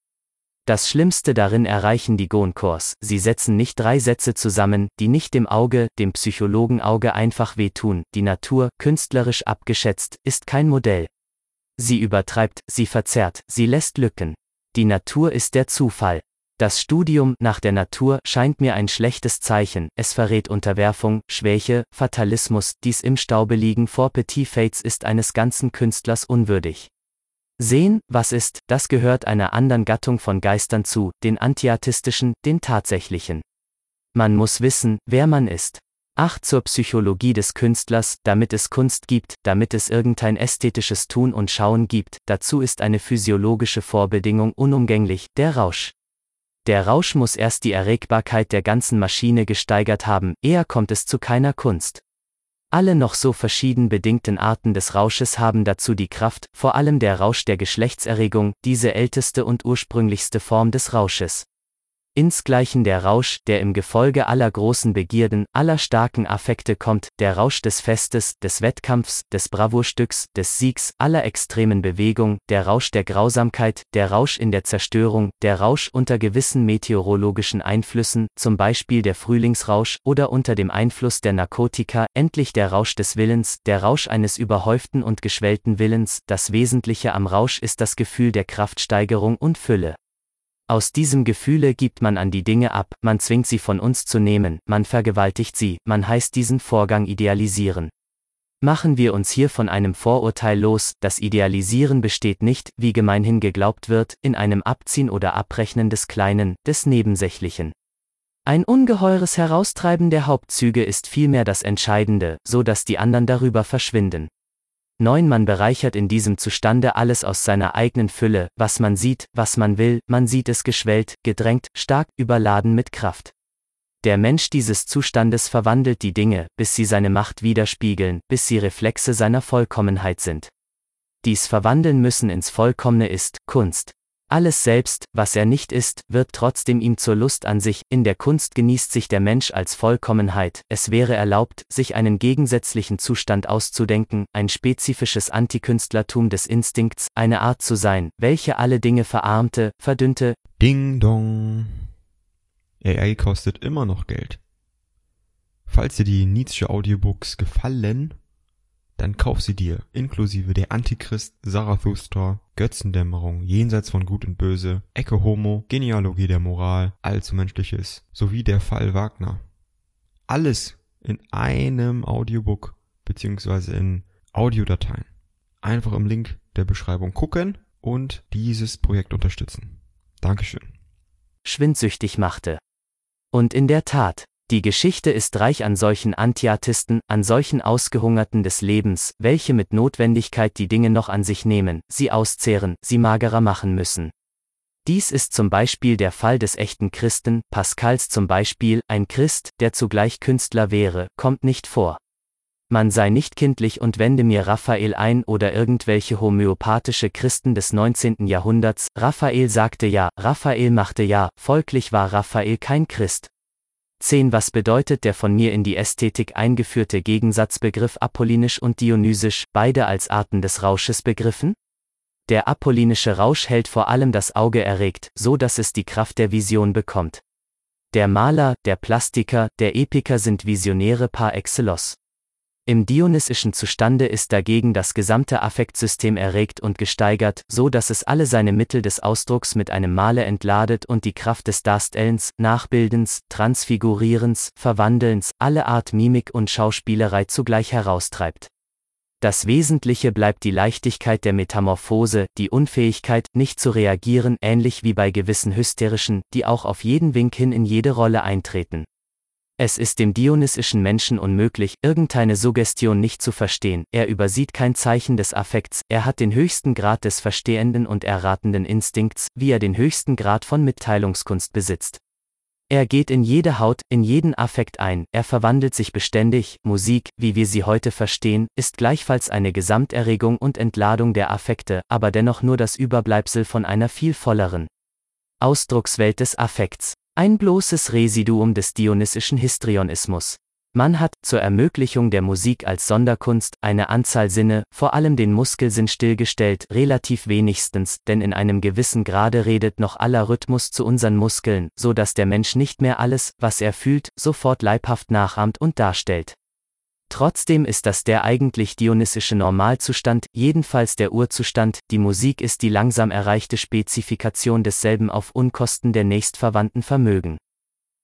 Das Schlimmste darin erreichen die Gonkors, sie setzen nicht drei Sätze zusammen, die nicht dem Auge, dem Psychologenauge einfach wehtun, die Natur, künstlerisch abgeschätzt, ist kein Modell, Sie übertreibt, sie verzerrt, sie lässt Lücken. Die Natur ist der Zufall. Das Studium nach der Natur scheint mir ein schlechtes Zeichen, es verrät Unterwerfung, Schwäche, Fatalismus, dies im Staube liegen vor Petit Fates ist eines ganzen Künstlers unwürdig. Sehen, was ist, das gehört einer anderen Gattung von Geistern zu, den antiartistischen, den tatsächlichen. Man muss wissen, wer man ist. Acht zur Psychologie des Künstlers, damit es Kunst gibt, damit es irgendein ästhetisches Tun und Schauen gibt, dazu ist eine physiologische Vorbedingung unumgänglich, der Rausch. Der Rausch muss erst die Erregbarkeit der ganzen Maschine gesteigert haben, eher kommt es zu keiner Kunst. Alle noch so verschieden bedingten Arten des Rausches haben dazu die Kraft, vor allem der Rausch der Geschlechtserregung, diese älteste und ursprünglichste Form des Rausches. Insgleichen der Rausch, der im Gefolge aller großen Begierden, aller starken Affekte kommt, der Rausch des Festes, des Wettkampfs, des Bravourstücks, des Siegs, aller extremen Bewegung, der Rausch der Grausamkeit, der Rausch in der Zerstörung, der Rausch unter gewissen meteorologischen Einflüssen, zum Beispiel der Frühlingsrausch, oder unter dem Einfluss der Narkotika, endlich der Rausch des Willens, der Rausch eines überhäuften und geschwellten Willens, das Wesentliche am Rausch ist das Gefühl der Kraftsteigerung und Fülle. Aus diesem Gefühle gibt man an die Dinge ab, man zwingt sie von uns zu nehmen, man vergewaltigt sie, man heißt diesen Vorgang idealisieren. Machen wir uns hier von einem Vorurteil los, das Idealisieren besteht nicht, wie gemeinhin geglaubt wird, in einem Abziehen oder Abrechnen des Kleinen, des Nebensächlichen. Ein ungeheures Heraustreiben der Hauptzüge ist vielmehr das Entscheidende, so dass die anderen darüber verschwinden. Neun Man bereichert in diesem Zustande alles aus seiner eigenen Fülle, was man sieht, was man will, man sieht es geschwellt, gedrängt, stark, überladen mit Kraft. Der Mensch dieses Zustandes verwandelt die Dinge, bis sie seine Macht widerspiegeln, bis sie Reflexe seiner Vollkommenheit sind. Dies Verwandeln müssen ins Vollkommene ist Kunst. Alles selbst, was er nicht ist, wird trotzdem ihm zur Lust an sich, in der Kunst genießt sich der Mensch als Vollkommenheit, es wäre erlaubt, sich einen gegensätzlichen Zustand auszudenken, ein spezifisches Antikünstlertum des Instinkts, eine Art zu sein, welche alle Dinge verarmte, verdünnte.
Ding dong. AI kostet immer noch Geld. Falls dir die Nietzsche Audiobooks gefallen, dann kauf sie dir, inklusive der Antichrist, Zarathustra, Götzendämmerung, Jenseits von Gut und Böse, Ecke Homo, Genealogie der Moral, Allzu Menschliches, sowie der Fall Wagner. Alles in einem Audiobook, beziehungsweise in Audiodateien. Einfach im Link der Beschreibung gucken und dieses Projekt unterstützen. Dankeschön.
Schwindsüchtig machte. Und in der Tat, die Geschichte ist reich an solchen Antiartisten, an solchen Ausgehungerten des Lebens, welche mit Notwendigkeit die Dinge noch an sich nehmen, sie auszehren, sie magerer machen müssen. Dies ist zum Beispiel der Fall des echten Christen, Pascals zum Beispiel, ein Christ, der zugleich Künstler wäre, kommt nicht vor. Man sei nicht kindlich und wende mir Raphael ein oder irgendwelche homöopathische Christen des 19. Jahrhunderts, Raphael sagte ja, Raphael machte ja, folglich war Raphael kein Christ, 10. Was bedeutet der von mir in die Ästhetik eingeführte Gegensatzbegriff apollinisch und dionysisch, beide als Arten des Rausches begriffen? Der apollinische Rausch hält vor allem das Auge erregt, so dass es die Kraft der Vision bekommt. Der Maler, der Plastiker, der Epiker sind Visionäre par excellence. Im dionysischen Zustande ist dagegen das gesamte Affektsystem erregt und gesteigert, so dass es alle seine Mittel des Ausdrucks mit einem Male entladet und die Kraft des Darstellens, Nachbildens, Transfigurierens, Verwandelns, alle Art Mimik und Schauspielerei zugleich heraustreibt. Das Wesentliche bleibt die Leichtigkeit der Metamorphose, die Unfähigkeit, nicht zu reagieren, ähnlich wie bei gewissen hysterischen, die auch auf jeden Wink hin in jede Rolle eintreten. Es ist dem dionysischen Menschen unmöglich, irgendeine Suggestion nicht zu verstehen, er übersieht kein Zeichen des Affekts, er hat den höchsten Grad des verstehenden und erratenden Instinkts, wie er den höchsten Grad von Mitteilungskunst besitzt. Er geht in jede Haut, in jeden Affekt ein, er verwandelt sich beständig, Musik, wie wir sie heute verstehen, ist gleichfalls eine Gesamterregung und Entladung der Affekte, aber dennoch nur das Überbleibsel von einer viel volleren Ausdruckswelt des Affekts. Ein bloßes Residuum des dionysischen Histrionismus. Man hat, zur Ermöglichung der Musik als Sonderkunst, eine Anzahl Sinne, vor allem den Muskelsinn stillgestellt, relativ wenigstens, denn in einem gewissen Grade redet noch aller Rhythmus zu unseren Muskeln, so dass der Mensch nicht mehr alles, was er fühlt, sofort leibhaft nachahmt und darstellt. Trotzdem ist das der eigentlich dionysische Normalzustand, jedenfalls der Urzustand, die Musik ist die langsam erreichte Spezifikation desselben auf Unkosten der nächstverwandten Vermögen.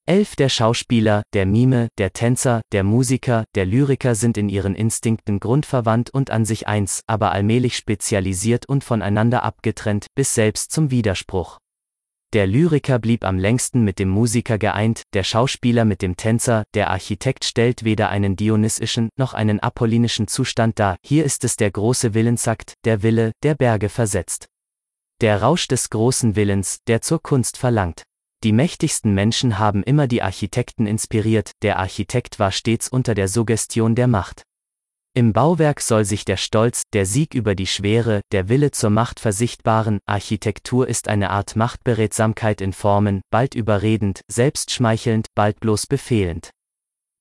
Elf der Schauspieler, der Mime, der Tänzer, der Musiker, der Lyriker sind in ihren Instinkten grundverwandt und an sich eins, aber allmählich spezialisiert und voneinander abgetrennt, bis selbst zum Widerspruch. Der Lyriker blieb am längsten mit dem Musiker geeint, der Schauspieler mit dem Tänzer, der Architekt stellt weder einen dionysischen noch einen apollinischen Zustand dar, hier ist es der große Willensakt, der Wille, der Berge versetzt. Der Rausch des großen Willens, der zur Kunst verlangt. Die mächtigsten Menschen haben immer die Architekten inspiriert, der Architekt war stets unter der Suggestion der Macht. Im Bauwerk soll sich der Stolz, der Sieg über die Schwere, der Wille zur Macht versichtbaren, Architektur ist eine Art Machtberedsamkeit in Formen, bald überredend, selbstschmeichelnd, bald bloß befehlend.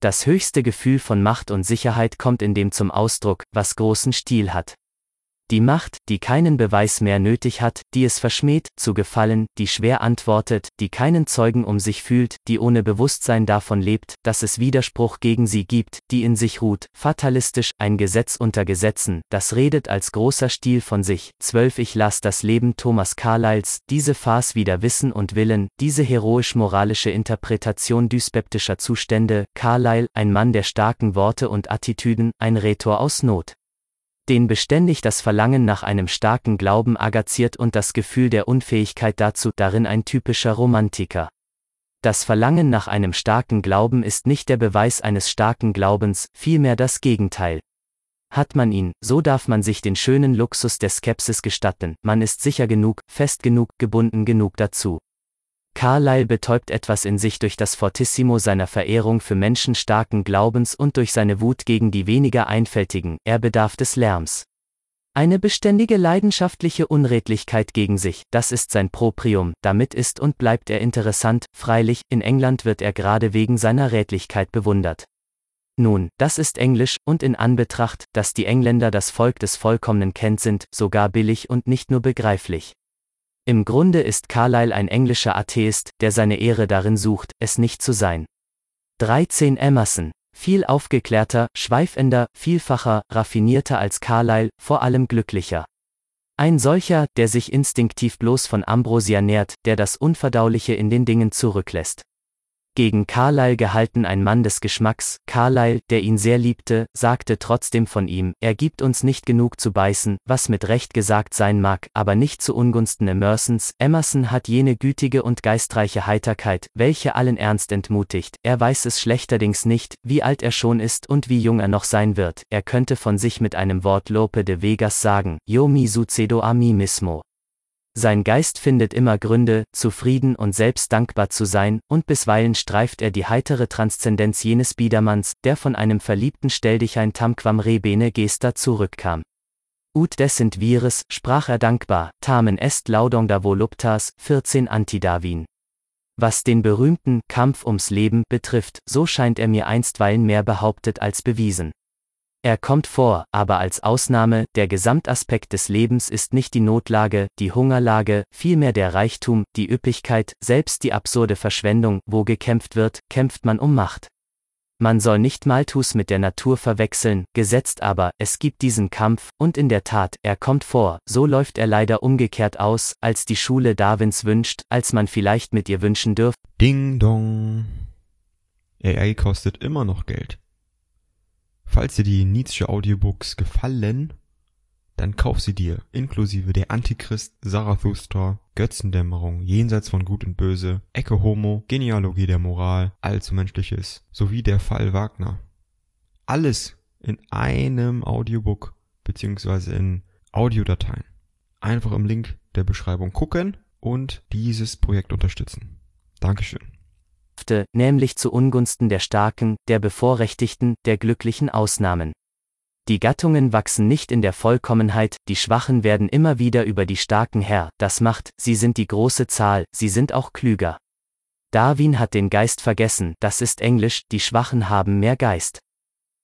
Das höchste Gefühl von Macht und Sicherheit kommt in dem zum Ausdruck, was großen Stil hat. Die Macht, die keinen Beweis mehr nötig hat, die es verschmäht, zu gefallen, die schwer antwortet, die keinen Zeugen um sich fühlt, die ohne Bewusstsein davon lebt, dass es Widerspruch gegen sie gibt, die in sich ruht, fatalistisch, ein Gesetz unter Gesetzen, das redet als großer Stil von sich. 12 Ich las das Leben Thomas Carlyles, diese Farce wider Wissen und Willen, diese heroisch-moralische Interpretation dyspeptischer Zustände, Carlyle, ein Mann der starken Worte und Attitüden, ein Rhetor aus Not den beständig das Verlangen nach einem starken Glauben agaziert und das Gefühl der Unfähigkeit dazu, darin ein typischer Romantiker. Das Verlangen nach einem starken Glauben ist nicht der Beweis eines starken Glaubens, vielmehr das Gegenteil. Hat man ihn, so darf man sich den schönen Luxus der Skepsis gestatten, man ist sicher genug, fest genug, gebunden genug dazu. Carlyle betäubt etwas in sich durch das Fortissimo seiner Verehrung für Menschen starken Glaubens und durch seine Wut gegen die weniger Einfältigen, er bedarf des Lärms. Eine beständige leidenschaftliche Unredlichkeit gegen sich, das ist sein Proprium, damit ist und bleibt er interessant, freilich, in England wird er gerade wegen seiner Redlichkeit bewundert. Nun, das ist Englisch, und in Anbetracht, dass die Engländer das Volk des Vollkommenen kennt sind, sogar billig und nicht nur begreiflich. Im Grunde ist Carlyle ein englischer Atheist, der seine Ehre darin sucht, es nicht zu sein. 13 Emerson. Viel aufgeklärter, schweifender, vielfacher, raffinierter als Carlyle, vor allem glücklicher. Ein solcher, der sich instinktiv bloß von Ambrosia nährt, der das Unverdauliche in den Dingen zurücklässt gegen Carlyle gehalten ein Mann des Geschmacks, Carlyle, der ihn sehr liebte, sagte trotzdem von ihm, er gibt uns nicht genug zu beißen, was mit Recht gesagt sein mag, aber nicht zu Ungunsten Emersons, Emerson hat jene gütige und geistreiche Heiterkeit, welche allen Ernst entmutigt, er weiß es schlechterdings nicht, wie alt er schon ist und wie jung er noch sein wird, er könnte von sich mit einem Wort Lope de Vegas sagen, Yo mi sucedo a mi mismo. Sein Geist findet immer Gründe, zufrieden und selbst dankbar zu sein, und bisweilen streift er die heitere Transzendenz jenes Biedermanns, der von einem verliebten Stelldichein Tamquam Rebene Gesta zurückkam. Ut desint vires, sprach er dankbar, tamen est laudonda voluptas, 14 Antidavin. Was den berühmten Kampf ums Leben betrifft, so scheint er mir einstweilen mehr behauptet als bewiesen. Er kommt vor, aber als Ausnahme, der Gesamtaspekt des Lebens ist nicht die Notlage, die Hungerlage, vielmehr der Reichtum, die Üppigkeit, selbst die absurde Verschwendung, wo gekämpft wird, kämpft man um Macht. Man soll nicht Malthus mit der Natur verwechseln, gesetzt aber, es gibt diesen Kampf, und in der Tat, er kommt vor, so läuft er leider umgekehrt aus, als die Schule Darwins wünscht, als man vielleicht mit ihr wünschen dürft.
Ding dong. AI kostet immer noch Geld. Falls dir die Nietzsche Audiobooks gefallen, dann kauf sie dir, inklusive der Antichrist, Zarathustra, Götzendämmerung, Jenseits von Gut und Böse, Ecke Homo, Genealogie der Moral, Allzu Menschliches, sowie der Fall Wagner. Alles in einem Audiobook beziehungsweise in Audiodateien. Einfach im Link der Beschreibung gucken und dieses Projekt unterstützen. Dankeschön.
Nämlich zu Ungunsten der Starken, der Bevorrechtigten, der glücklichen Ausnahmen. Die Gattungen wachsen nicht in der Vollkommenheit, die Schwachen werden immer wieder über die Starken Herr, das macht, sie sind die große Zahl, sie sind auch klüger. Darwin hat den Geist vergessen, das ist Englisch, die Schwachen haben mehr Geist.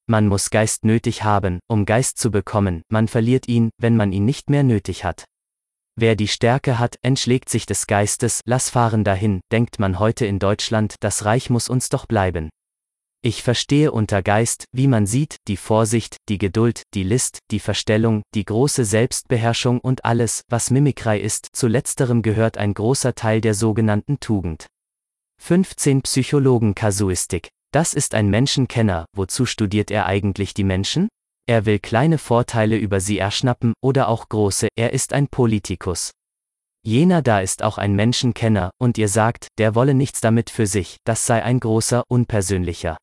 Man muss Geist nötig haben, um Geist zu bekommen, man verliert ihn, wenn man ihn nicht mehr nötig hat. Wer die Stärke hat, entschlägt sich des Geistes, lass fahren dahin, denkt man heute in Deutschland, das Reich muss uns doch bleiben. Ich verstehe unter Geist, wie man sieht, die Vorsicht, die Geduld, die List, die Verstellung, die große Selbstbeherrschung und alles, was Mimikrei ist, zu letzterem gehört ein großer Teil der sogenannten Tugend. 15 Psychologen Kasuistik. Das ist ein Menschenkenner, wozu studiert er eigentlich die Menschen? Er will kleine Vorteile über sie erschnappen oder auch große, er ist ein Politikus. Jener da ist auch ein Menschenkenner, und ihr sagt, der wolle nichts damit für sich, das sei ein großer, unpersönlicher.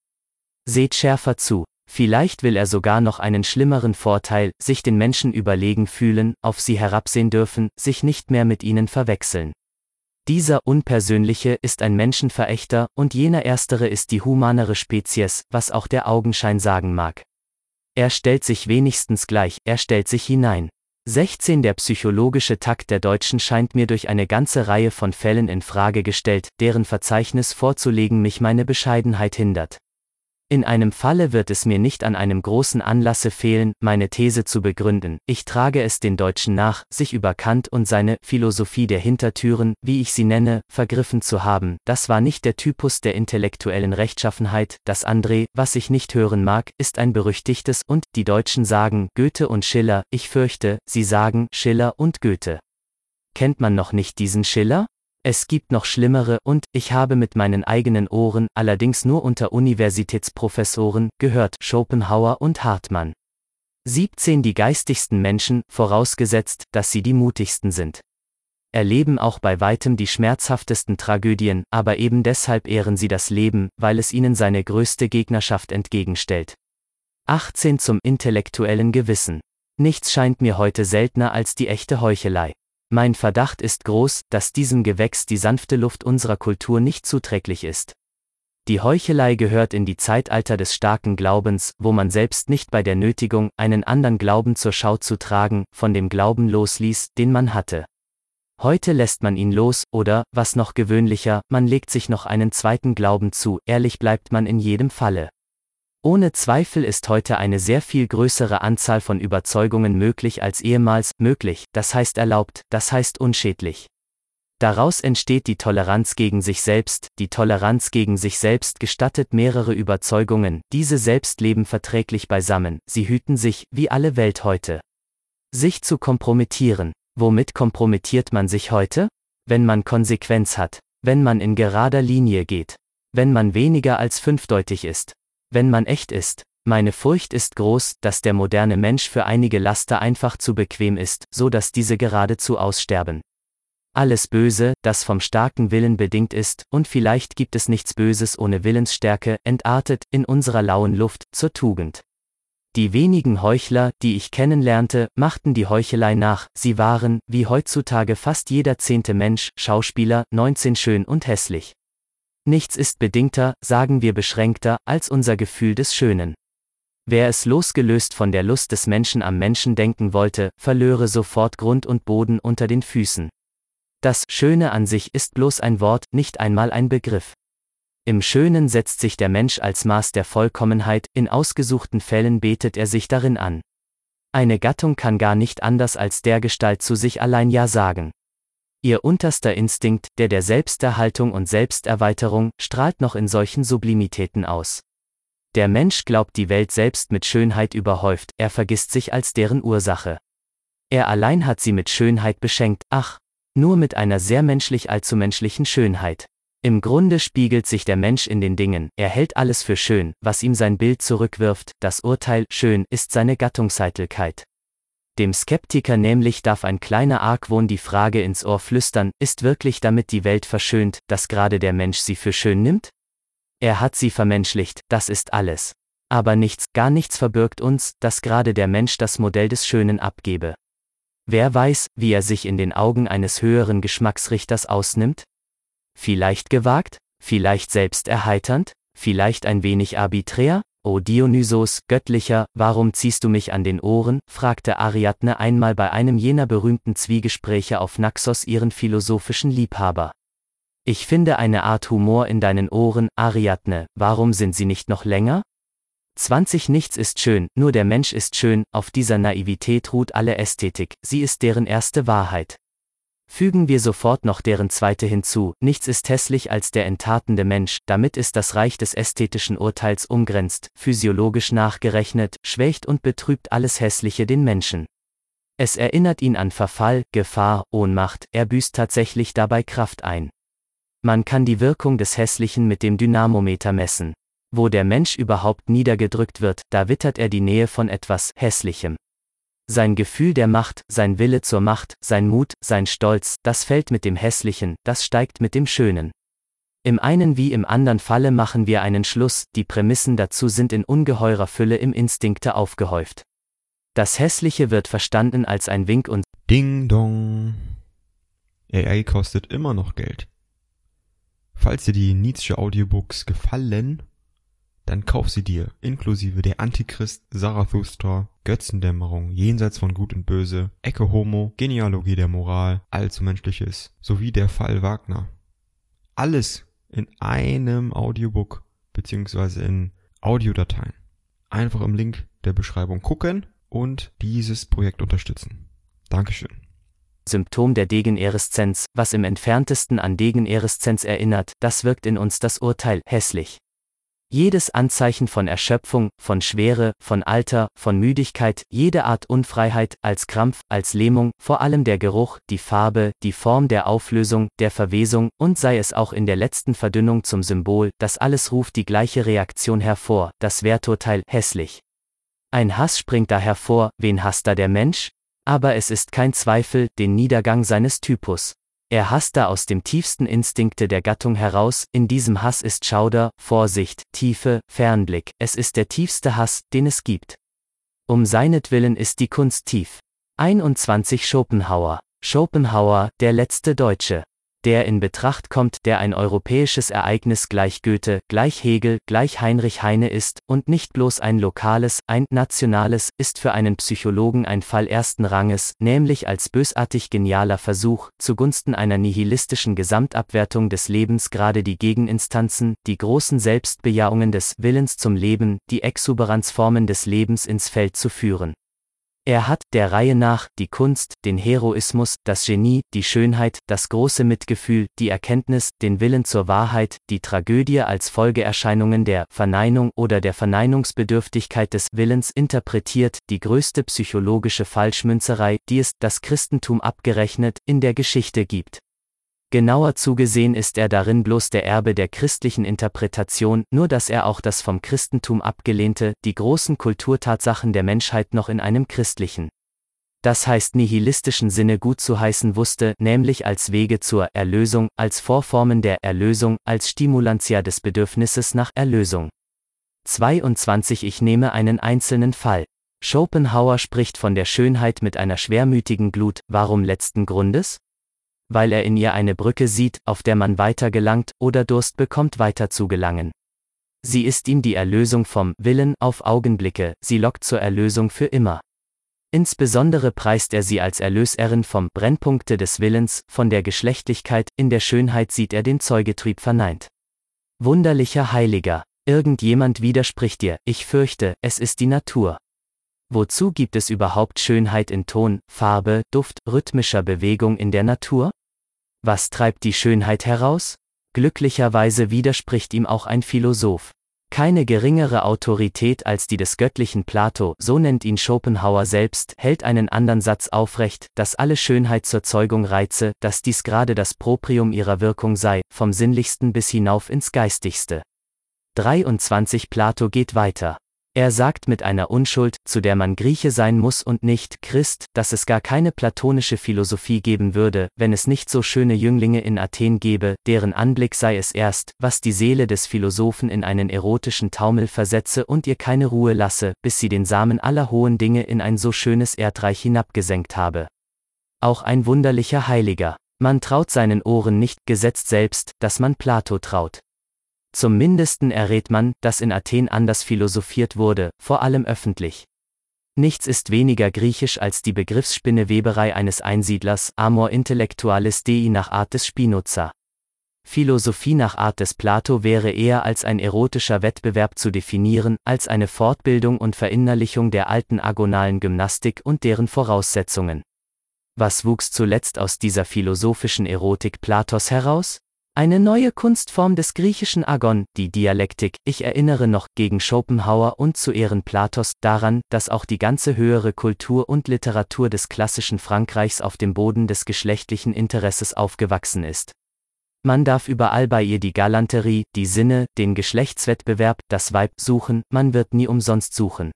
Seht schärfer zu, vielleicht will er sogar noch einen schlimmeren Vorteil, sich den Menschen überlegen fühlen, auf sie herabsehen dürfen, sich nicht mehr mit ihnen verwechseln. Dieser Unpersönliche ist ein Menschenverächter, und jener Erstere ist die humanere Spezies, was auch der Augenschein sagen mag. Er stellt sich wenigstens gleich, er stellt sich hinein. 16 Der psychologische Takt der Deutschen scheint mir durch eine ganze Reihe von Fällen in Frage gestellt, deren Verzeichnis vorzulegen mich meine Bescheidenheit hindert. In einem Falle wird es mir nicht an einem großen Anlasse fehlen, meine These zu begründen, ich trage es den Deutschen nach, sich über Kant und seine Philosophie der Hintertüren, wie ich sie nenne, vergriffen zu haben, das war nicht der Typus der intellektuellen Rechtschaffenheit, das André, was ich nicht hören mag, ist ein berüchtigtes und, die Deutschen sagen, Goethe und Schiller, ich fürchte, sie sagen, Schiller und Goethe. Kennt man noch nicht diesen Schiller? Es gibt noch schlimmere und, ich habe mit meinen eigenen Ohren, allerdings nur unter Universitätsprofessoren, gehört, Schopenhauer und Hartmann. 17 Die geistigsten Menschen, vorausgesetzt, dass sie die mutigsten sind. Erleben auch bei weitem die schmerzhaftesten Tragödien, aber eben deshalb ehren sie das Leben, weil es ihnen seine größte Gegnerschaft entgegenstellt. 18 Zum intellektuellen Gewissen. Nichts scheint mir heute seltener als die echte Heuchelei. Mein Verdacht ist groß, dass diesem Gewächs die sanfte Luft unserer Kultur nicht zuträglich ist. Die Heuchelei gehört in die Zeitalter des starken Glaubens, wo man selbst nicht bei der Nötigung, einen anderen Glauben zur Schau zu tragen, von dem Glauben losließ, den man hatte. Heute lässt man ihn los, oder, was noch gewöhnlicher, man legt sich noch einen zweiten Glauben zu, ehrlich bleibt man in jedem Falle. Ohne Zweifel ist heute eine sehr viel größere Anzahl von Überzeugungen möglich als ehemals möglich, das heißt erlaubt, das heißt unschädlich. Daraus entsteht die Toleranz gegen sich selbst, die Toleranz gegen sich selbst gestattet mehrere Überzeugungen, diese selbst leben verträglich beisammen, sie hüten sich, wie alle Welt heute. Sich zu kompromittieren. Womit kompromittiert man sich heute? Wenn man Konsequenz hat, wenn man in gerader Linie geht, wenn man weniger als fünfdeutig ist, wenn man echt ist. Meine Furcht ist groß, dass der moderne Mensch für einige Laster einfach zu bequem ist, so dass diese geradezu aussterben. Alles Böse, das vom starken Willen bedingt ist, und vielleicht gibt es nichts Böses ohne Willensstärke, entartet, in unserer lauen Luft, zur Tugend. Die wenigen Heuchler, die ich kennenlernte, machten die Heuchelei nach, sie waren, wie heutzutage fast jeder zehnte Mensch, Schauspieler, 19 schön und hässlich. Nichts ist bedingter, sagen wir beschränkter, als unser Gefühl des Schönen. Wer es losgelöst von der Lust des Menschen am Menschen denken wollte, verlöre sofort Grund und Boden unter den Füßen. Das Schöne an sich ist bloß ein Wort, nicht einmal ein Begriff. Im Schönen setzt sich der Mensch als Maß der Vollkommenheit, in ausgesuchten Fällen betet er sich darin an. Eine Gattung kann gar nicht anders als dergestalt zu sich allein Ja sagen. Ihr unterster Instinkt, der der Selbsterhaltung und Selbsterweiterung, strahlt noch in solchen Sublimitäten aus. Der Mensch glaubt die Welt selbst mit Schönheit überhäuft, er vergisst sich als deren Ursache. Er allein hat sie mit Schönheit beschenkt, ach, nur mit einer sehr menschlich allzu menschlichen Schönheit. Im Grunde spiegelt sich der Mensch in den Dingen, er hält alles für schön, was ihm sein Bild zurückwirft, das Urteil schön ist seine Gattungseitelkeit. Dem Skeptiker nämlich darf ein kleiner Argwohn die Frage ins Ohr flüstern, ist wirklich damit die Welt verschönt, dass gerade der Mensch sie für schön nimmt? Er hat sie vermenschlicht, das ist alles. Aber nichts, gar nichts verbirgt uns, dass gerade der Mensch das Modell des Schönen abgebe. Wer weiß, wie er sich in den Augen eines höheren Geschmacksrichters ausnimmt? Vielleicht gewagt? Vielleicht selbst erheiternd? Vielleicht ein wenig arbiträr? O Dionysos, Göttlicher, warum ziehst du mich an den Ohren? fragte Ariadne einmal bei einem jener berühmten Zwiegespräche auf Naxos ihren philosophischen Liebhaber. Ich finde eine Art Humor in deinen Ohren, Ariadne, warum sind sie nicht noch länger? 20 Nichts ist schön, nur der Mensch ist schön, auf dieser Naivität ruht alle Ästhetik, sie ist deren erste Wahrheit. Fügen wir sofort noch deren zweite hinzu, nichts ist hässlich als der enttatende Mensch, damit ist das Reich des ästhetischen Urteils umgrenzt, physiologisch nachgerechnet, schwächt und betrübt alles Hässliche den Menschen. Es erinnert ihn an Verfall, Gefahr, Ohnmacht, er büßt tatsächlich dabei Kraft ein. Man kann die Wirkung des Hässlichen mit dem Dynamometer messen. Wo der Mensch überhaupt niedergedrückt wird, da wittert er die Nähe von etwas Hässlichem. Sein Gefühl der Macht, sein Wille zur Macht, sein Mut, sein Stolz, das fällt mit dem Hässlichen, das steigt mit dem Schönen. Im einen wie im anderen Falle machen wir einen Schluss, die Prämissen dazu sind in ungeheurer Fülle im Instinkte aufgehäuft. Das Hässliche wird verstanden als ein Wink und
Ding dong. AI kostet immer noch Geld. Falls dir die Nietzsche Audiobooks gefallen, dann kauf sie dir, inklusive der Antichrist, Zarathustra, Götzendämmerung, Jenseits von Gut und Böse, Ecke Homo, Genealogie der Moral, Allzu Menschliches, sowie der Fall Wagner. Alles in einem Audiobook beziehungsweise in Audiodateien. Einfach im Link der Beschreibung gucken und dieses Projekt unterstützen. Dankeschön.
Symptom der Degenereszenz, was im entferntesten an Degenereszenz erinnert, das wirkt in uns das Urteil hässlich. Jedes Anzeichen von Erschöpfung, von Schwere, von Alter, von Müdigkeit, jede Art Unfreiheit, als Krampf, als Lähmung, vor allem der Geruch, die Farbe, die Form der Auflösung, der Verwesung, und sei es auch in der letzten Verdünnung zum Symbol, das alles ruft die gleiche Reaktion hervor, das Werturteil hässlich. Ein Hass springt da hervor, wen hasst da der Mensch? Aber es ist kein Zweifel, den Niedergang seines Typus. Er hasste aus dem tiefsten Instinkte der Gattung heraus, in diesem Hass ist Schauder, Vorsicht, Tiefe, Fernblick, es ist der tiefste Hass, den es gibt. Um seinetwillen ist die Kunst tief. 21 Schopenhauer. Schopenhauer, der letzte Deutsche der in Betracht kommt, der ein europäisches Ereignis gleich Goethe, gleich Hegel, gleich Heinrich Heine ist, und nicht bloß ein lokales, ein nationales, ist für einen Psychologen ein Fall ersten Ranges, nämlich als bösartig genialer Versuch, zugunsten einer nihilistischen Gesamtabwertung des Lebens gerade die Gegeninstanzen, die großen Selbstbejahungen des Willens zum Leben, die Exuberanzformen des Lebens ins Feld zu führen. Er hat, der Reihe nach, die Kunst, den Heroismus, das Genie, die Schönheit, das große Mitgefühl, die Erkenntnis, den Willen zur Wahrheit, die Tragödie als Folgeerscheinungen der Verneinung oder der Verneinungsbedürftigkeit des Willens interpretiert, die größte psychologische Falschmünzerei, die es, das Christentum abgerechnet, in der Geschichte gibt. Genauer zugesehen ist er darin bloß der Erbe der christlichen Interpretation, nur dass er auch das vom Christentum abgelehnte, die großen Kulturtatsachen der Menschheit noch in einem christlichen, das heißt nihilistischen Sinne gut zu heißen wusste, nämlich als Wege zur Erlösung, als Vorformen der Erlösung, als Stimulantia des Bedürfnisses nach Erlösung. 22 Ich nehme einen einzelnen Fall. Schopenhauer spricht von der Schönheit mit einer schwermütigen Glut, warum letzten Grundes? Weil er in ihr eine Brücke sieht, auf der man weiter gelangt oder Durst bekommt weiter zu gelangen. Sie ist ihm die Erlösung vom Willen auf Augenblicke, sie lockt zur Erlösung für immer. Insbesondere preist er sie als Erlöserin vom Brennpunkte des Willens, von der Geschlechtlichkeit, in der Schönheit sieht er den Zeugetrieb verneint. Wunderlicher Heiliger, irgendjemand widerspricht dir, ich fürchte, es ist die Natur. Wozu gibt es überhaupt Schönheit in Ton, Farbe, Duft, rhythmischer Bewegung in der Natur? Was treibt die Schönheit heraus? Glücklicherweise widerspricht ihm auch ein Philosoph. Keine geringere Autorität als die des göttlichen Plato, so nennt ihn Schopenhauer selbst, hält einen anderen Satz aufrecht, dass alle Schönheit zur Zeugung reize, dass dies gerade das Proprium ihrer Wirkung sei, vom Sinnlichsten bis hinauf ins Geistigste. 23 Plato geht weiter. Er sagt mit einer Unschuld, zu der man Grieche sein muss und nicht Christ, dass es gar keine platonische Philosophie geben würde, wenn es nicht so schöne Jünglinge in Athen gäbe, deren Anblick sei es erst, was die Seele des Philosophen in einen erotischen Taumel versetze und ihr keine Ruhe lasse, bis sie den Samen aller hohen Dinge in ein so schönes Erdreich hinabgesenkt habe. Auch ein wunderlicher Heiliger. Man traut seinen Ohren nicht, gesetzt selbst, dass man Plato traut. Zum Mindesten errät man, dass in Athen anders philosophiert wurde, vor allem öffentlich. Nichts ist weniger griechisch als die Begriffsspinneweberei eines Einsiedlers, Amor intellectualis dei nach Art des Spinoza. Philosophie nach Art des Plato wäre eher als ein erotischer Wettbewerb zu definieren, als eine Fortbildung und Verinnerlichung der alten agonalen Gymnastik und deren Voraussetzungen. Was wuchs zuletzt aus dieser philosophischen Erotik Platos heraus? Eine neue Kunstform des griechischen Agon, die Dialektik. Ich erinnere noch gegen Schopenhauer und zu Ehren Platos daran, dass auch die ganze höhere Kultur und Literatur des klassischen Frankreichs auf dem Boden des geschlechtlichen Interesses aufgewachsen ist. Man darf überall bei ihr die Galanterie, die Sinne, den Geschlechtswettbewerb, das Weib suchen, man wird nie umsonst suchen.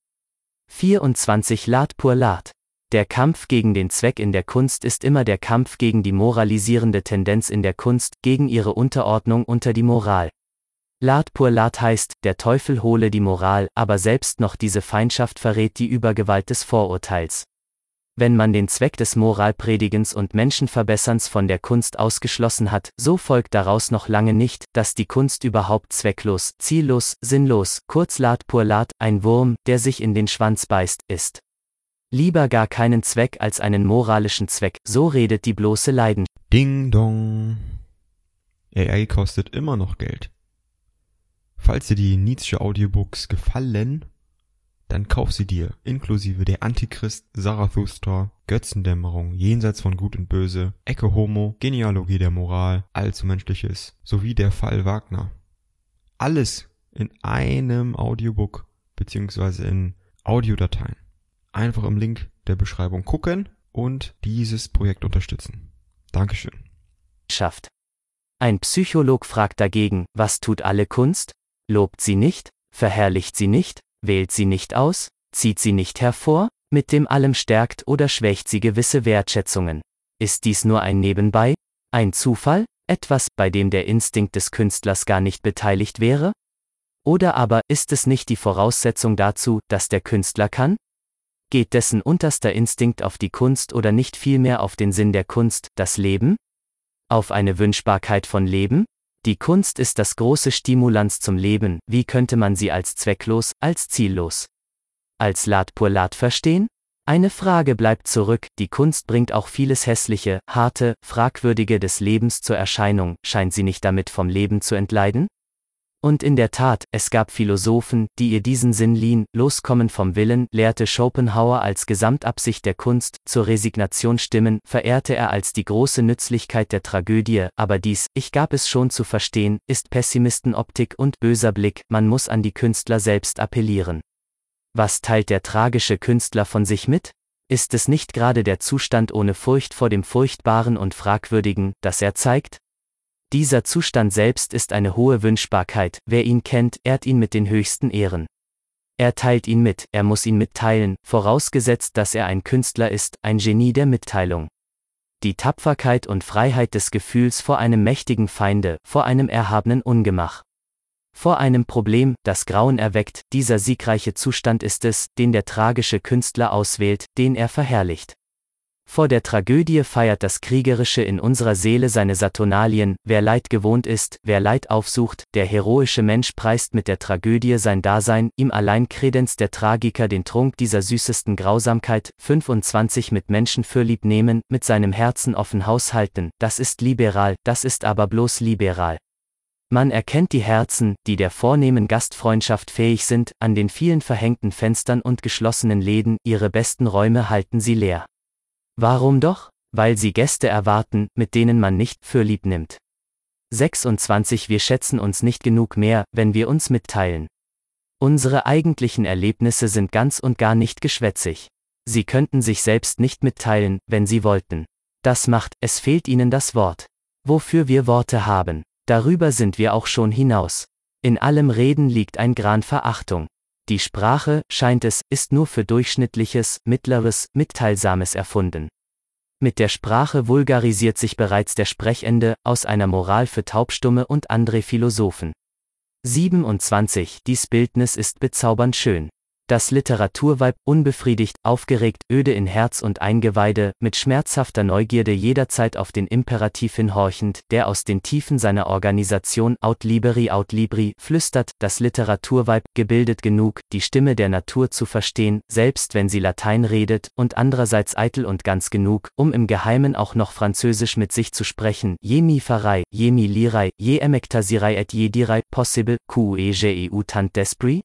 24 Lat pur Lat. Der Kampf gegen den Zweck in der Kunst ist immer der Kampf gegen die moralisierende Tendenz in der Kunst, gegen ihre Unterordnung unter die Moral. Lat pur lat heißt, der Teufel hole die Moral, aber selbst noch diese Feindschaft verrät die Übergewalt des Vorurteils. Wenn man den Zweck des Moralpredigens und Menschenverbesserns von der Kunst ausgeschlossen hat, so folgt daraus noch lange nicht, dass die Kunst überhaupt zwecklos, ziellos, sinnlos, kurz lat pur lat, ein Wurm, der sich in den Schwanz beißt, ist. Lieber gar keinen Zweck als einen moralischen Zweck, so redet die bloße Leiden.
Ding dong. AI kostet immer noch Geld. Falls dir die Nietzsche Audiobooks gefallen, dann kauf sie dir, inklusive der Antichrist, Zarathustra, Götzendämmerung, Jenseits von Gut und Böse, Ecke Homo, Genealogie der Moral, Allzu Menschliches, sowie der Fall Wagner. Alles in einem Audiobook, beziehungsweise in Audiodateien einfach im Link der Beschreibung gucken und dieses Projekt unterstützen. Dankeschön.
Schafft. Ein Psycholog fragt dagegen, was tut alle Kunst? Lobt sie nicht? Verherrlicht sie nicht? Wählt sie nicht aus? Zieht sie nicht hervor? Mit dem allem stärkt oder schwächt sie gewisse Wertschätzungen? Ist dies nur ein Nebenbei? Ein Zufall? Etwas, bei dem der Instinkt des Künstlers gar nicht beteiligt wäre? Oder aber ist es nicht die Voraussetzung dazu, dass der Künstler kann? Geht dessen unterster Instinkt auf die Kunst oder nicht vielmehr auf den Sinn der Kunst, das Leben? Auf eine Wünschbarkeit von Leben? Die Kunst ist das große Stimulans zum Leben, wie könnte man sie als zwecklos, als ziellos? Als Lat pur Lat verstehen? Eine Frage bleibt zurück, die Kunst bringt auch vieles Hässliche, harte, fragwürdige des Lebens zur Erscheinung, scheint sie nicht damit vom Leben zu entleiden? Und in der Tat, es gab Philosophen, die ihr diesen Sinn liehen, loskommen vom Willen, lehrte Schopenhauer als Gesamtabsicht der Kunst, zur Resignation stimmen, verehrte er als die große Nützlichkeit der Tragödie, aber dies, ich gab es schon zu verstehen, ist Pessimistenoptik und böser Blick, man muss an die Künstler selbst appellieren. Was teilt der tragische Künstler von sich mit? Ist es nicht gerade der Zustand ohne Furcht vor dem Furchtbaren und Fragwürdigen, das er zeigt? Dieser Zustand selbst ist eine hohe Wünschbarkeit, wer ihn kennt, ehrt ihn mit den höchsten Ehren. Er teilt ihn mit, er muss ihn mitteilen, vorausgesetzt, dass er ein Künstler ist, ein Genie der Mitteilung. Die Tapferkeit und Freiheit des Gefühls vor einem mächtigen Feinde, vor einem erhabenen Ungemach. Vor einem Problem, das Grauen erweckt, dieser siegreiche Zustand ist es, den der tragische Künstler auswählt, den er verherrlicht. Vor der Tragödie feiert das Kriegerische in unserer Seele seine Saturnalien, wer Leid gewohnt ist, wer Leid aufsucht, der heroische Mensch preist mit der Tragödie sein Dasein, ihm allein kredenzt der Tragiker den Trunk dieser süßesten Grausamkeit, 25 mit Menschen fürlieb nehmen, mit seinem Herzen offen haushalten, das ist liberal, das ist aber bloß liberal. Man erkennt die Herzen, die der vornehmen Gastfreundschaft fähig sind, an den vielen verhängten Fenstern und geschlossenen Läden, ihre besten Räume halten sie leer. Warum doch? Weil sie Gäste erwarten, mit denen man nicht für lieb nimmt. 26 Wir schätzen uns nicht genug mehr, wenn wir uns mitteilen. Unsere eigentlichen Erlebnisse sind ganz und gar nicht geschwätzig. Sie könnten sich selbst nicht mitteilen, wenn sie wollten. Das macht, es fehlt ihnen das Wort. Wofür wir Worte haben, darüber sind wir auch schon hinaus. In allem Reden liegt ein Gran Verachtung. Die Sprache, scheint es, ist nur für durchschnittliches, mittleres, mitteilsames erfunden. Mit der Sprache vulgarisiert sich bereits der Sprechende aus einer Moral für Taubstumme und andere Philosophen. 27. Dies Bildnis ist bezaubernd schön. Das Literaturweib, unbefriedigt, aufgeregt, öde in Herz und Eingeweide, mit schmerzhafter Neugierde jederzeit auf den Imperativ hinhorchend, der aus den Tiefen seiner Organisation Aut Liberi Aut Libri flüstert, das Literaturweib, gebildet genug, die Stimme der Natur zu verstehen, selbst wenn sie Latein redet, und andererseits eitel und ganz genug, um im Geheimen auch noch Französisch mit sich zu sprechen, je mi farai, je mi lirai, je emectasirai et je dirai, possible, qu tant d'esprit?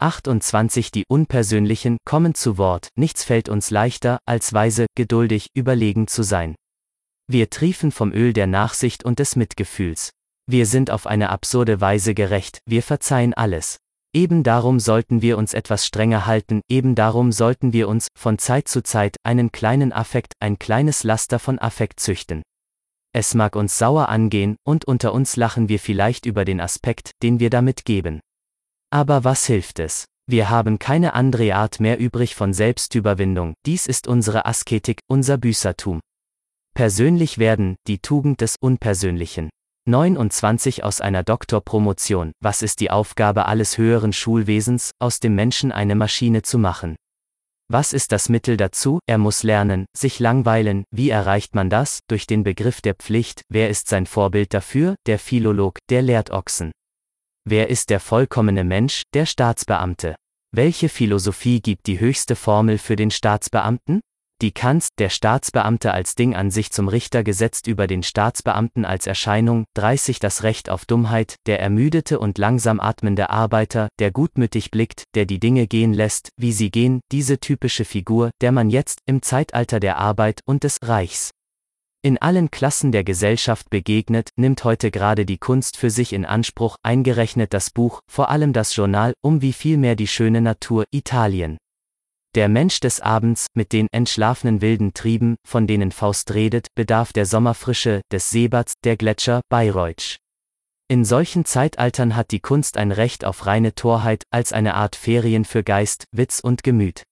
28 Die Unpersönlichen kommen zu Wort, nichts fällt uns leichter, als weise, geduldig, überlegen zu sein. Wir triefen vom Öl der Nachsicht und des Mitgefühls. Wir sind auf eine absurde Weise gerecht, wir verzeihen alles. Eben darum sollten wir uns etwas strenger halten, eben darum sollten wir uns, von Zeit zu Zeit, einen kleinen Affekt, ein kleines Laster von Affekt züchten. Es mag uns sauer angehen, und unter uns lachen wir vielleicht über den Aspekt, den wir damit geben. Aber was hilft es? Wir haben keine andere Art mehr übrig von Selbstüberwindung, dies ist unsere Asketik, unser Büßertum. Persönlich werden, die Tugend des Unpersönlichen. 29 aus einer Doktorpromotion, was ist die Aufgabe alles höheren Schulwesens, aus dem Menschen eine Maschine zu machen? Was ist das Mittel dazu? Er muss lernen, sich langweilen. Wie erreicht man das? Durch den Begriff der Pflicht. Wer ist sein Vorbild dafür? Der Philolog, der lehrt Ochsen. Wer ist der vollkommene Mensch, der Staatsbeamte? Welche Philosophie gibt die höchste Formel für den Staatsbeamten? Die Kant, der Staatsbeamte als Ding an sich zum Richter gesetzt über den Staatsbeamten als Erscheinung, 30 das Recht auf Dummheit, der ermüdete und langsam atmende Arbeiter, der gutmütig blickt, der die Dinge gehen lässt, wie sie gehen, diese typische Figur, der man jetzt, im Zeitalter der Arbeit und des Reichs, in allen Klassen der Gesellschaft begegnet, nimmt heute gerade die Kunst für sich in Anspruch, eingerechnet das Buch, vor allem das Journal, um wie viel mehr die schöne Natur, Italien. Der Mensch des Abends, mit den entschlafenen wilden Trieben, von denen Faust redet, bedarf der Sommerfrische, des Seebads, der Gletscher, Bayreuth. In solchen Zeitaltern hat die Kunst ein Recht auf reine Torheit, als eine Art Ferien für Geist, Witz und Gemüt.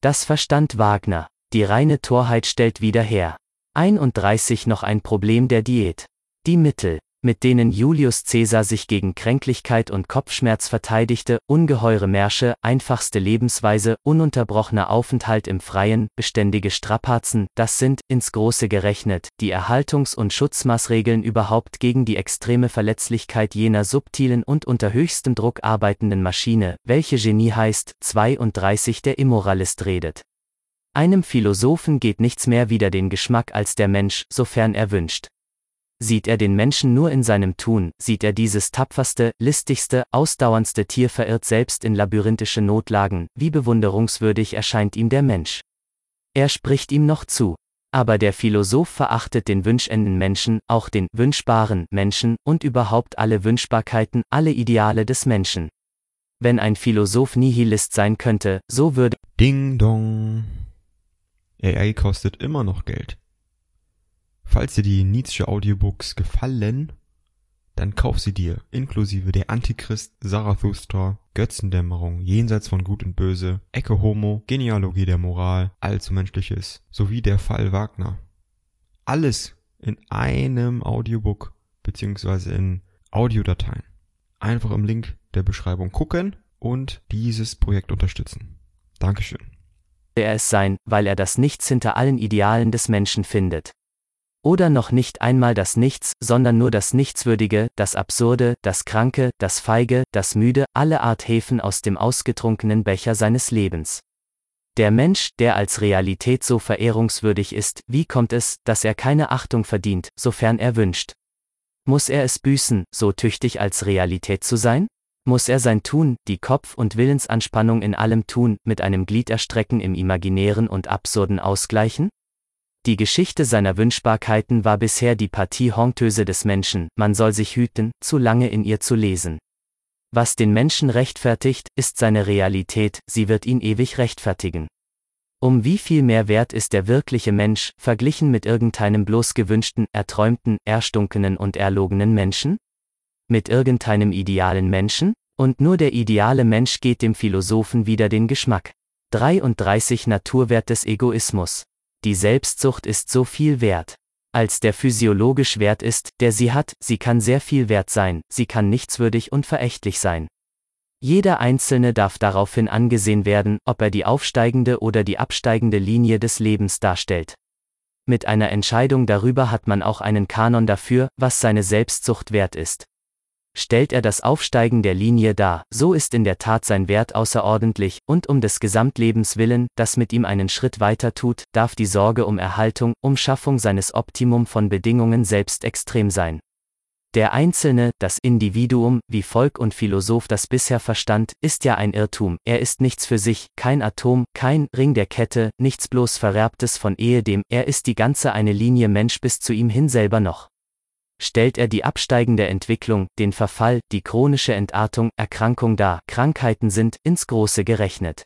Das verstand Wagner. Die reine Torheit stellt wieder her. 31 noch ein Problem der Diät. Die Mittel, mit denen Julius Caesar sich gegen Kränklichkeit und Kopfschmerz verteidigte, ungeheure Märsche, einfachste Lebensweise, ununterbrochener Aufenthalt im Freien, beständige Strapazen, das sind, ins Große gerechnet, die Erhaltungs- und Schutzmaßregeln überhaupt gegen die extreme Verletzlichkeit jener subtilen und unter höchstem Druck arbeitenden Maschine, welche Genie heißt, 32 der Immoralist redet. Einem Philosophen geht nichts mehr wider den Geschmack als der Mensch, sofern er wünscht. Sieht er den Menschen nur in seinem Tun, sieht er dieses tapferste, listigste, ausdauerndste Tier verirrt selbst in labyrinthische Notlagen, wie bewunderungswürdig erscheint ihm der Mensch. Er spricht ihm noch zu. Aber der Philosoph verachtet den wünschenden Menschen, auch den wünschbaren Menschen und überhaupt alle Wünschbarkeiten, alle Ideale des Menschen. Wenn ein Philosoph Nihilist sein könnte, so würde
Ding Dong. AI kostet immer noch Geld. Falls dir die Nietzsche Audiobooks gefallen, dann kauf sie dir, inklusive der Antichrist, Zarathustra, Götzendämmerung, Jenseits von Gut und Böse, Ecke Homo, Genealogie der Moral, Allzu Menschliches, sowie der Fall Wagner. Alles in einem Audiobook, beziehungsweise in Audiodateien. Einfach im Link der Beschreibung gucken und dieses Projekt unterstützen. Dankeschön
er es sein, weil er das Nichts hinter allen Idealen des Menschen findet. Oder noch nicht einmal das Nichts, sondern nur das Nichtswürdige, das Absurde, das Kranke, das Feige, das Müde, alle Art Häfen aus dem ausgetrunkenen Becher seines Lebens. Der Mensch, der als Realität so verehrungswürdig ist, wie kommt es, dass er keine Achtung verdient, sofern er wünscht? Muss er es büßen, so tüchtig als Realität zu sein? Muss er sein Tun, die Kopf- und Willensanspannung in allem Tun, mit einem Gliederstrecken im Imaginären und Absurden ausgleichen? Die Geschichte seiner Wünschbarkeiten war bisher die Partie Hontöse des Menschen, man soll sich hüten, zu lange in ihr zu lesen. Was den Menschen rechtfertigt, ist seine Realität, sie wird ihn ewig rechtfertigen. Um wie viel mehr wert ist der wirkliche Mensch, verglichen mit irgendeinem bloß gewünschten, erträumten, erstunkenen und erlogenen Menschen? Mit irgendeinem idealen Menschen? Und nur der ideale Mensch geht dem Philosophen wieder den Geschmack. 33 Naturwert des Egoismus. Die Selbstsucht ist so viel wert. Als der physiologisch Wert ist, der sie hat, sie kann sehr viel wert sein, sie kann nichtswürdig und verächtlich sein. Jeder Einzelne darf daraufhin angesehen werden, ob er die aufsteigende oder die absteigende Linie des Lebens darstellt. Mit einer Entscheidung darüber hat man auch einen Kanon dafür, was seine Selbstsucht wert ist. Stellt er das Aufsteigen der Linie dar, so ist in der Tat sein Wert außerordentlich, und um des Gesamtlebens willen, das mit ihm einen Schritt weiter tut, darf die Sorge um Erhaltung, um Schaffung seines Optimum von Bedingungen selbst extrem sein. Der Einzelne, das Individuum, wie Volk und Philosoph das bisher verstand, ist ja ein Irrtum, er ist nichts für sich, kein Atom, kein Ring der Kette, nichts bloß Vererbtes von ehedem, er ist die ganze eine Linie Mensch bis zu ihm hin selber noch. Stellt er die absteigende Entwicklung, den Verfall, die chronische Entartung, Erkrankung dar, Krankheiten sind, ins Große gerechnet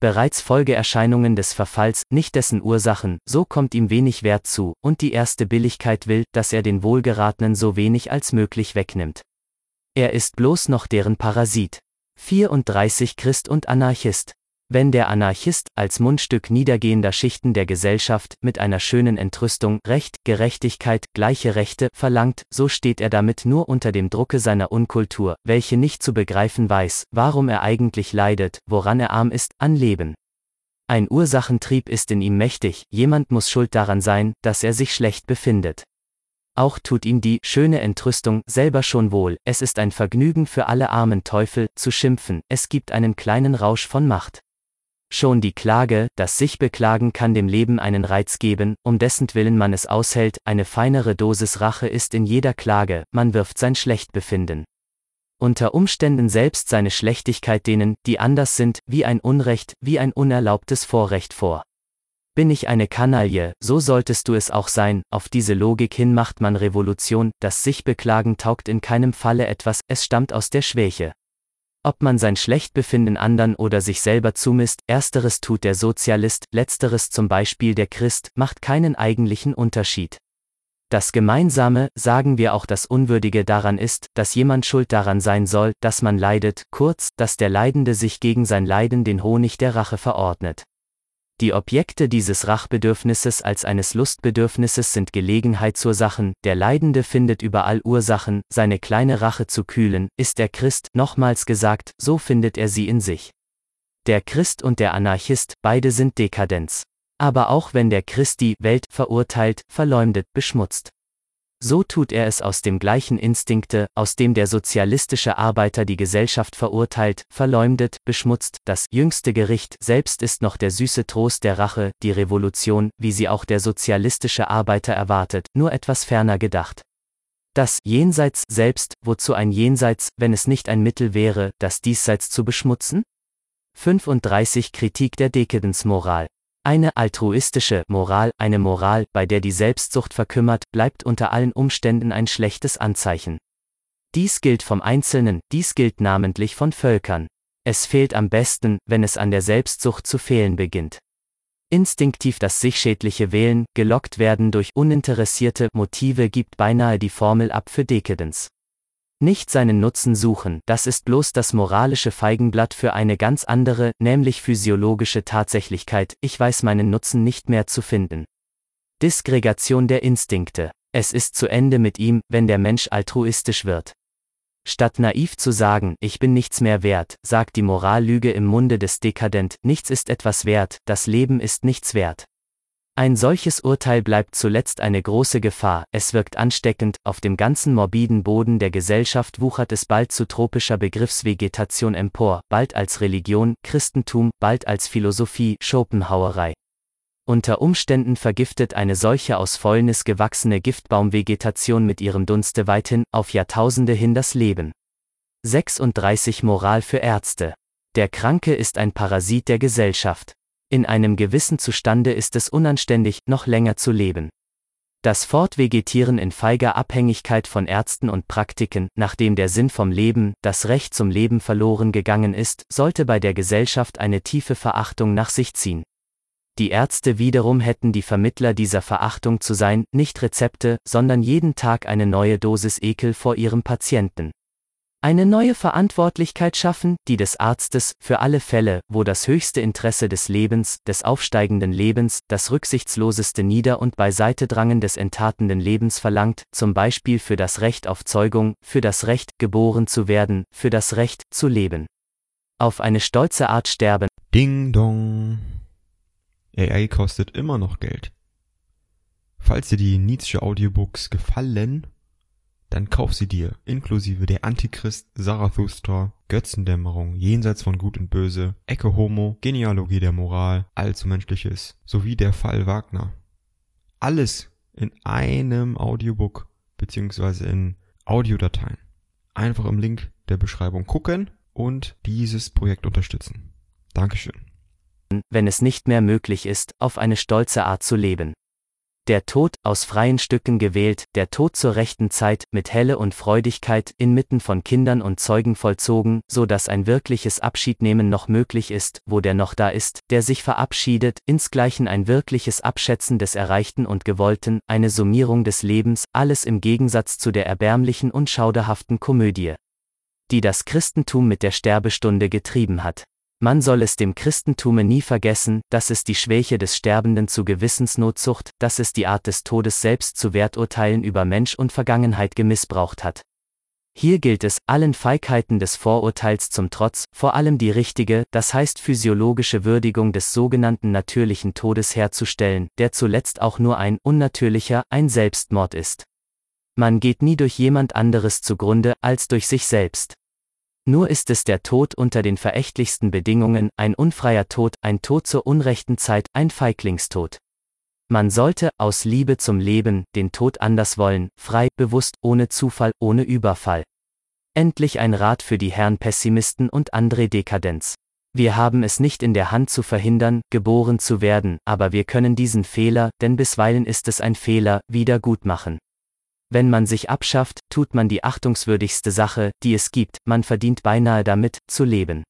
bereits Folgeerscheinungen des Verfalls, nicht dessen Ursachen, so kommt ihm wenig Wert zu, und die erste Billigkeit will, dass er den Wohlgeratenen so wenig als möglich wegnimmt. Er ist bloß noch deren Parasit. 34 Christ und Anarchist. Wenn der Anarchist, als Mundstück niedergehender Schichten der Gesellschaft, mit einer schönen Entrüstung Recht, Gerechtigkeit, gleiche Rechte verlangt, so steht er damit nur unter dem Drucke seiner Unkultur, welche nicht zu begreifen weiß, warum er eigentlich leidet, woran er arm ist, an Leben. Ein Ursachentrieb ist in ihm mächtig, jemand muss schuld daran sein, dass er sich schlecht befindet. Auch tut ihm die schöne Entrüstung selber schon wohl, es ist ein Vergnügen für alle armen Teufel, zu schimpfen, es gibt einen kleinen Rausch von Macht. Schon die Klage, das sich beklagen kann dem Leben einen Reiz geben, um dessen Willen man es aushält, eine feinere Dosis Rache ist in jeder Klage, man wirft sein Schlechtbefinden. Unter Umständen selbst seine Schlechtigkeit denen, die anders sind, wie ein Unrecht, wie ein unerlaubtes Vorrecht vor. Bin ich eine Kanaille, so solltest du es auch sein, auf diese Logik hin macht man Revolution, das sich beklagen taugt in keinem Falle etwas, es stammt aus der Schwäche. Ob man sein Schlechtbefinden anderen oder sich selber zumisst, ersteres tut der Sozialist, letzteres zum Beispiel der Christ, macht keinen eigentlichen Unterschied. Das Gemeinsame, sagen wir auch das Unwürdige daran ist, dass jemand schuld daran sein soll, dass man leidet, kurz, dass der Leidende sich gegen sein Leiden den Honig der Rache verordnet. Die Objekte dieses Rachbedürfnisses als eines Lustbedürfnisses sind Gelegenheitsursachen, der Leidende findet überall Ursachen, seine kleine Rache zu kühlen, ist der Christ, nochmals gesagt, so findet er sie in sich. Der Christ und der Anarchist, beide sind Dekadenz. Aber auch wenn der Christ die Welt verurteilt, verleumdet, beschmutzt. So tut er es aus dem gleichen Instinkte, aus dem der sozialistische Arbeiter die Gesellschaft verurteilt, verleumdet, beschmutzt, das jüngste Gericht selbst ist noch der süße Trost der Rache, die Revolution, wie sie auch der sozialistische Arbeiter erwartet, nur etwas ferner gedacht. Das Jenseits selbst, wozu ein Jenseits, wenn es nicht ein Mittel wäre, das Diesseits zu beschmutzen? 35 Kritik der Dekadenzmoral eine altruistische Moral, eine Moral, bei der die Selbstsucht verkümmert, bleibt unter allen Umständen ein schlechtes Anzeichen. Dies gilt vom Einzelnen, dies gilt namentlich von Völkern. Es fehlt am besten, wenn es an der Selbstsucht zu fehlen beginnt. Instinktiv das sich schädliche Wählen, gelockt werden durch uninteressierte Motive gibt beinahe die Formel ab für Dekadenz. Nicht seinen Nutzen suchen, das ist bloß das moralische Feigenblatt für eine ganz andere, nämlich physiologische Tatsächlichkeit, ich weiß meinen Nutzen nicht mehr zu finden. Disgregation der Instinkte. Es ist zu Ende mit ihm, wenn der Mensch altruistisch wird. Statt naiv zu sagen, ich bin nichts mehr wert, sagt die Morallüge im Munde des Dekadent, nichts ist etwas wert, das Leben ist nichts wert. Ein solches Urteil bleibt zuletzt eine große Gefahr, es wirkt ansteckend, auf dem ganzen morbiden Boden der Gesellschaft wuchert es bald zu tropischer Begriffsvegetation empor, bald als Religion, Christentum, bald als Philosophie, Schopenhauerei. Unter Umständen vergiftet eine solche aus Fäulnis gewachsene Giftbaumvegetation mit ihrem Dunste weithin, auf Jahrtausende hin das Leben. 36 Moral für Ärzte. Der Kranke ist ein Parasit der Gesellschaft. In einem gewissen Zustande ist es unanständig, noch länger zu leben. Das Fortvegetieren in feiger Abhängigkeit von Ärzten und Praktiken, nachdem der Sinn vom Leben, das Recht zum Leben verloren gegangen ist, sollte bei der Gesellschaft eine tiefe Verachtung nach sich ziehen. Die Ärzte wiederum hätten die Vermittler dieser Verachtung zu sein, nicht Rezepte, sondern jeden Tag eine neue Dosis Ekel vor ihrem Patienten. Eine neue Verantwortlichkeit schaffen, die des Arztes, für alle Fälle, wo das höchste Interesse des Lebens, des aufsteigenden Lebens, das rücksichtsloseste Nieder- und Beiseitedrangen des enttatenden Lebens verlangt, zum Beispiel für das Recht auf Zeugung, für das Recht, geboren zu werden, für das Recht, zu leben. Auf eine stolze Art sterben.
Ding dong. AI kostet immer noch Geld. Falls dir die Nietzsche Audiobooks gefallen, dann kauf sie dir, inklusive der Antichrist, Zarathustra, Götzendämmerung, Jenseits von Gut und Böse, Ecke Homo, Genealogie der Moral, Allzu Menschliches, sowie der Fall Wagner. Alles in einem Audiobook beziehungsweise in Audiodateien. Einfach im Link der Beschreibung gucken und dieses Projekt unterstützen. Dankeschön.
Wenn es nicht mehr möglich ist, auf eine stolze Art zu leben. Der Tod, aus freien Stücken gewählt, der Tod zur rechten Zeit, mit Helle und Freudigkeit, inmitten von Kindern und Zeugen vollzogen, so dass ein wirkliches Abschiednehmen noch möglich ist, wo der noch da ist, der sich verabschiedet, insgleichen ein wirkliches Abschätzen des Erreichten und Gewollten, eine Summierung des Lebens, alles im Gegensatz zu der erbärmlichen und schauderhaften Komödie, die das Christentum mit der Sterbestunde getrieben hat. Man soll es dem Christentume nie vergessen, dass es die Schwäche des Sterbenden zu Gewissensnotzucht, dass es die Art des Todes selbst zu Werturteilen über Mensch und Vergangenheit gemissbraucht hat. Hier gilt es, allen Feigheiten des Vorurteils zum Trotz, vor allem die richtige, das heißt physiologische Würdigung des sogenannten natürlichen Todes herzustellen, der zuletzt auch nur ein unnatürlicher, ein Selbstmord ist. Man geht nie durch jemand anderes zugrunde, als durch sich selbst. Nur ist es der Tod unter den verächtlichsten Bedingungen, ein unfreier Tod, ein Tod zur unrechten Zeit, ein Feiglingstod. Man sollte, aus Liebe zum Leben, den Tod anders wollen, frei, bewusst, ohne Zufall, ohne Überfall. Endlich ein Rat für die Herren Pessimisten und André Dekadenz. Wir haben es nicht in der Hand zu verhindern, geboren zu werden, aber wir können diesen Fehler, denn bisweilen ist es ein Fehler, wieder gut machen. Wenn man sich abschafft, tut man die achtungswürdigste Sache, die es gibt, man verdient beinahe damit, zu leben.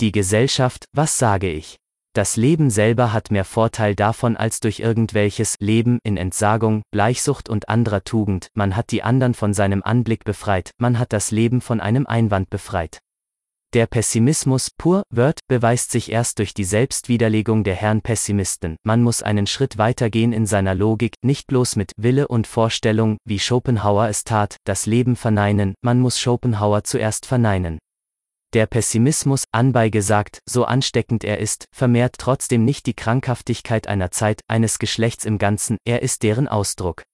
Die Gesellschaft, was sage ich? Das Leben selber hat mehr Vorteil davon als durch irgendwelches Leben in Entsagung, Bleichsucht und anderer Tugend, man hat die anderen von seinem Anblick befreit, man hat das Leben von einem Einwand befreit. Der Pessimismus pur Word beweist sich erst durch die Selbstwiderlegung der Herren Pessimisten. Man muss einen Schritt weitergehen in seiner Logik, nicht bloß mit Wille und Vorstellung, wie Schopenhauer es tat, das Leben verneinen, man muss Schopenhauer zuerst verneinen. Der Pessimismus, anbei gesagt, so ansteckend er ist, vermehrt trotzdem nicht die Krankhaftigkeit einer Zeit, eines Geschlechts im Ganzen, er ist deren Ausdruck.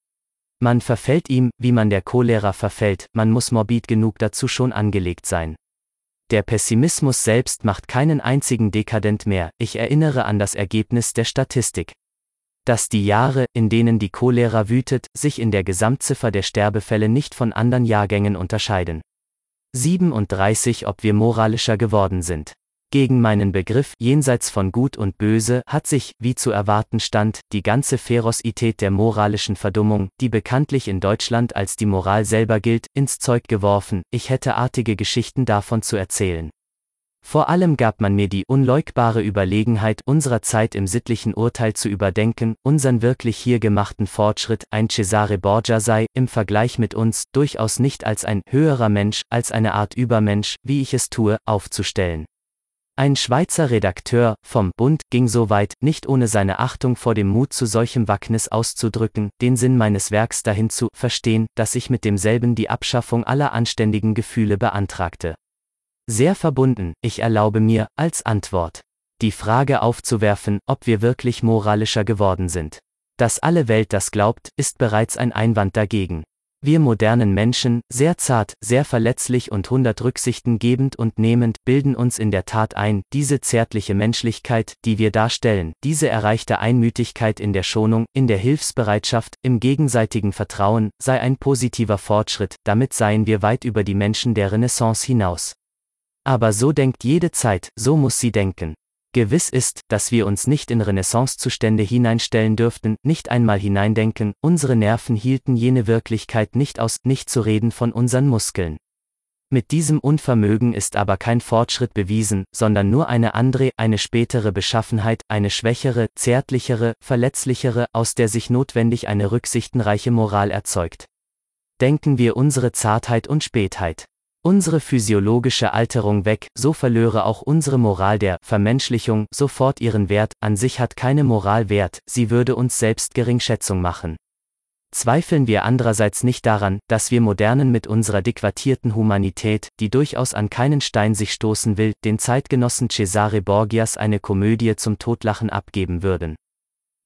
Man verfällt ihm, wie man der Cholera verfällt, man muss morbid genug dazu schon angelegt sein. Der Pessimismus selbst macht keinen einzigen dekadent mehr, ich erinnere an das Ergebnis der Statistik. Dass die Jahre, in denen die Cholera wütet, sich in der Gesamtziffer der Sterbefälle nicht von anderen Jahrgängen unterscheiden. 37 Ob wir moralischer geworden sind. Gegen meinen Begriff jenseits von Gut und Böse hat sich, wie zu erwarten stand, die ganze Ferozität der moralischen Verdummung, die bekanntlich in Deutschland als die Moral selber gilt, ins Zeug geworfen, ich hätte artige Geschichten davon zu erzählen. Vor allem gab man mir die unleugbare Überlegenheit unserer Zeit im sittlichen Urteil zu überdenken, unseren wirklich hier gemachten Fortschritt, ein Cesare Borgia sei, im Vergleich mit uns, durchaus nicht als ein höherer Mensch, als eine Art Übermensch, wie ich es tue, aufzustellen. Ein Schweizer Redakteur vom Bund ging so weit, nicht ohne seine Achtung vor dem Mut zu solchem Wacknis auszudrücken, den Sinn meines Werks dahin zu verstehen, dass ich mit demselben die Abschaffung aller anständigen Gefühle beantragte. Sehr verbunden, ich erlaube mir, als Antwort, die Frage aufzuwerfen, ob wir wirklich moralischer geworden sind. Dass alle Welt das glaubt, ist bereits ein Einwand dagegen. Wir modernen Menschen, sehr zart, sehr verletzlich und hundert Rücksichten gebend und nehmend, bilden uns in der Tat ein, diese zärtliche Menschlichkeit, die wir darstellen, diese erreichte Einmütigkeit in der Schonung, in der Hilfsbereitschaft, im gegenseitigen Vertrauen, sei ein positiver Fortschritt, damit seien wir weit über die Menschen der Renaissance hinaus. Aber so denkt jede Zeit, so muss sie denken. Gewiss ist, dass wir uns nicht in Renaissancezustände hineinstellen dürften, nicht einmal hineindenken, unsere Nerven hielten jene Wirklichkeit nicht aus, nicht zu reden von unseren Muskeln. Mit diesem Unvermögen ist aber kein Fortschritt bewiesen, sondern nur eine andere, eine spätere Beschaffenheit, eine schwächere, zärtlichere, verletzlichere, aus der sich notwendig eine rücksichtenreiche Moral erzeugt. Denken wir unsere Zartheit und Spätheit unsere physiologische Alterung weg, so verlöre auch unsere Moral der Vermenschlichung sofort ihren Wert, an sich hat keine Moral Wert, sie würde uns selbst Geringschätzung machen. Zweifeln wir andererseits nicht daran, dass wir Modernen mit unserer dequatierten Humanität, die durchaus an keinen Stein sich stoßen will, den Zeitgenossen Cesare Borgias eine Komödie zum Totlachen abgeben würden.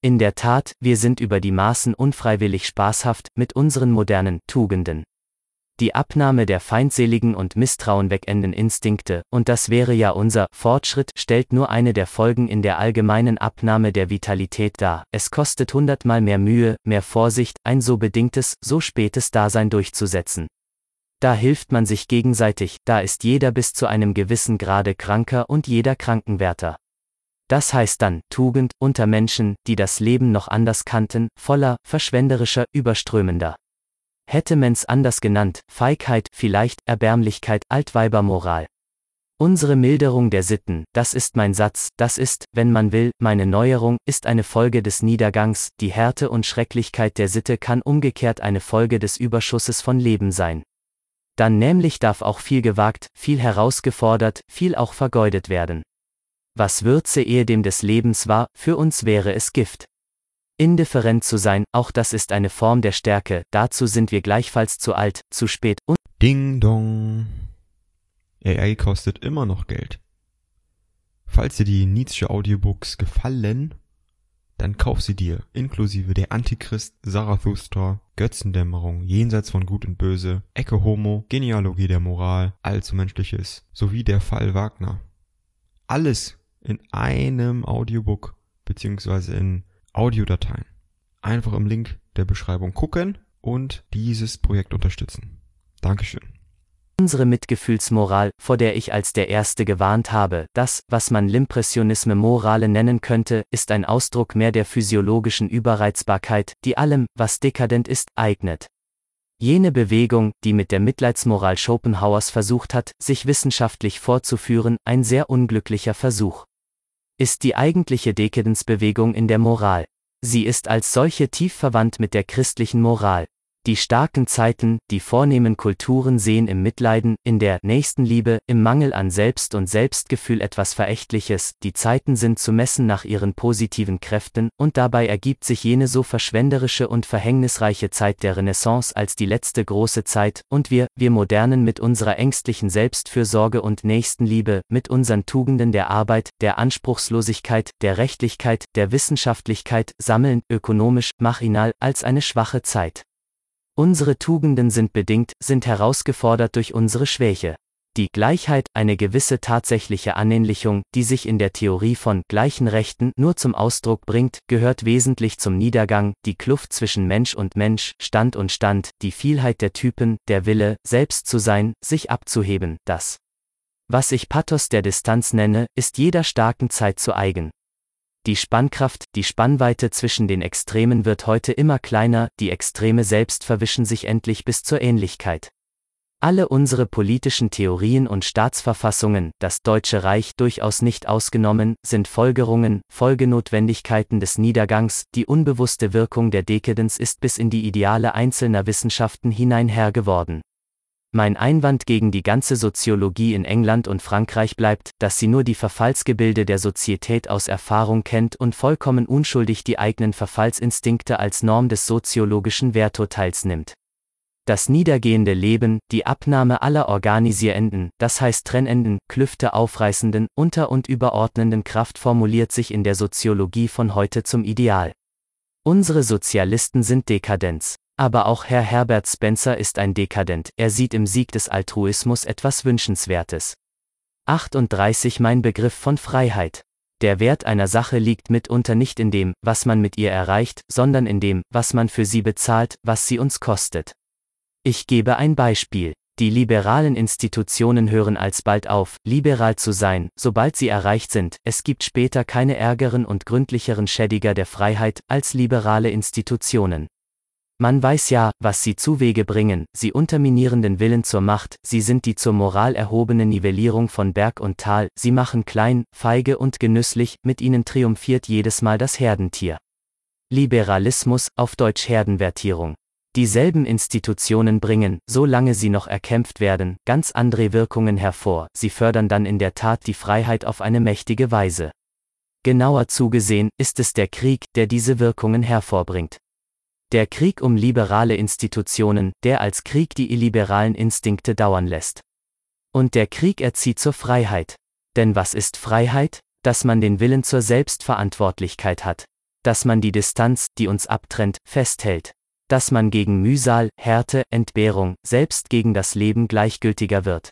In der Tat, wir sind über die Maßen unfreiwillig spaßhaft mit unseren modernen Tugenden die Abnahme der feindseligen und misstrauenweckenden Instinkte, und das wäre ja unser Fortschritt, stellt nur eine der Folgen in der allgemeinen Abnahme der Vitalität dar. Es kostet hundertmal mehr Mühe, mehr Vorsicht, ein so bedingtes, so spätes Dasein durchzusetzen. Da hilft man sich gegenseitig, da ist jeder bis zu einem gewissen Grade kranker und jeder Krankenwärter. Das heißt dann Tugend unter Menschen, die das Leben noch anders kannten, voller, verschwenderischer, überströmender hätte man's anders genannt, Feigheit, vielleicht, Erbärmlichkeit, Altweibermoral. Unsere Milderung der Sitten, das ist mein Satz, das ist, wenn man will, meine Neuerung, ist eine Folge des Niedergangs, die Härte und Schrecklichkeit der Sitte kann umgekehrt eine Folge des Überschusses von Leben sein. Dann nämlich darf auch viel gewagt, viel herausgefordert, viel auch vergeudet werden. Was Würze ehedem des Lebens war, für uns wäre es Gift. Indifferent zu sein, auch das ist eine Form der Stärke, dazu sind wir gleichfalls zu alt, zu spät und
Ding dong. AI kostet immer noch Geld. Falls dir die Nietzsche Audiobooks gefallen, dann kauf sie dir, inklusive der Antichrist, Zarathustra, Götzendämmerung, Jenseits von Gut und Böse, Ecke Homo, Genealogie der Moral, Allzu Menschliches, sowie der Fall Wagner. Alles in einem Audiobook, beziehungsweise in Audiodateien. Einfach im Link der Beschreibung gucken und dieses Projekt unterstützen. Dankeschön.
Unsere Mitgefühlsmoral, vor der ich als der Erste gewarnt habe, das, was man L'Impressionisme Morale nennen könnte, ist ein Ausdruck mehr der physiologischen Überreizbarkeit, die allem, was dekadent ist, eignet. Jene Bewegung, die mit der Mitleidsmoral Schopenhauers versucht hat, sich wissenschaftlich vorzuführen, ein sehr unglücklicher Versuch ist die eigentliche Dekadenzbewegung in der Moral. Sie ist als solche tief verwandt mit der christlichen Moral, die starken Zeiten, die vornehmen Kulturen sehen im Mitleiden, in der Nächstenliebe, im Mangel an Selbst- und Selbstgefühl etwas Verächtliches, die Zeiten sind zu messen nach ihren positiven Kräften, und dabei ergibt sich jene so verschwenderische und verhängnisreiche Zeit der Renaissance als die letzte große Zeit, und wir, wir Modernen mit unserer ängstlichen Selbstfürsorge und Nächstenliebe, mit unseren Tugenden der Arbeit, der Anspruchslosigkeit, der Rechtlichkeit, der Wissenschaftlichkeit, sammeln, ökonomisch, machinal, als eine schwache Zeit. Unsere Tugenden sind bedingt, sind herausgefordert durch unsere Schwäche. Die Gleichheit, eine gewisse tatsächliche Anähnlichung, die sich in der Theorie von gleichen Rechten nur zum Ausdruck bringt, gehört wesentlich zum Niedergang, die Kluft zwischen Mensch und Mensch, Stand und Stand, die Vielheit der Typen, der Wille, selbst zu sein, sich abzuheben, das. Was ich Pathos der Distanz nenne, ist jeder starken Zeit zu eigen. Die Spannkraft, die Spannweite zwischen den Extremen wird heute immer kleiner, die Extreme selbst verwischen sich endlich bis zur Ähnlichkeit. Alle unsere politischen Theorien und Staatsverfassungen, das Deutsche Reich durchaus nicht ausgenommen, sind Folgerungen, Folgenotwendigkeiten des Niedergangs, die unbewusste Wirkung der Dekadenz ist bis in die Ideale einzelner Wissenschaften hinein Herr geworden. Mein Einwand gegen die ganze Soziologie in England und Frankreich bleibt, dass sie nur die Verfallsgebilde der Sozietät aus Erfahrung kennt und vollkommen unschuldig die eigenen Verfallsinstinkte als Norm des soziologischen Werturteils nimmt. Das niedergehende Leben, die Abnahme aller organisierenden, das heißt trennenden, Klüfte aufreißenden, unter- und überordnenden Kraft formuliert sich in der Soziologie von heute zum Ideal. Unsere Sozialisten sind Dekadenz. Aber auch Herr Herbert Spencer ist ein Dekadent, er sieht im Sieg des Altruismus etwas Wünschenswertes. 38 Mein Begriff von Freiheit. Der Wert einer Sache liegt mitunter nicht in dem, was man mit ihr erreicht, sondern in dem, was man für sie bezahlt, was sie uns kostet. Ich gebe ein Beispiel. Die liberalen Institutionen hören alsbald auf, liberal zu sein, sobald sie erreicht sind, es gibt später keine ärgeren und gründlicheren Schädiger der Freiheit als liberale Institutionen. Man weiß ja, was sie zu Wege bringen, sie unterminieren den Willen zur Macht, sie sind die zur Moral erhobene Nivellierung von Berg und Tal, sie machen klein, feige und genüsslich, mit ihnen triumphiert jedes Mal das Herdentier. Liberalismus, auf Deutsch Herdenvertierung. Dieselben Institutionen bringen, solange sie noch erkämpft werden, ganz andere Wirkungen hervor, sie fördern dann in der Tat die Freiheit auf eine mächtige Weise. Genauer zugesehen, ist es der Krieg, der diese Wirkungen hervorbringt. Der Krieg um liberale Institutionen, der als Krieg die illiberalen Instinkte dauern lässt. Und der Krieg erzieht zur Freiheit. Denn was ist Freiheit? Dass man den Willen zur Selbstverantwortlichkeit hat. Dass man die Distanz, die uns abtrennt, festhält dass man gegen Mühsal, Härte, Entbehrung, selbst gegen das Leben gleichgültiger wird.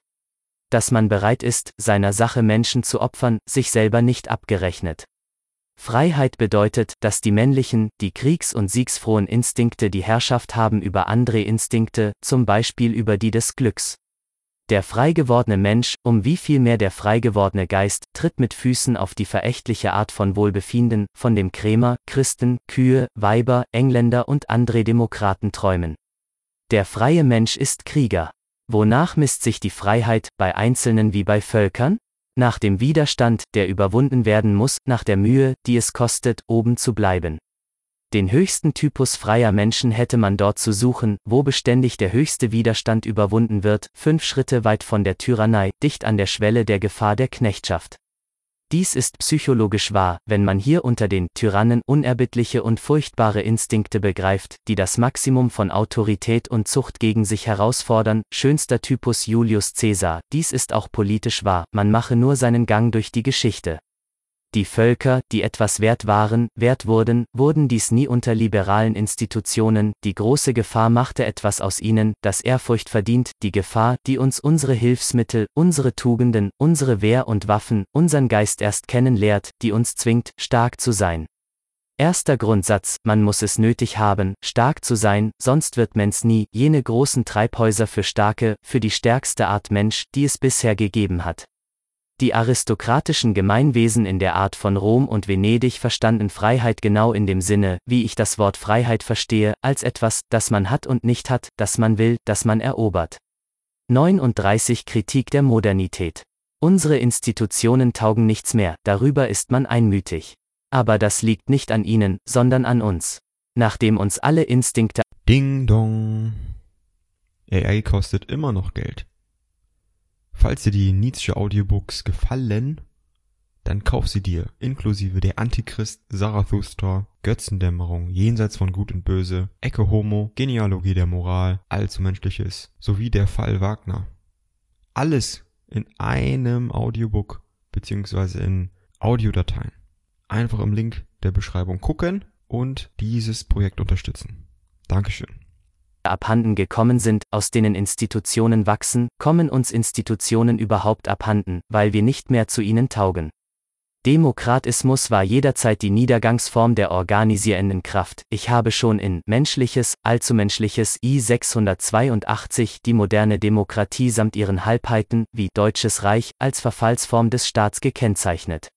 Dass man bereit ist, seiner Sache Menschen zu opfern, sich selber nicht abgerechnet. Freiheit bedeutet, dass die männlichen, die kriegs- und siegsfrohen Instinkte die Herrschaft haben über andere Instinkte, zum Beispiel über die des Glücks. Der frei gewordene Mensch, um wie viel mehr der frei gewordene Geist, tritt mit Füßen auf die verächtliche Art von Wohlbefinden, von dem Krämer, Christen, Kühe, Weiber, Engländer und andere Demokraten träumen. Der freie Mensch ist Krieger. Wonach misst sich die Freiheit, bei Einzelnen wie bei Völkern? Nach dem Widerstand, der überwunden werden muss, nach der Mühe, die es kostet, oben zu bleiben. Den höchsten Typus freier Menschen hätte man dort zu suchen, wo beständig der höchste Widerstand überwunden wird, fünf Schritte weit von der Tyrannei, dicht an der Schwelle der Gefahr der Knechtschaft. Dies ist psychologisch wahr, wenn man hier unter den Tyrannen unerbittliche und furchtbare Instinkte begreift, die das Maximum von Autorität und Zucht gegen sich herausfordern, schönster Typus Julius Caesar, dies ist auch politisch wahr, man mache nur seinen Gang durch die Geschichte. Die Völker, die etwas wert waren, wert wurden, wurden dies nie unter liberalen Institutionen, die große Gefahr machte etwas aus ihnen, das Ehrfurcht verdient, die Gefahr, die uns unsere Hilfsmittel, unsere Tugenden, unsere Wehr und Waffen, unseren Geist erst kennen lehrt, die uns zwingt, stark zu sein. Erster Grundsatz, man muss es nötig haben, stark zu sein, sonst wird Mensch nie, jene großen Treibhäuser für starke, für die stärkste Art Mensch, die es bisher gegeben hat. Die aristokratischen Gemeinwesen in der Art von Rom und Venedig verstanden Freiheit genau in dem Sinne, wie ich das Wort Freiheit verstehe, als etwas, das man hat und nicht hat, das man will, das man erobert. 39 Kritik der Modernität. Unsere Institutionen taugen nichts mehr, darüber ist man einmütig. Aber das liegt nicht an ihnen, sondern an uns. Nachdem uns alle Instinkte
Ding dong. AI kostet immer noch Geld. Falls dir die Nietzsche Audiobooks gefallen, dann kauf sie dir, inklusive der Antichrist, Zarathustra, Götzendämmerung, Jenseits von Gut und Böse, Ecke Homo, Genealogie der Moral, Allzu Menschliches, sowie der Fall Wagner. Alles in einem Audiobook, beziehungsweise in Audiodateien. Einfach im Link der Beschreibung gucken und dieses Projekt unterstützen. Dankeschön
abhanden gekommen sind, aus denen Institutionen wachsen, kommen uns Institutionen überhaupt abhanden, weil wir nicht mehr zu ihnen taugen. Demokratismus war jederzeit die Niedergangsform der organisierenden Kraft. Ich habe schon in Menschliches, Allzumenschliches I 682 die moderne Demokratie samt ihren Halbheiten, wie Deutsches Reich, als Verfallsform des Staats gekennzeichnet.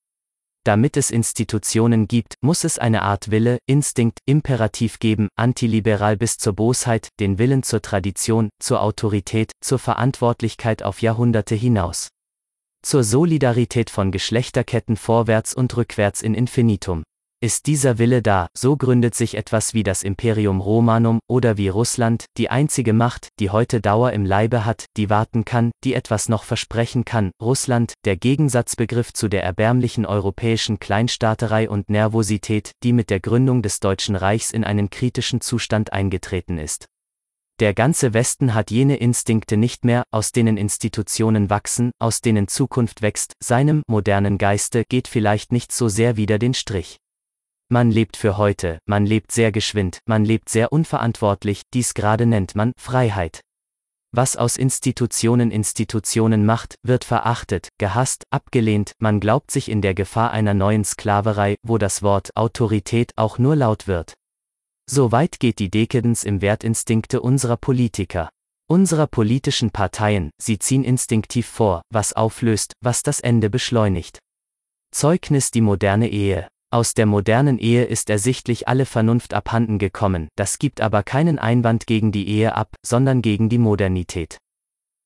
Damit es Institutionen gibt, muss es eine Art Wille, Instinkt, Imperativ geben, antiliberal bis zur Bosheit, den Willen zur Tradition, zur Autorität, zur Verantwortlichkeit auf Jahrhunderte hinaus. Zur Solidarität von Geschlechterketten vorwärts und rückwärts in Infinitum. Ist dieser Wille da, so gründet sich etwas wie das Imperium Romanum oder wie Russland, die einzige Macht, die heute Dauer im Leibe hat, die warten kann, die etwas noch versprechen kann. Russland, der Gegensatzbegriff zu der erbärmlichen europäischen Kleinstaaterei und Nervosität, die mit der Gründung des Deutschen Reichs in einen kritischen Zustand eingetreten ist. Der ganze Westen hat jene Instinkte nicht mehr, aus denen Institutionen wachsen, aus denen Zukunft wächst, seinem modernen Geiste geht vielleicht nicht so sehr wieder den Strich. Man lebt für heute, man lebt sehr geschwind, man lebt sehr unverantwortlich, dies gerade nennt man Freiheit. Was aus Institutionen Institutionen macht, wird verachtet, gehasst, abgelehnt, man glaubt sich in der Gefahr einer neuen Sklaverei, wo das Wort Autorität auch nur laut wird. So weit geht die Dekadence im Wertinstinkte unserer Politiker. unserer politischen Parteien, sie ziehen instinktiv vor, was auflöst, was das Ende beschleunigt. Zeugnis die moderne Ehe. Aus der modernen Ehe ist ersichtlich alle Vernunft abhanden gekommen, das gibt aber keinen Einwand gegen die Ehe ab, sondern gegen die Modernität.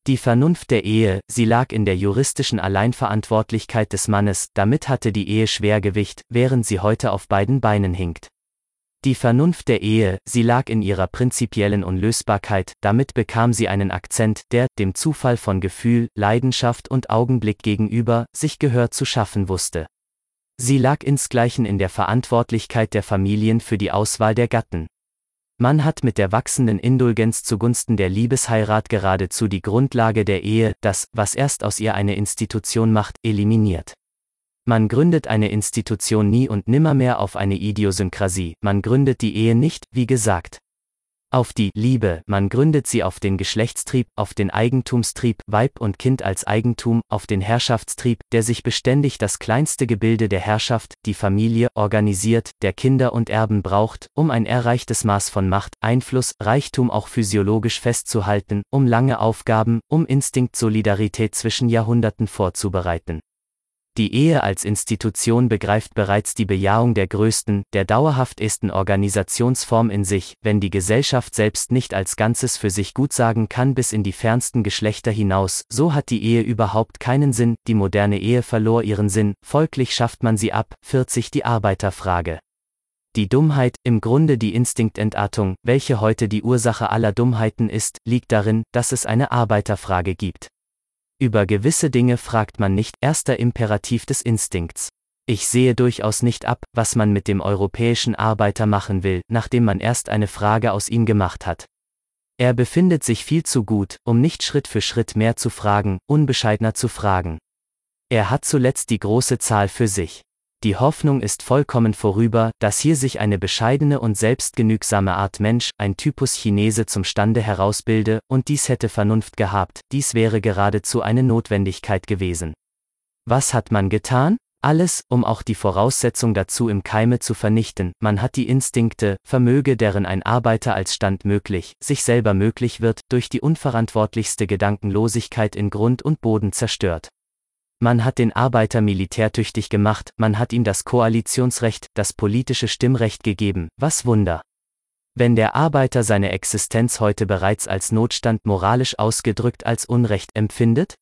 Die Vernunft der Ehe, sie lag in der juristischen Alleinverantwortlichkeit des Mannes, damit hatte die Ehe Schwergewicht, während sie heute auf beiden Beinen hinkt. Die Vernunft der Ehe, sie lag in ihrer prinzipiellen Unlösbarkeit, damit bekam sie einen Akzent, der, dem Zufall von Gefühl, Leidenschaft und Augenblick gegenüber, sich Gehör zu schaffen wusste. Sie lag insgleichen in der Verantwortlichkeit der Familien für die Auswahl der Gatten. Man hat mit der wachsenden Indulgenz zugunsten der Liebesheirat geradezu die Grundlage der Ehe, das, was erst aus ihr eine Institution macht, eliminiert. Man gründet eine Institution nie und nimmermehr auf eine Idiosynkrasie, man gründet die Ehe nicht, wie gesagt, auf die Liebe, man gründet sie auf den Geschlechtstrieb, auf den Eigentumstrieb, Weib und Kind als Eigentum, auf den Herrschaftstrieb, der sich beständig das kleinste Gebilde der Herrschaft, die Familie, organisiert, der Kinder und Erben braucht, um ein erreichtes Maß von Macht, Einfluss, Reichtum auch physiologisch festzuhalten, um lange Aufgaben, um Instinkt-Solidarität zwischen Jahrhunderten vorzubereiten. Die Ehe als Institution begreift bereits die Bejahung der größten, der dauerhaftesten Organisationsform in sich, wenn die Gesellschaft selbst nicht als Ganzes für sich gutsagen kann bis in die fernsten Geschlechter hinaus, so hat die Ehe überhaupt keinen Sinn, die moderne Ehe verlor ihren Sinn, folglich schafft man sie ab, 40 die Arbeiterfrage. Die Dummheit, im Grunde die Instinktentartung, welche heute die Ursache aller Dummheiten ist, liegt darin, dass es eine Arbeiterfrage gibt. Über gewisse Dinge fragt man nicht, erster Imperativ des Instinkts. Ich sehe durchaus nicht ab, was man mit dem europäischen Arbeiter machen will, nachdem man erst eine Frage aus ihm gemacht hat. Er befindet sich viel zu gut, um nicht Schritt für Schritt mehr zu fragen, unbescheidener zu fragen. Er hat zuletzt die große Zahl für sich. Die Hoffnung ist vollkommen vorüber, dass hier sich eine bescheidene und selbstgenügsame Art Mensch, ein Typus Chinese zum Stande herausbilde, und dies hätte Vernunft gehabt, dies wäre geradezu eine Notwendigkeit gewesen. Was hat man getan? Alles, um auch die Voraussetzung dazu im Keime zu vernichten, man hat die Instinkte, Vermöge, deren ein Arbeiter als Stand möglich, sich selber möglich wird, durch die unverantwortlichste Gedankenlosigkeit in Grund und Boden zerstört. Man hat den Arbeiter militärtüchtig gemacht, man hat ihm das Koalitionsrecht, das politische Stimmrecht gegeben, was Wunder. Wenn der Arbeiter seine Existenz heute bereits als Notstand moralisch ausgedrückt als Unrecht empfindet?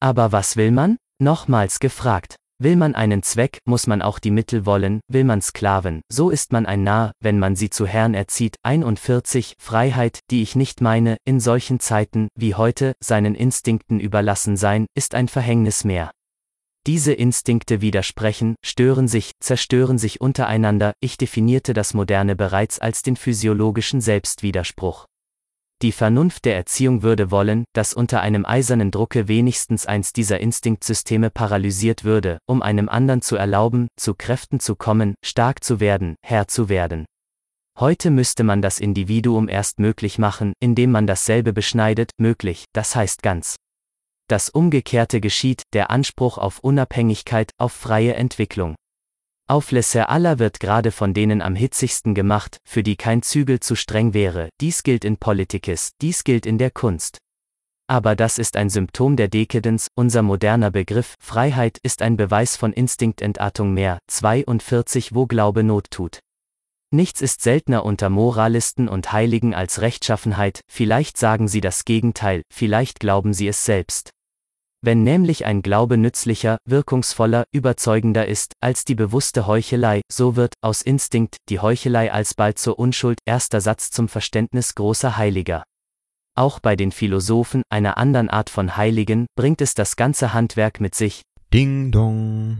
Aber was will man? Nochmals gefragt. Will man einen Zweck, muss man auch die Mittel wollen, will man Sklaven, so ist man ein Narr, wenn man sie zu Herrn erzieht. 41 Freiheit, die ich nicht meine, in solchen Zeiten, wie heute, seinen Instinkten überlassen sein, ist ein Verhängnis mehr. Diese Instinkte widersprechen, stören sich, zerstören sich untereinander, ich definierte das Moderne bereits als den physiologischen Selbstwiderspruch. Die Vernunft der Erziehung würde wollen, dass unter einem eisernen Drucke wenigstens eins dieser Instinktsysteme paralysiert würde, um einem anderen zu erlauben, zu Kräften zu kommen, stark zu werden, Herr zu werden. Heute müsste man das Individuum erst möglich machen, indem man dasselbe beschneidet, möglich, das heißt ganz. Das Umgekehrte geschieht, der Anspruch auf Unabhängigkeit, auf freie Entwicklung. Auflässe aller wird gerade von denen am hitzigsten gemacht, für die kein Zügel zu streng wäre, dies gilt in Politikis, dies gilt in der Kunst. Aber das ist ein Symptom der Dekadenz, unser moderner Begriff Freiheit ist ein Beweis von Instinktentartung mehr, 42 wo Glaube Not tut. Nichts ist seltener unter Moralisten und Heiligen als Rechtschaffenheit, vielleicht sagen sie das Gegenteil, vielleicht glauben sie es selbst. Wenn nämlich ein Glaube nützlicher, wirkungsvoller, überzeugender ist, als die bewusste Heuchelei, so wird, aus Instinkt, die Heuchelei alsbald zur Unschuld, erster Satz zum Verständnis großer Heiliger. Auch bei den Philosophen, einer anderen Art von Heiligen, bringt es das ganze Handwerk mit sich.
Ding dong.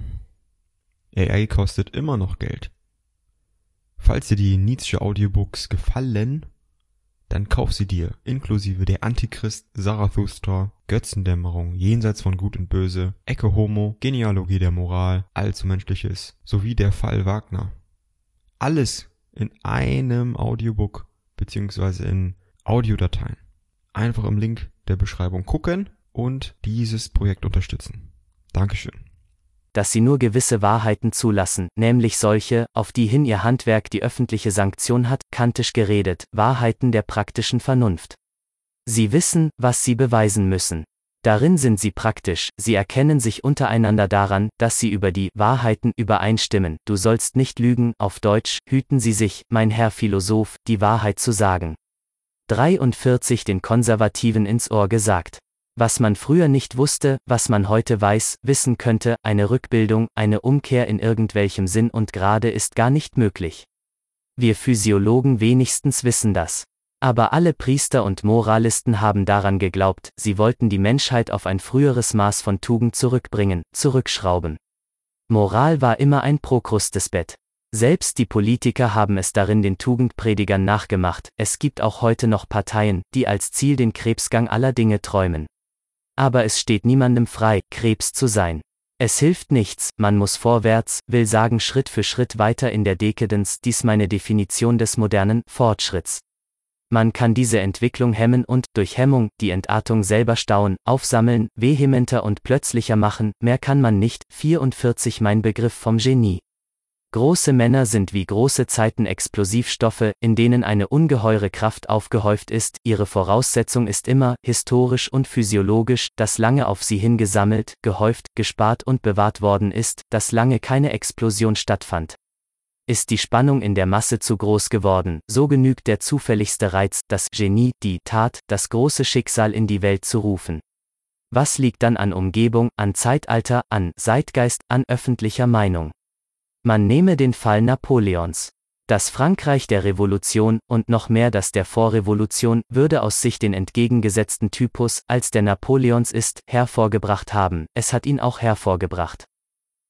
AI kostet immer noch Geld. Falls dir die Nietzsche Audiobooks gefallen, dann kauf sie dir, inklusive der Antichrist, Zarathustra, Götzendämmerung, Jenseits von Gut und Böse, Ecke Homo, Genealogie der Moral, Allzu Menschliches, sowie der Fall Wagner. Alles in einem Audiobook, beziehungsweise in Audiodateien. Einfach im Link der Beschreibung gucken und dieses Projekt unterstützen. Dankeschön
dass sie nur gewisse Wahrheiten zulassen, nämlich solche, auf die hin ihr Handwerk die öffentliche Sanktion hat, kantisch geredet, Wahrheiten der praktischen Vernunft. Sie wissen, was sie beweisen müssen. Darin sind sie praktisch, sie erkennen sich untereinander daran, dass sie über die Wahrheiten übereinstimmen. Du sollst nicht lügen, auf Deutsch, hüten sie sich, mein Herr Philosoph, die Wahrheit zu sagen. 43 den Konservativen ins Ohr gesagt. Was man früher nicht wusste, was man heute weiß, wissen könnte, eine Rückbildung, eine Umkehr in irgendwelchem Sinn und Grade ist gar nicht möglich. Wir Physiologen wenigstens wissen das. Aber alle Priester und Moralisten haben daran geglaubt, sie wollten die Menschheit auf ein früheres Maß von Tugend zurückbringen, zurückschrauben. Moral war immer ein Prokrustesbett. Selbst die Politiker haben es darin den Tugendpredigern nachgemacht, es gibt auch heute noch Parteien, die als Ziel den Krebsgang aller Dinge träumen. Aber es steht niemandem frei, Krebs zu sein. Es hilft nichts, man muss vorwärts, will sagen Schritt für Schritt weiter in der Dekadenz, dies meine Definition des modernen Fortschritts. Man kann diese Entwicklung hemmen und, durch Hemmung, die Entartung selber stauen, aufsammeln, vehementer und plötzlicher machen, mehr kann man nicht, 44 mein Begriff vom Genie. Große Männer sind wie große Zeiten Explosivstoffe, in denen eine ungeheure Kraft aufgehäuft ist, ihre Voraussetzung ist immer, historisch und physiologisch, dass lange auf sie hingesammelt, gehäuft, gespart und bewahrt worden ist, dass lange keine Explosion stattfand, ist die Spannung in der Masse zu groß geworden, so genügt der zufälligste Reiz, das Genie, die Tat, das große Schicksal in die Welt zu rufen. Was liegt dann an Umgebung, an Zeitalter, an Zeitgeist, an öffentlicher Meinung? Man nehme den Fall Napoleons. Das Frankreich der Revolution und noch mehr das der Vorrevolution würde aus sich den entgegengesetzten Typus, als der Napoleons ist, hervorgebracht haben, es hat ihn auch hervorgebracht.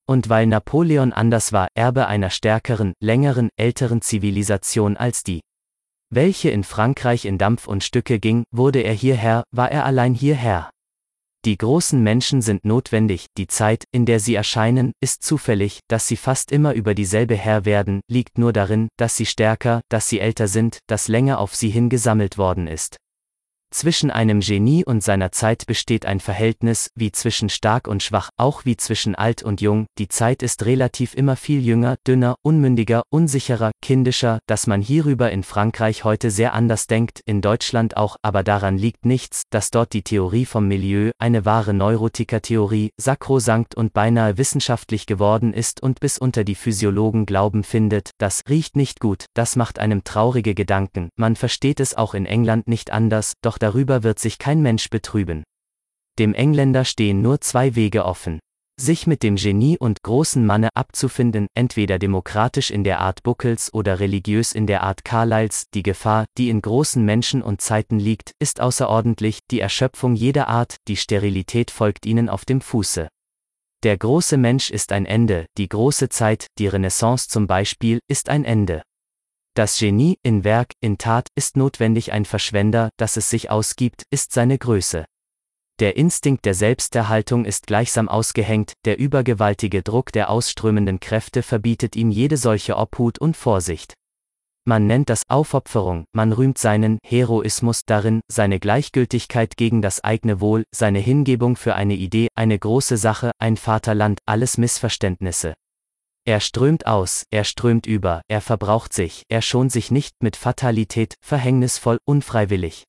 Und weil Napoleon anders war, Erbe einer stärkeren, längeren, älteren Zivilisation als die, welche in Frankreich in Dampf und Stücke ging, wurde er hierher, war er allein hierher. Die großen Menschen sind notwendig, die Zeit, in der sie erscheinen, ist zufällig, dass sie fast immer über dieselbe Herr werden, liegt nur darin, dass sie stärker, dass sie älter sind, dass länger auf sie hingesammelt worden ist. Zwischen einem Genie und seiner Zeit besteht ein Verhältnis, wie zwischen stark und schwach, auch wie zwischen alt und jung, die Zeit ist relativ immer viel jünger, dünner, unmündiger, unsicherer, kindischer, dass man hierüber in Frankreich heute sehr anders denkt, in Deutschland auch, aber daran liegt nichts, dass dort die Theorie vom Milieu, eine wahre Neurotiker-Theorie, sakrosankt und beinahe wissenschaftlich geworden ist und bis unter die Physiologen Glauben findet, das riecht nicht gut, das macht einem traurige Gedanken, man versteht es auch in England nicht anders, doch darüber wird sich kein Mensch betrüben. Dem Engländer stehen nur zwei Wege offen. Sich mit dem Genie und großen Manne abzufinden, entweder demokratisch in der Art Buckels oder religiös in der Art Carlyles, die Gefahr, die in großen Menschen und Zeiten liegt, ist außerordentlich, die Erschöpfung jeder Art, die Sterilität folgt ihnen auf dem Fuße. Der große Mensch ist ein Ende, die große Zeit, die Renaissance zum Beispiel, ist ein Ende. Das Genie, in Werk, in Tat, ist notwendig ein Verschwender, dass es sich ausgibt, ist seine Größe. Der Instinkt der Selbsterhaltung ist gleichsam ausgehängt, der übergewaltige Druck der ausströmenden Kräfte verbietet ihm jede solche Obhut und Vorsicht. Man nennt das Aufopferung, man rühmt seinen Heroismus darin, seine Gleichgültigkeit gegen das eigene Wohl, seine Hingebung für eine Idee, eine große Sache, ein Vaterland, alles Missverständnisse. Er strömt aus, er strömt über, er verbraucht sich, er schont sich nicht mit Fatalität, verhängnisvoll, unfreiwillig.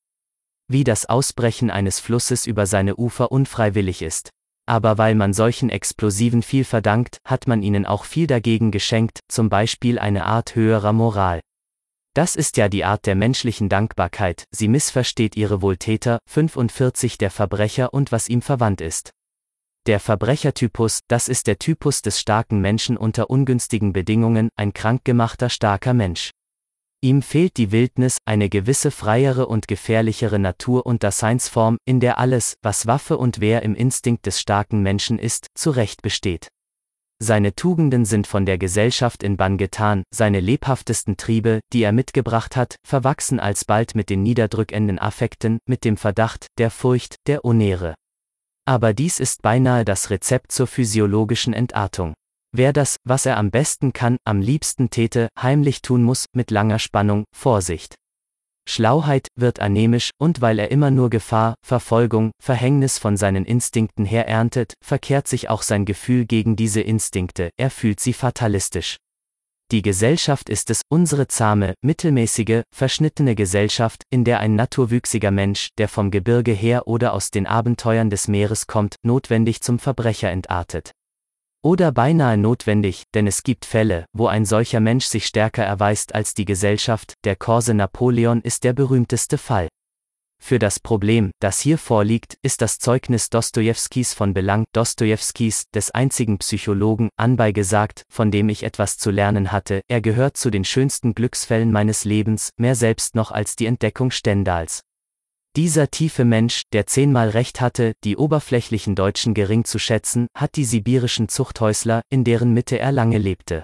Wie das Ausbrechen eines Flusses über seine Ufer unfreiwillig ist. Aber weil man solchen Explosiven viel verdankt, hat man ihnen auch viel dagegen geschenkt, zum Beispiel eine Art höherer Moral. Das ist ja die Art der menschlichen Dankbarkeit, sie missversteht ihre Wohltäter, 45 der Verbrecher und was ihm verwandt ist. Der Verbrechertypus, das ist der Typus des starken Menschen unter ungünstigen Bedingungen, ein krankgemachter starker Mensch. Ihm fehlt die Wildnis, eine gewisse freiere und gefährlichere Natur und Daseinsform, in der alles, was Waffe und Wehr im Instinkt des starken Menschen ist, zurecht besteht. Seine Tugenden sind von der Gesellschaft in Bann getan, seine lebhaftesten Triebe, die er mitgebracht hat, verwachsen alsbald mit den niederdrückenden Affekten, mit dem Verdacht, der Furcht, der Onere. Aber dies ist beinahe das Rezept zur physiologischen Entartung. Wer das, was er am besten kann, am liebsten täte, heimlich tun muss, mit langer Spannung, Vorsicht. Schlauheit wird anämisch, und weil er immer nur Gefahr, Verfolgung, Verhängnis von seinen Instinkten her erntet, verkehrt sich auch sein Gefühl gegen diese Instinkte, er fühlt sie fatalistisch. Die Gesellschaft ist es, unsere zahme, mittelmäßige, verschnittene Gesellschaft, in der ein naturwüchsiger Mensch, der vom Gebirge her oder aus den Abenteuern des Meeres kommt, notwendig zum Verbrecher entartet. Oder beinahe notwendig, denn es gibt Fälle, wo ein solcher Mensch sich stärker erweist als die Gesellschaft, der Korse Napoleon ist der berühmteste Fall. Für das Problem, das hier vorliegt, ist das Zeugnis Dostojewskis von Belang, Dostojewskis, des einzigen Psychologen, anbei gesagt, von dem ich etwas zu lernen hatte, er gehört zu den schönsten Glücksfällen meines Lebens, mehr selbst noch als die Entdeckung Stendals. Dieser tiefe Mensch, der zehnmal recht hatte, die oberflächlichen Deutschen gering zu schätzen, hat die sibirischen Zuchthäusler, in deren Mitte er lange lebte.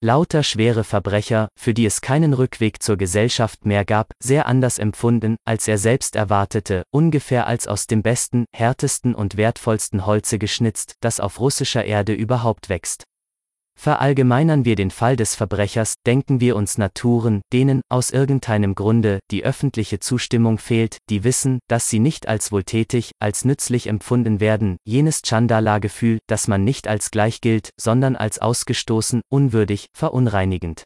Lauter schwere Verbrecher, für die es keinen Rückweg zur Gesellschaft mehr gab, sehr anders empfunden, als er selbst erwartete, ungefähr als aus dem besten, härtesten und wertvollsten Holze geschnitzt, das auf russischer Erde überhaupt wächst. Verallgemeinern wir den Fall des Verbrechers, denken wir uns Naturen, denen, aus irgendeinem Grunde, die öffentliche Zustimmung fehlt, die wissen, dass sie nicht als wohltätig, als nützlich empfunden werden, jenes Chandala-Gefühl, das man nicht als gleich gilt, sondern als ausgestoßen, unwürdig, verunreinigend.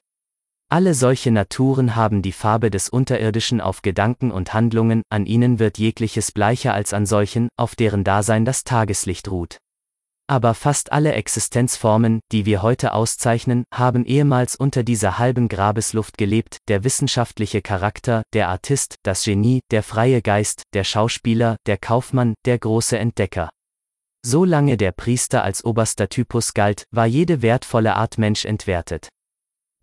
Alle solche Naturen haben die Farbe des Unterirdischen auf Gedanken und Handlungen, an ihnen wird jegliches bleicher als an solchen, auf deren Dasein das Tageslicht ruht. Aber fast alle Existenzformen, die wir heute auszeichnen, haben ehemals unter dieser halben Grabesluft gelebt, der wissenschaftliche Charakter, der Artist, das Genie, der freie Geist, der Schauspieler, der Kaufmann, der große Entdecker. Solange der Priester als oberster Typus galt, war jede wertvolle Art Mensch entwertet.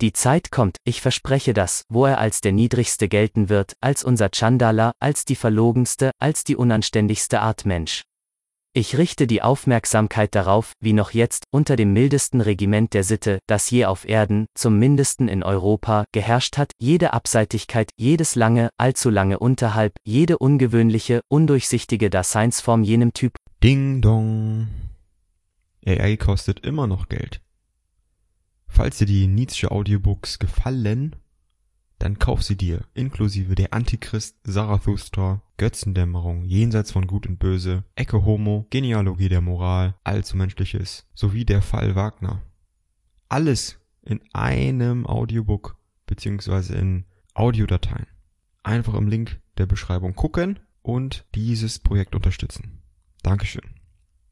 Die Zeit kommt, ich verspreche das, wo er als der niedrigste gelten wird, als unser Chandala, als die verlogenste, als die unanständigste Art Mensch. Ich richte die Aufmerksamkeit darauf, wie noch jetzt, unter dem mildesten Regiment der Sitte, das je auf Erden, zum mindesten in Europa, geherrscht hat, jede Abseitigkeit, jedes lange, allzu lange unterhalb, jede ungewöhnliche, undurchsichtige Daseinsform jenem Typ.
Ding dong. AI kostet immer noch Geld. Falls dir die Nietzsche Audiobooks gefallen, dann kauf sie dir, inklusive der Antichrist, Zarathustra, Götzendämmerung, Jenseits von Gut und Böse, Ecke Homo, Genealogie der Moral, Allzu Menschliches, sowie der Fall Wagner. Alles in einem Audiobook beziehungsweise in Audiodateien. Einfach im Link der Beschreibung gucken und dieses Projekt unterstützen. Dankeschön.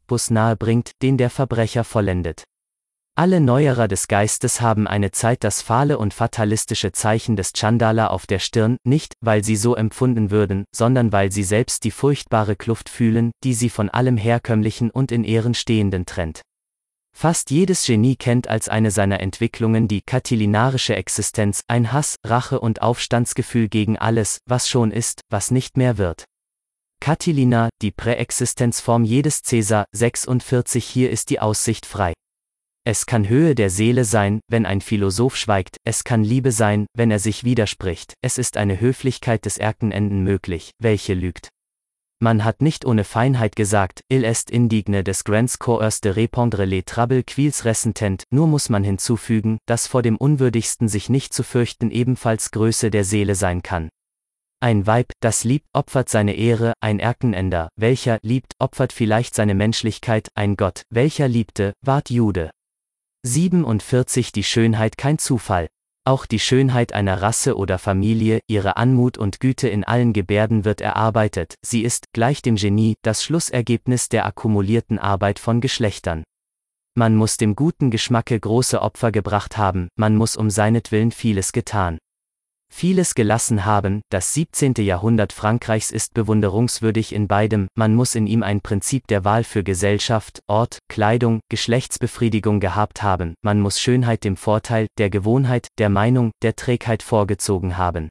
Bus nahe bringt, den der Verbrecher vollendet. Alle Neuerer des Geistes haben eine Zeit das fahle und fatalistische Zeichen des Chandala auf der Stirn, nicht, weil sie so empfunden würden, sondern weil sie selbst die furchtbare Kluft fühlen, die sie von allem Herkömmlichen und in Ehren Stehenden trennt. Fast jedes Genie kennt als eine seiner Entwicklungen die katilinarische Existenz, ein Hass, Rache und Aufstandsgefühl gegen alles, was schon ist, was nicht mehr wird. Katilina, die Präexistenzform jedes Cäsar, 46 hier ist die Aussicht frei. Es kann Höhe der Seele sein, wenn ein Philosoph schweigt, es kann Liebe sein, wenn er sich widerspricht, es ist eine Höflichkeit des Erkenenden möglich, welche lügt. Man hat nicht ohne Feinheit gesagt, il est indigne des grands coeurs de répondre les troubles quils ressentent, nur muss man hinzufügen, dass vor dem Unwürdigsten sich nicht zu fürchten ebenfalls Größe der Seele sein kann. Ein Weib, das liebt, opfert seine Ehre, ein Erkenender, welcher liebt, opfert vielleicht seine Menschlichkeit, ein Gott, welcher liebte, ward Jude. 47 Die Schönheit kein Zufall. Auch die Schönheit einer Rasse oder Familie, ihre Anmut und Güte in allen Gebärden wird erarbeitet, sie ist, gleich dem Genie, das Schlussergebnis der akkumulierten Arbeit von Geschlechtern. Man muss dem guten Geschmacke große Opfer gebracht haben, man muss um seinetwillen vieles getan vieles gelassen haben, das 17. Jahrhundert Frankreichs ist bewunderungswürdig in beidem, man muss in ihm ein Prinzip der Wahl für Gesellschaft, Ort, Kleidung, Geschlechtsbefriedigung gehabt haben, man muss Schönheit dem Vorteil, der Gewohnheit, der Meinung, der Trägheit vorgezogen haben.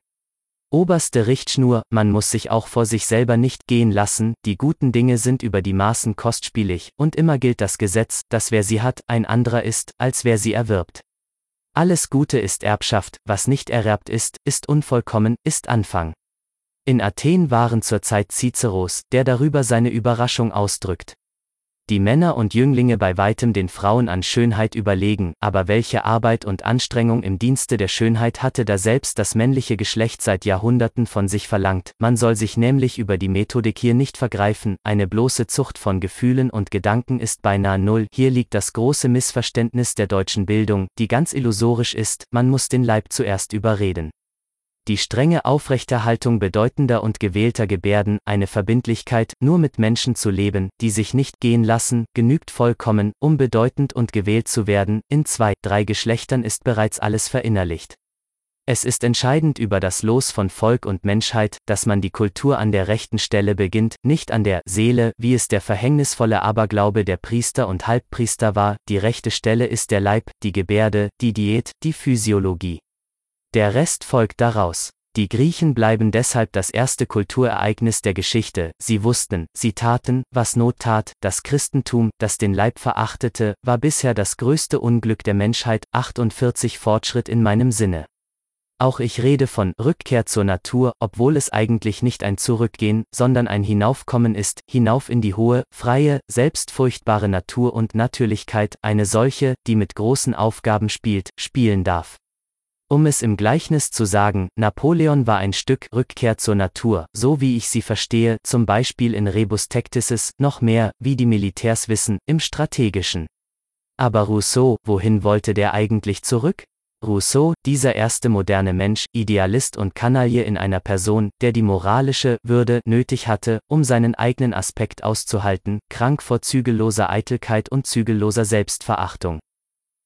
Oberste Richtschnur, man muss sich auch vor sich selber nicht gehen lassen, die guten Dinge sind über die Maßen kostspielig, und immer gilt das Gesetz, dass wer sie hat, ein anderer ist, als wer sie erwirbt. Alles Gute ist Erbschaft, was nicht ererbt ist, ist unvollkommen, ist Anfang. In Athen waren zur Zeit Ciceros, der darüber seine Überraschung ausdrückt. Die Männer und Jünglinge bei weitem den Frauen an Schönheit überlegen, aber welche Arbeit und Anstrengung im Dienste der Schönheit hatte da selbst das männliche Geschlecht seit Jahrhunderten von sich verlangt, man soll sich nämlich über die Methodik hier nicht vergreifen, eine bloße Zucht von Gefühlen und Gedanken ist beinahe null, hier liegt das große Missverständnis der deutschen Bildung, die ganz illusorisch ist, man muss den Leib zuerst überreden die strenge Aufrechterhaltung bedeutender und gewählter Gebärden, eine Verbindlichkeit, nur mit Menschen zu leben, die sich nicht gehen lassen, genügt vollkommen, um bedeutend und gewählt zu werden, in zwei, drei Geschlechtern ist bereits alles verinnerlicht. Es ist entscheidend über das Los von Volk und Menschheit, dass man die Kultur an der rechten Stelle beginnt, nicht an der Seele, wie es der verhängnisvolle Aberglaube der Priester und Halbpriester war, die rechte Stelle ist der Leib, die Gebärde, die Diät, die Physiologie. Der Rest folgt daraus. Die Griechen bleiben deshalb das erste Kulturereignis der Geschichte, sie wussten, sie taten, was Not tat, das Christentum, das den Leib verachtete, war bisher das größte Unglück der Menschheit, 48 Fortschritt in meinem Sinne. Auch ich rede von Rückkehr zur Natur, obwohl es eigentlich nicht ein Zurückgehen, sondern ein Hinaufkommen ist, hinauf in die hohe, freie, selbstfurchtbare Natur und Natürlichkeit, eine solche, die mit großen Aufgaben spielt, spielen darf. Um es im Gleichnis zu sagen, Napoleon war ein Stück Rückkehr zur Natur, so wie ich sie verstehe, zum Beispiel in Rebus Tactices, noch mehr, wie die Militärs wissen, im Strategischen. Aber Rousseau, wohin wollte der eigentlich zurück? Rousseau, dieser erste moderne Mensch, Idealist und Kanaille in einer Person, der die moralische Würde nötig hatte, um seinen eigenen Aspekt auszuhalten, krank vor zügelloser Eitelkeit und zügelloser Selbstverachtung.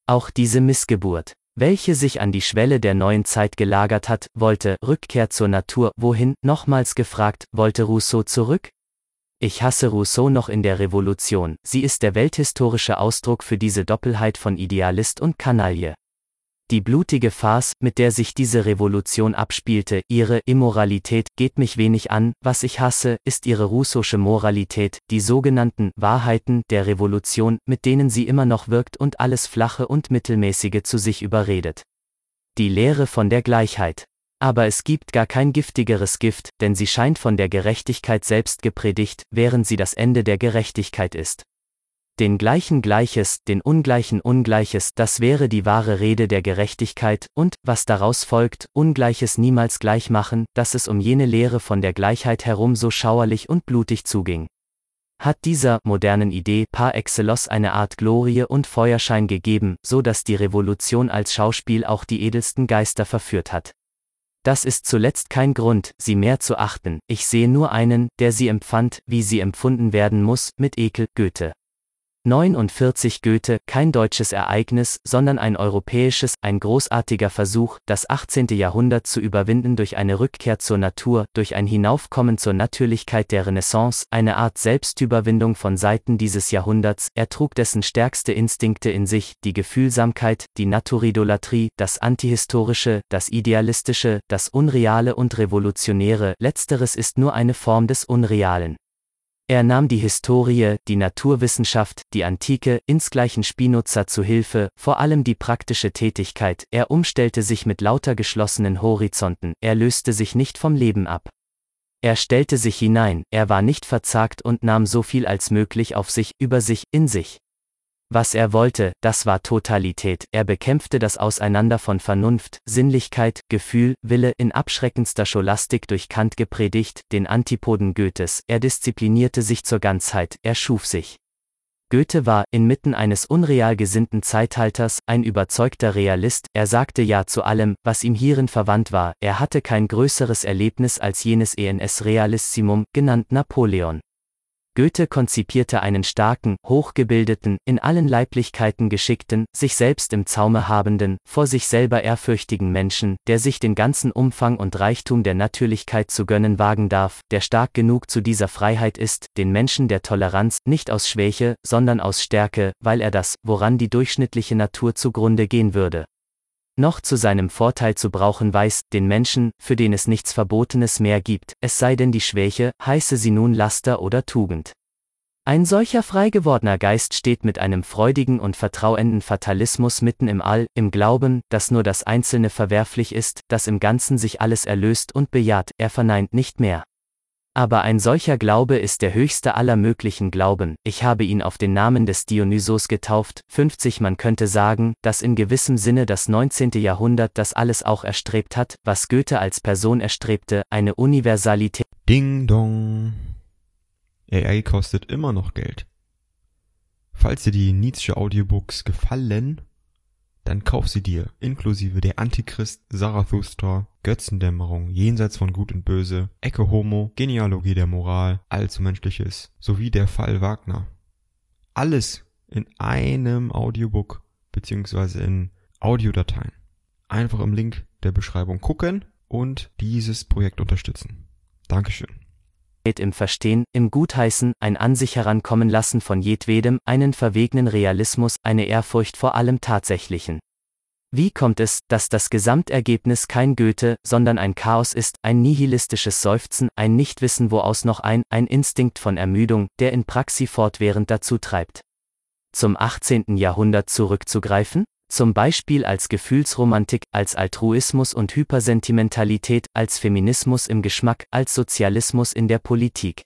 Auch diese Missgeburt, welche sich an die Schwelle der neuen Zeit gelagert hat, wollte Rückkehr zur Natur, wohin, nochmals gefragt, wollte Rousseau zurück? Ich hasse Rousseau noch in der Revolution, sie ist der welthistorische Ausdruck für diese Doppelheit von Idealist und Kanaille. Die blutige Farce, mit der sich diese Revolution abspielte, ihre Immoralität, geht mich wenig an, was ich hasse, ist ihre russische Moralität, die sogenannten Wahrheiten der Revolution, mit denen sie immer noch wirkt und alles Flache und Mittelmäßige zu sich überredet. Die Lehre von der Gleichheit. Aber es gibt gar kein giftigeres Gift, denn sie scheint von der Gerechtigkeit selbst gepredigt, während sie das Ende der Gerechtigkeit ist den gleichen Gleiches, den ungleichen Ungleiches, das wäre die wahre Rede der Gerechtigkeit, und, was daraus folgt, Ungleiches niemals gleich machen, dass es um jene Lehre von der Gleichheit herum so schauerlich und blutig zuging. Hat dieser modernen Idee par excellence eine Art Glorie und Feuerschein gegeben, so dass die Revolution als Schauspiel auch die edelsten Geister verführt hat. Das ist zuletzt kein Grund, sie mehr zu achten, ich sehe nur einen, der sie empfand, wie sie empfunden werden muss, mit Ekel, Goethe. 49 Goethe, kein deutsches Ereignis, sondern ein europäisches, ein großartiger Versuch, das 18. Jahrhundert zu überwinden durch eine Rückkehr zur Natur, durch ein Hinaufkommen zur Natürlichkeit der Renaissance, eine Art Selbstüberwindung von Seiten dieses Jahrhunderts, er trug dessen stärkste Instinkte in sich, die Gefühlsamkeit, die Naturidolatrie, das Antihistorische, das Idealistische, das Unreale und Revolutionäre, letzteres ist nur eine Form des Unrealen. Er nahm die Historie, die Naturwissenschaft, die Antike, insgleichen Spinoza zu Hilfe, vor allem die praktische Tätigkeit, er umstellte sich mit lauter geschlossenen Horizonten, er löste sich nicht vom Leben ab. Er stellte sich hinein, er war nicht verzagt und nahm so viel als möglich auf sich, über sich, in sich. Was er wollte, das war Totalität, er bekämpfte das Auseinander von Vernunft, Sinnlichkeit, Gefühl, Wille in abschreckendster Scholastik durch Kant gepredigt, den Antipoden Goethes, er disziplinierte sich zur Ganzheit, er schuf sich. Goethe war, inmitten eines unreal gesinnten Zeitalters, ein überzeugter Realist, er sagte Ja zu allem, was ihm hierin verwandt war, er hatte kein größeres Erlebnis als jenes ENS Realissimum, genannt Napoleon. Goethe konzipierte einen starken, hochgebildeten, in allen Leiblichkeiten geschickten, sich selbst im Zaume habenden, vor sich selber ehrfürchtigen Menschen, der sich den ganzen Umfang und Reichtum der Natürlichkeit zu gönnen wagen darf, der stark genug zu dieser Freiheit ist, den Menschen der Toleranz, nicht aus Schwäche, sondern aus Stärke, weil er das, woran die durchschnittliche Natur zugrunde gehen würde, noch zu seinem Vorteil zu brauchen weiß, den Menschen, für den es nichts Verbotenes mehr gibt, es sei denn die Schwäche, heiße sie nun Laster oder Tugend. Ein solcher frei gewordener Geist steht mit einem freudigen und vertrauenden Fatalismus mitten im All, im Glauben, dass nur das Einzelne verwerflich ist, dass im Ganzen sich alles erlöst und bejaht, er verneint nicht mehr. Aber ein solcher Glaube ist der höchste aller möglichen Glauben, ich habe ihn auf den Namen des Dionysos getauft, 50 man könnte sagen, dass in gewissem Sinne das 19. Jahrhundert das alles auch erstrebt hat, was Goethe als Person erstrebte, eine Universalität.
Ding dong. AI kostet immer noch Geld. Falls dir die Nietzsche Audiobooks gefallen, dann kauf sie dir, inklusive der Antichrist, Zarathustra, Götzendämmerung, Jenseits von Gut und Böse, Ecke Homo, Genealogie der Moral, Allzu Menschliches, sowie der Fall Wagner. Alles in einem Audiobook beziehungsweise in Audiodateien. Einfach im Link der Beschreibung gucken und dieses Projekt unterstützen. Dankeschön
im Verstehen, im Gutheißen, ein an sich herankommen lassen von jedwedem, einen verwegenen Realismus, eine Ehrfurcht vor allem Tatsächlichen. Wie kommt es, dass das Gesamtergebnis kein Goethe, sondern ein Chaos ist, ein nihilistisches Seufzen, ein Nichtwissen woaus noch ein, ein Instinkt von Ermüdung, der in Praxi fortwährend dazu treibt? Zum 18. Jahrhundert zurückzugreifen? Zum Beispiel als Gefühlsromantik, als Altruismus und Hypersentimentalität, als Feminismus im Geschmack, als Sozialismus in der Politik.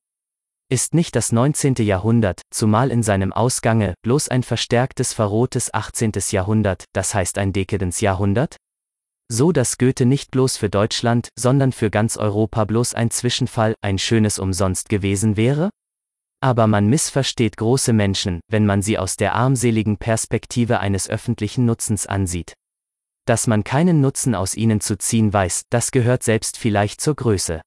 Ist nicht das 19. Jahrhundert, zumal in seinem Ausgange, bloß ein verstärktes verrohtes 18. Jahrhundert, das heißt ein Dekadenzjahrhundert? So dass Goethe nicht bloß für Deutschland, sondern für ganz Europa bloß ein Zwischenfall, ein schönes Umsonst gewesen wäre? Aber man missversteht große Menschen, wenn man sie aus der armseligen Perspektive eines öffentlichen Nutzens ansieht. Dass man keinen Nutzen aus ihnen zu ziehen weiß, das gehört selbst vielleicht zur Größe.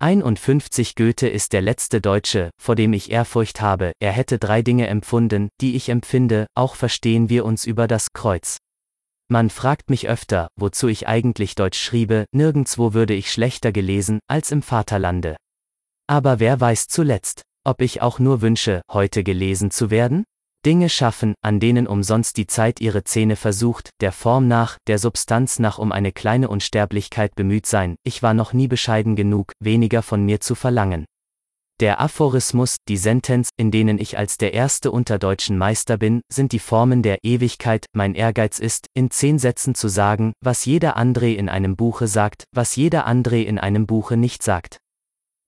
51 Goethe ist der letzte Deutsche, vor dem ich Ehrfurcht habe, er hätte drei Dinge empfunden, die ich empfinde, auch verstehen wir uns über das Kreuz. Man fragt mich öfter, wozu ich eigentlich Deutsch schriebe, nirgendswo würde ich schlechter gelesen, als im Vaterlande. Aber wer weiß zuletzt, ob ich auch nur wünsche, heute gelesen zu werden? Dinge schaffen, an denen umsonst die Zeit ihre Zähne versucht, der Form nach, der Substanz nach um eine kleine Unsterblichkeit bemüht sein, ich war noch nie bescheiden genug, weniger von mir zu verlangen. Der Aphorismus, die Sentenz, in denen ich als der erste unter Deutschen Meister bin, sind die Formen der Ewigkeit, mein Ehrgeiz ist, in zehn Sätzen zu sagen, was jeder André in einem Buche sagt, was jeder André in einem Buche nicht sagt.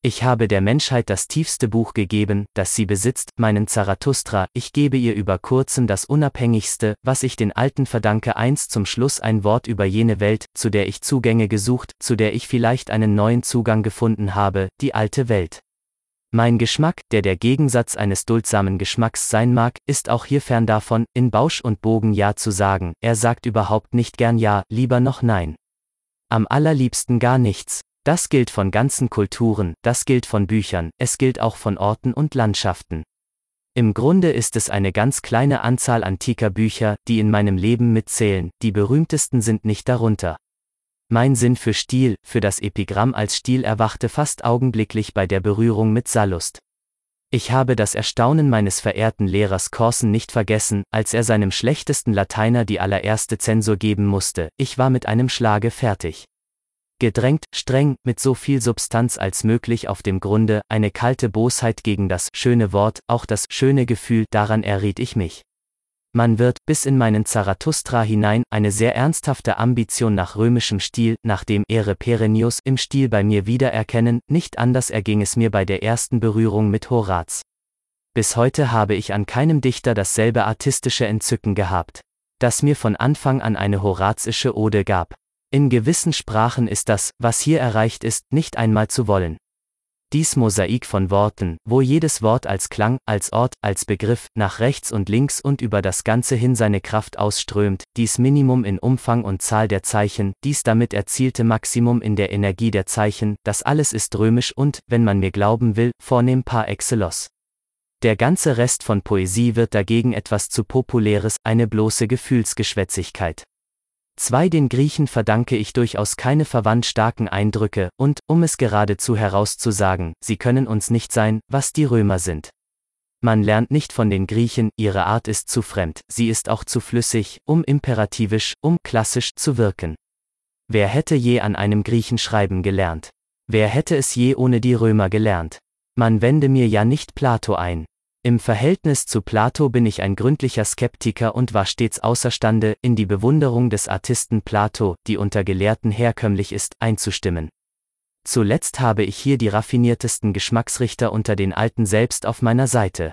Ich habe der Menschheit das tiefste Buch gegeben, das sie besitzt, meinen Zarathustra, ich gebe ihr über kurzem das Unabhängigste, was ich den Alten verdanke einst zum Schluss ein Wort über jene Welt, zu der ich Zugänge gesucht, zu der ich vielleicht einen neuen Zugang gefunden habe, die alte Welt. Mein Geschmack, der der Gegensatz eines duldsamen Geschmacks sein mag, ist auch hier fern davon, in Bausch und Bogen Ja zu sagen, er sagt überhaupt nicht gern Ja, lieber noch Nein. Am allerliebsten gar nichts, das gilt von ganzen Kulturen, das gilt von Büchern, es gilt auch von Orten und Landschaften. Im Grunde ist es eine ganz kleine Anzahl antiker Bücher, die in meinem Leben mitzählen, die berühmtesten sind nicht darunter. Mein Sinn für Stil, für das Epigramm als Stil erwachte fast augenblicklich bei der Berührung mit Sallust. Ich habe das Erstaunen meines verehrten Lehrers Corson nicht vergessen, als er seinem schlechtesten Lateiner die allererste Zensur geben musste, ich war mit einem Schlage fertig gedrängt, streng, mit so viel Substanz als möglich auf dem Grunde, eine kalte Bosheit gegen das schöne Wort, auch das schöne Gefühl, daran erriet ich mich. Man wird, bis in meinen Zarathustra hinein, eine sehr ernsthafte Ambition nach römischem Stil, nach dem Ere Perennius im Stil bei mir wiedererkennen, nicht anders erging es mir bei der ersten Berührung mit Horaz. Bis heute habe ich an keinem Dichter dasselbe artistische Entzücken gehabt, das mir von Anfang an eine horazische Ode gab. In gewissen Sprachen ist das, was hier erreicht ist, nicht einmal zu wollen. Dies Mosaik von Worten, wo jedes Wort als Klang, als Ort, als Begriff, nach rechts und links und über das Ganze hin seine Kraft ausströmt, dies Minimum in Umfang und Zahl der Zeichen, dies damit erzielte Maximum in der Energie der Zeichen, das alles ist römisch und, wenn man mir glauben will, vornehm par excellence. Der ganze Rest von Poesie wird dagegen etwas zu populäres, eine bloße Gefühlsgeschwätzigkeit. Zwei den Griechen verdanke ich durchaus keine verwandt starken Eindrücke, und, um es geradezu herauszusagen, sie können uns nicht sein, was die Römer sind. Man lernt nicht von den Griechen, ihre Art ist zu fremd, sie ist auch zu flüssig, um imperativisch, um klassisch zu wirken. Wer hätte je an einem Griechen schreiben gelernt? Wer hätte es je ohne die Römer gelernt? Man wende mir ja nicht Plato ein. Im Verhältnis zu Plato bin ich ein gründlicher Skeptiker und war stets außerstande, in die Bewunderung des Artisten Plato, die unter Gelehrten herkömmlich ist, einzustimmen. Zuletzt habe ich hier die raffiniertesten Geschmacksrichter unter den Alten selbst auf meiner Seite.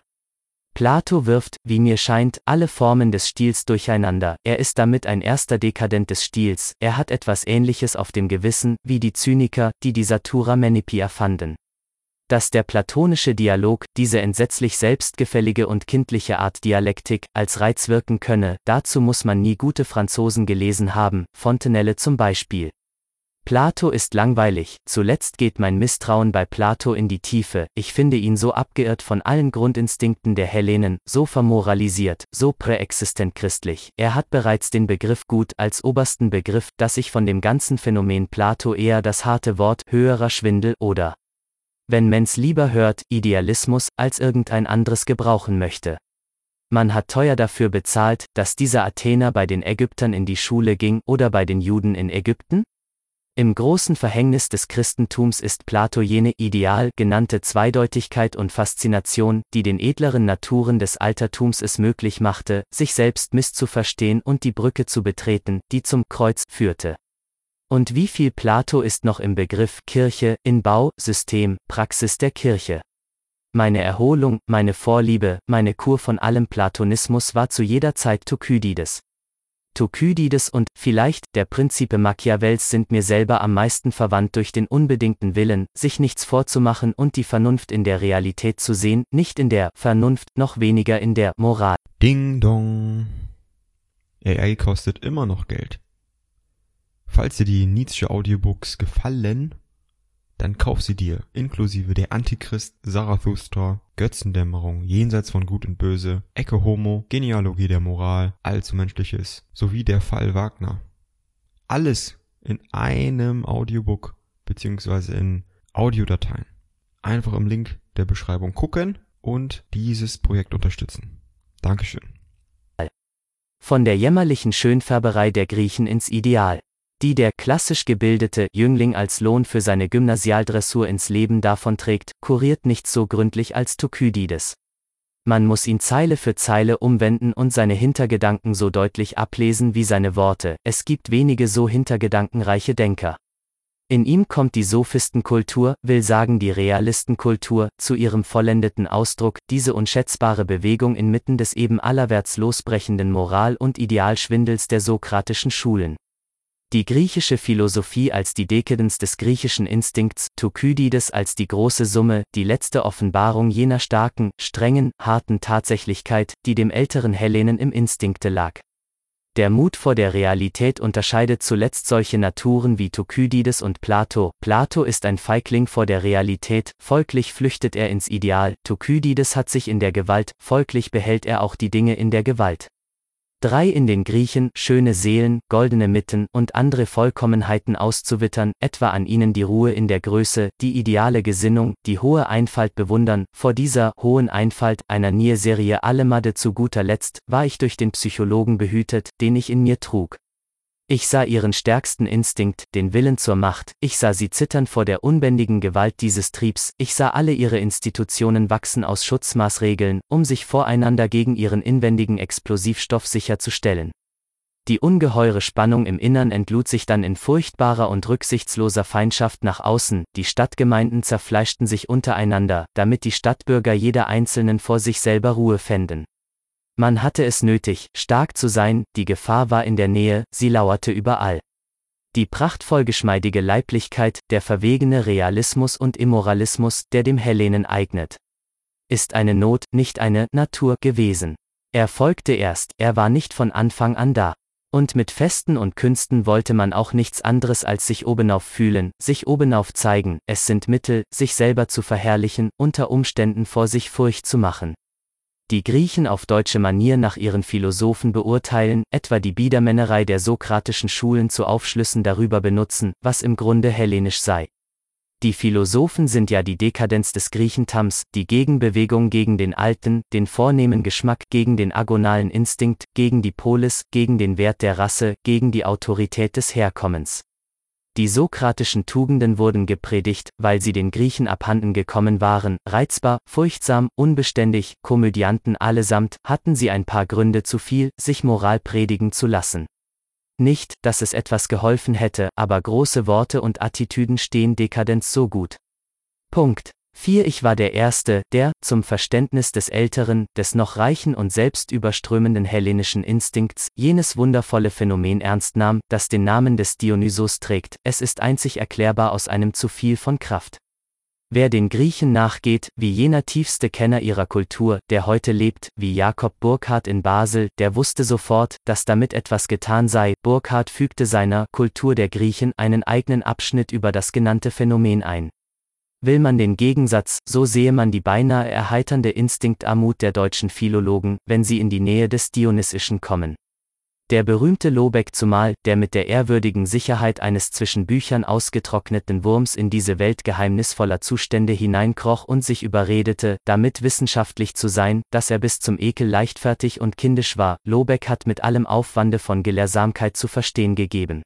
Plato wirft, wie mir scheint, alle Formen des Stils durcheinander, er ist damit ein erster Dekadent des Stils, er hat etwas Ähnliches auf dem Gewissen, wie die Zyniker, die die Satura Menipi erfanden. Dass der platonische Dialog, diese entsetzlich selbstgefällige und kindliche Art Dialektik, als Reiz wirken könne, dazu muss man nie gute Franzosen gelesen haben, Fontenelle zum Beispiel. Plato ist langweilig, zuletzt geht mein Misstrauen bei Plato in die Tiefe, ich finde ihn so abgeirrt von allen Grundinstinkten der Hellenen, so vermoralisiert, so präexistent christlich, er hat bereits den Begriff gut als obersten Begriff, dass ich von dem ganzen Phänomen Plato eher das harte Wort höherer Schwindel oder wenn Men's lieber hört, Idealismus, als irgendein anderes gebrauchen möchte. Man hat teuer dafür bezahlt, dass dieser Athener bei den Ägyptern in die Schule ging oder bei den Juden in Ägypten? Im großen Verhängnis des Christentums ist Plato jene ideal genannte Zweideutigkeit und Faszination, die den edleren Naturen des Altertums es möglich machte, sich selbst misszuverstehen und die Brücke zu betreten, die zum Kreuz führte. Und wie viel Plato ist noch im Begriff Kirche, in Bau, System, Praxis der Kirche? Meine Erholung, meine Vorliebe, meine Kur von allem Platonismus war zu jeder Zeit Thukydides. Thukydides und, vielleicht, der Prinzipe Machiavells sind mir selber am meisten verwandt durch den unbedingten Willen, sich nichts vorzumachen und die Vernunft in der Realität zu sehen, nicht in der Vernunft, noch weniger in der Moral.
Ding dong. AI kostet immer noch Geld. Falls dir die Nietzsche Audiobooks gefallen, dann kauf sie dir, inklusive der Antichrist, Zarathustra, Götzendämmerung, Jenseits von Gut und Böse, Ecke Homo, Genealogie der Moral, Allzumenschliches, sowie der Fall Wagner. Alles in einem Audiobook, beziehungsweise in Audiodateien. Einfach im Link der Beschreibung gucken und dieses Projekt unterstützen. Dankeschön.
Von der jämmerlichen Schönfärberei der Griechen ins Ideal die der klassisch gebildete Jüngling als Lohn für seine Gymnasialdressur ins Leben davonträgt, kuriert nicht so gründlich als Thukydides. Man muss ihn Zeile für Zeile umwenden und seine Hintergedanken so deutlich ablesen wie seine Worte, es gibt wenige so hintergedankenreiche Denker. In ihm kommt die Sophistenkultur, will sagen die Realistenkultur, zu ihrem vollendeten Ausdruck, diese unschätzbare Bewegung inmitten des eben allerwärts losbrechenden Moral- und Idealschwindels der sokratischen Schulen. Die griechische Philosophie als die Dekadenz des griechischen Instinkts, Thukydides als die große Summe, die letzte Offenbarung jener starken, strengen, harten Tatsächlichkeit, die dem älteren Hellenen im Instinkte lag. Der Mut vor der Realität unterscheidet zuletzt solche Naturen wie Thukydides und Plato. Plato ist ein Feigling vor der Realität, folglich flüchtet er ins Ideal, Thukydides hat sich in der Gewalt, folglich behält er auch die Dinge in der Gewalt. Drei in den Griechen, schöne Seelen, goldene Mitten und andere Vollkommenheiten auszuwittern, etwa an ihnen die Ruhe in der Größe, die ideale Gesinnung, die hohe Einfalt bewundern, vor dieser hohen Einfalt einer Nierserie Allemade zu guter Letzt, war ich durch den Psychologen behütet, den ich in mir trug. Ich sah ihren stärksten Instinkt, den Willen zur Macht, ich sah sie zittern vor der unbändigen Gewalt dieses Triebs, ich sah alle ihre Institutionen wachsen aus Schutzmaßregeln, um sich voreinander gegen ihren inwendigen Explosivstoff sicherzustellen. Die ungeheure Spannung im Innern entlud sich dann in furchtbarer und rücksichtsloser Feindschaft nach außen, die Stadtgemeinden zerfleischten sich untereinander, damit die Stadtbürger jeder Einzelnen vor sich selber Ruhe fänden. Man hatte es nötig, stark zu sein, die Gefahr war in der Nähe, sie lauerte überall. Die prachtvoll geschmeidige Leiblichkeit, der verwegene Realismus und Immoralismus, der dem Hellenen eignet. Ist eine Not, nicht eine Natur gewesen. Er folgte erst, er war nicht von Anfang an da. Und mit Festen und Künsten wollte man auch nichts anderes als sich obenauf fühlen, sich obenauf zeigen, es sind Mittel, sich selber zu verherrlichen, unter Umständen vor sich Furcht zu machen die Griechen auf deutsche Manier nach ihren Philosophen beurteilen, etwa die Biedermännerei der sokratischen Schulen zu Aufschlüssen darüber benutzen, was im Grunde hellenisch sei. Die Philosophen sind ja die Dekadenz des Griechentams, die Gegenbewegung gegen den alten, den vornehmen Geschmack, gegen den agonalen Instinkt, gegen die Polis, gegen den Wert der Rasse, gegen die Autorität des Herkommens. Die sokratischen Tugenden wurden gepredigt, weil sie den Griechen abhanden gekommen waren, reizbar, furchtsam, unbeständig, Komödianten allesamt, hatten sie ein paar Gründe zu viel, sich Moral predigen zu lassen. Nicht, dass es etwas geholfen hätte, aber große Worte und Attitüden stehen Dekadenz so gut. Punkt. 4. Ich war der Erste, der, zum Verständnis des älteren, des noch reichen und selbst überströmenden hellenischen Instinkts, jenes wundervolle Phänomen ernst nahm, das den Namen des Dionysos trägt, es ist einzig erklärbar aus einem zu viel von Kraft. Wer den Griechen nachgeht, wie jener tiefste Kenner ihrer Kultur, der heute lebt, wie Jakob Burckhardt in Basel, der wusste sofort, dass damit etwas getan sei. Burckhardt fügte seiner Kultur der Griechen einen eigenen Abschnitt über das genannte Phänomen ein. Will man den Gegensatz, so sehe man die beinahe erheiternde Instinktarmut der deutschen Philologen, wenn sie in die Nähe des Dionysischen kommen. Der berühmte Lobeck zumal, der mit der ehrwürdigen Sicherheit eines zwischen Büchern ausgetrockneten Wurms in diese Welt geheimnisvoller Zustände hineinkroch und sich überredete, damit wissenschaftlich zu sein, dass er bis zum Ekel leichtfertig und kindisch war, Lobeck hat mit allem Aufwande von Gelehrsamkeit zu verstehen gegeben.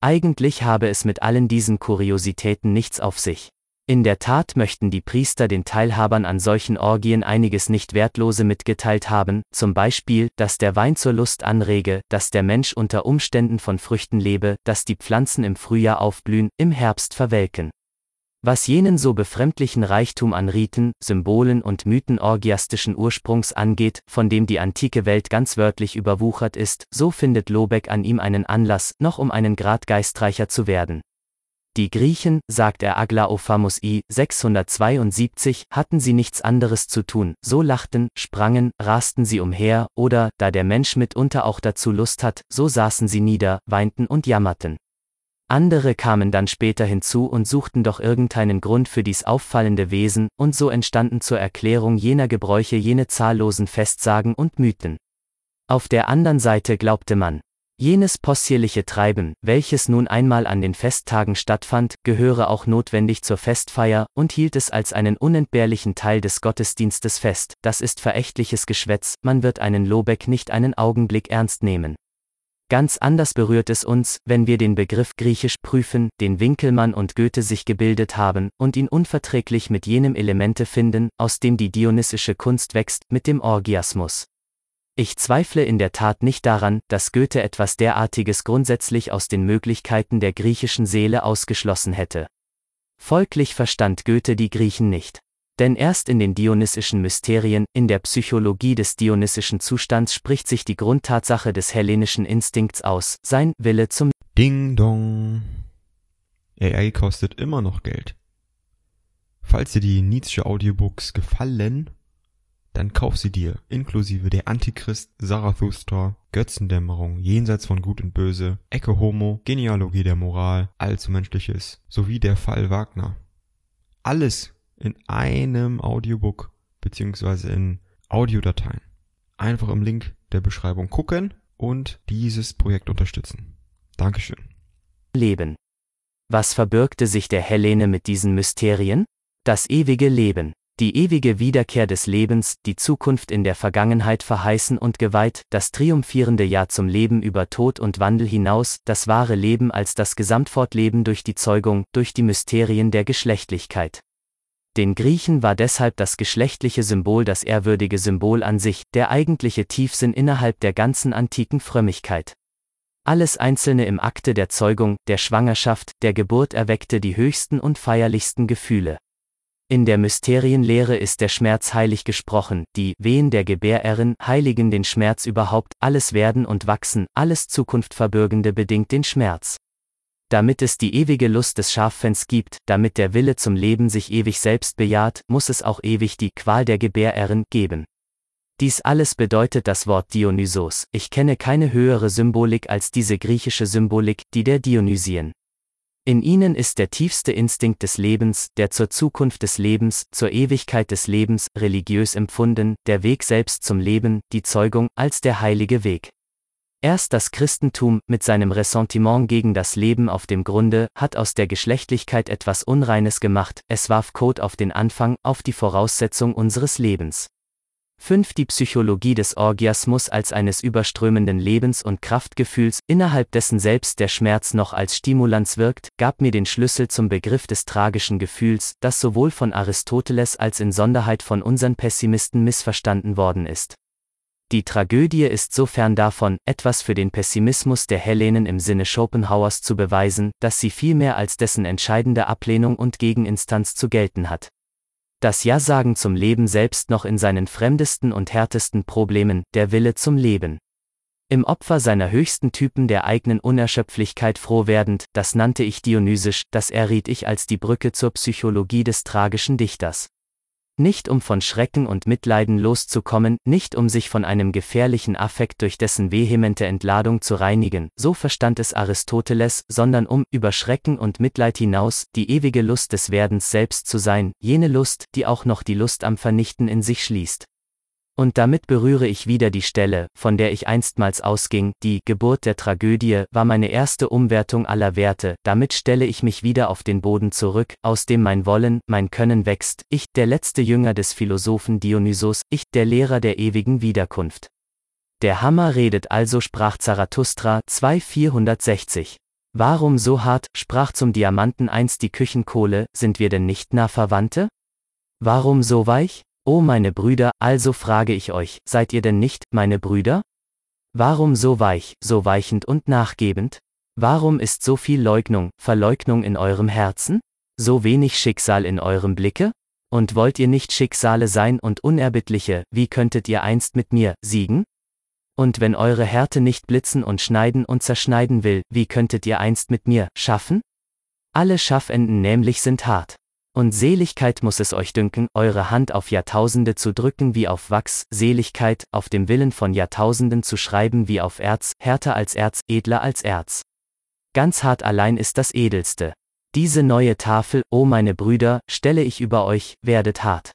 Eigentlich habe es mit allen diesen Kuriositäten nichts auf sich. In der Tat möchten die Priester den Teilhabern an solchen Orgien einiges nicht Wertlose mitgeteilt haben, zum Beispiel, dass der Wein zur Lust anrege, dass der Mensch unter Umständen von Früchten lebe, dass die Pflanzen im Frühjahr aufblühen, im Herbst verwelken. Was jenen so befremdlichen Reichtum an Riten, Symbolen und Mythen orgiastischen Ursprungs angeht, von dem die antike Welt ganz wörtlich überwuchert ist, so findet Lobeck an ihm einen Anlass, noch um einen Grad geistreicher zu werden. Die Griechen, sagt er Aglaophamos I, 672, hatten sie nichts anderes zu tun, so lachten, sprangen, rasten sie umher, oder, da der Mensch mitunter auch dazu Lust hat, so saßen sie nieder, weinten und jammerten. Andere kamen dann später hinzu und suchten doch irgendeinen Grund für dies auffallende Wesen, und so entstanden zur Erklärung jener Gebräuche jene zahllosen Festsagen und Mythen. Auf der anderen Seite glaubte man, Jenes possierliche Treiben, welches nun einmal an den Festtagen stattfand, gehöre auch notwendig zur Festfeier, und hielt es als einen unentbehrlichen Teil des Gottesdienstes fest, das ist verächtliches Geschwätz, man wird einen Lobeck nicht einen Augenblick ernst nehmen. Ganz anders berührt es uns, wenn wir den Begriff griechisch prüfen, den Winkelmann und Goethe sich gebildet haben, und ihn unverträglich mit jenem Elemente finden, aus dem die dionysische Kunst wächst, mit dem Orgiasmus. Ich zweifle in der Tat nicht daran, dass Goethe etwas derartiges grundsätzlich aus den Möglichkeiten der griechischen Seele ausgeschlossen hätte. Folglich verstand Goethe die Griechen nicht. Denn erst in den dionysischen Mysterien, in der Psychologie des dionysischen Zustands spricht sich die Grundtatsache des hellenischen Instinkts aus, sein Wille zum
Ding Dong. AI kostet immer noch Geld. Falls dir die Nietzsche Audiobooks gefallen dann kauf sie dir, inklusive der Antichrist, Zarathustra, Götzendämmerung, Jenseits von Gut und Böse, Ecke Homo, Genealogie der Moral, Allzu Menschliches, sowie der Fall Wagner. Alles in einem Audiobook beziehungsweise in Audiodateien. Einfach im Link der Beschreibung gucken und dieses Projekt unterstützen. Dankeschön.
Leben. Was verbirgte sich der Hellene mit diesen Mysterien? Das ewige Leben die ewige Wiederkehr des Lebens, die Zukunft in der Vergangenheit verheißen und geweiht, das triumphierende Ja zum Leben über Tod und Wandel hinaus, das wahre Leben als das Gesamtfortleben durch die Zeugung, durch die Mysterien der Geschlechtlichkeit. Den Griechen war deshalb das geschlechtliche Symbol das ehrwürdige Symbol an sich, der eigentliche Tiefsinn innerhalb der ganzen antiken Frömmigkeit. Alles Einzelne im Akte der Zeugung, der Schwangerschaft, der Geburt erweckte die höchsten und feierlichsten Gefühle. In der Mysterienlehre ist der Schmerz heilig gesprochen, die Wehen der Gebärerin heiligen den Schmerz überhaupt, alles Werden und Wachsen, alles Zukunftverbürgende bedingt den Schmerz. Damit es die ewige Lust des Schaffens gibt, damit der Wille zum Leben sich ewig selbst bejaht, muss es auch ewig die Qual der Gebärerin geben. Dies alles bedeutet das Wort Dionysos, ich kenne keine höhere Symbolik als diese griechische Symbolik, die der Dionysien. In ihnen ist der tiefste Instinkt des Lebens, der zur Zukunft des Lebens, zur Ewigkeit des Lebens, religiös empfunden, der Weg selbst zum Leben, die Zeugung, als der heilige Weg. Erst das Christentum, mit seinem Ressentiment gegen das Leben auf dem Grunde, hat aus der Geschlechtlichkeit etwas Unreines gemacht, es warf Code auf den Anfang, auf die Voraussetzung unseres Lebens. 5. Die Psychologie des Orgiasmus als eines überströmenden Lebens- und Kraftgefühls, innerhalb dessen selbst der Schmerz noch als Stimulans wirkt, gab mir den Schlüssel zum Begriff des tragischen Gefühls, das sowohl von Aristoteles als in Sonderheit von unseren Pessimisten missverstanden worden ist. Die Tragödie ist so fern davon, etwas für den Pessimismus der Hellenen im Sinne Schopenhauers zu beweisen, dass sie viel mehr als dessen entscheidende Ablehnung und Gegeninstanz zu gelten hat. Das Ja-Sagen zum Leben selbst noch in seinen fremdesten und härtesten Problemen, der Wille zum Leben. Im Opfer seiner höchsten Typen der eigenen Unerschöpflichkeit froh werdend, das nannte ich dionysisch, das erriet ich als die Brücke zur Psychologie des tragischen Dichters. Nicht um von Schrecken und Mitleiden loszukommen, nicht um sich von einem gefährlichen Affekt durch dessen vehemente Entladung zu reinigen, so verstand es Aristoteles, sondern um, über Schrecken und Mitleid hinaus, die ewige Lust des Werdens selbst zu sein, jene Lust, die auch noch die Lust am Vernichten in sich schließt. Und damit berühre ich wieder die Stelle, von der ich einstmals ausging, die Geburt der Tragödie war meine erste Umwertung aller Werte, damit stelle ich mich wieder auf den Boden zurück, aus dem mein Wollen, mein Können wächst, ich, der letzte Jünger des Philosophen Dionysos, ich, der Lehrer der ewigen Wiederkunft. Der Hammer redet also, sprach Zarathustra 2460. Warum so hart, sprach zum Diamanten einst die Küchenkohle, sind wir denn nicht nah Verwandte? Warum so weich? O meine Brüder, also frage ich euch, seid ihr denn nicht, meine Brüder? Warum so weich, so weichend und nachgebend? Warum ist so viel Leugnung, Verleugnung in eurem Herzen? So wenig Schicksal in eurem Blicke? Und wollt ihr nicht Schicksale sein und Unerbittliche, wie könntet ihr einst mit mir siegen? Und wenn eure Härte nicht blitzen und schneiden und zerschneiden will, wie könntet ihr einst mit mir schaffen? Alle Schaffenden nämlich sind hart. Und Seligkeit muss es euch dünken, eure Hand auf Jahrtausende zu drücken wie auf Wachs, Seligkeit, auf dem Willen von Jahrtausenden zu schreiben wie auf Erz, härter als Erz, edler als Erz. Ganz hart allein ist das Edelste. Diese neue Tafel, o meine Brüder, stelle ich über euch, werdet hart.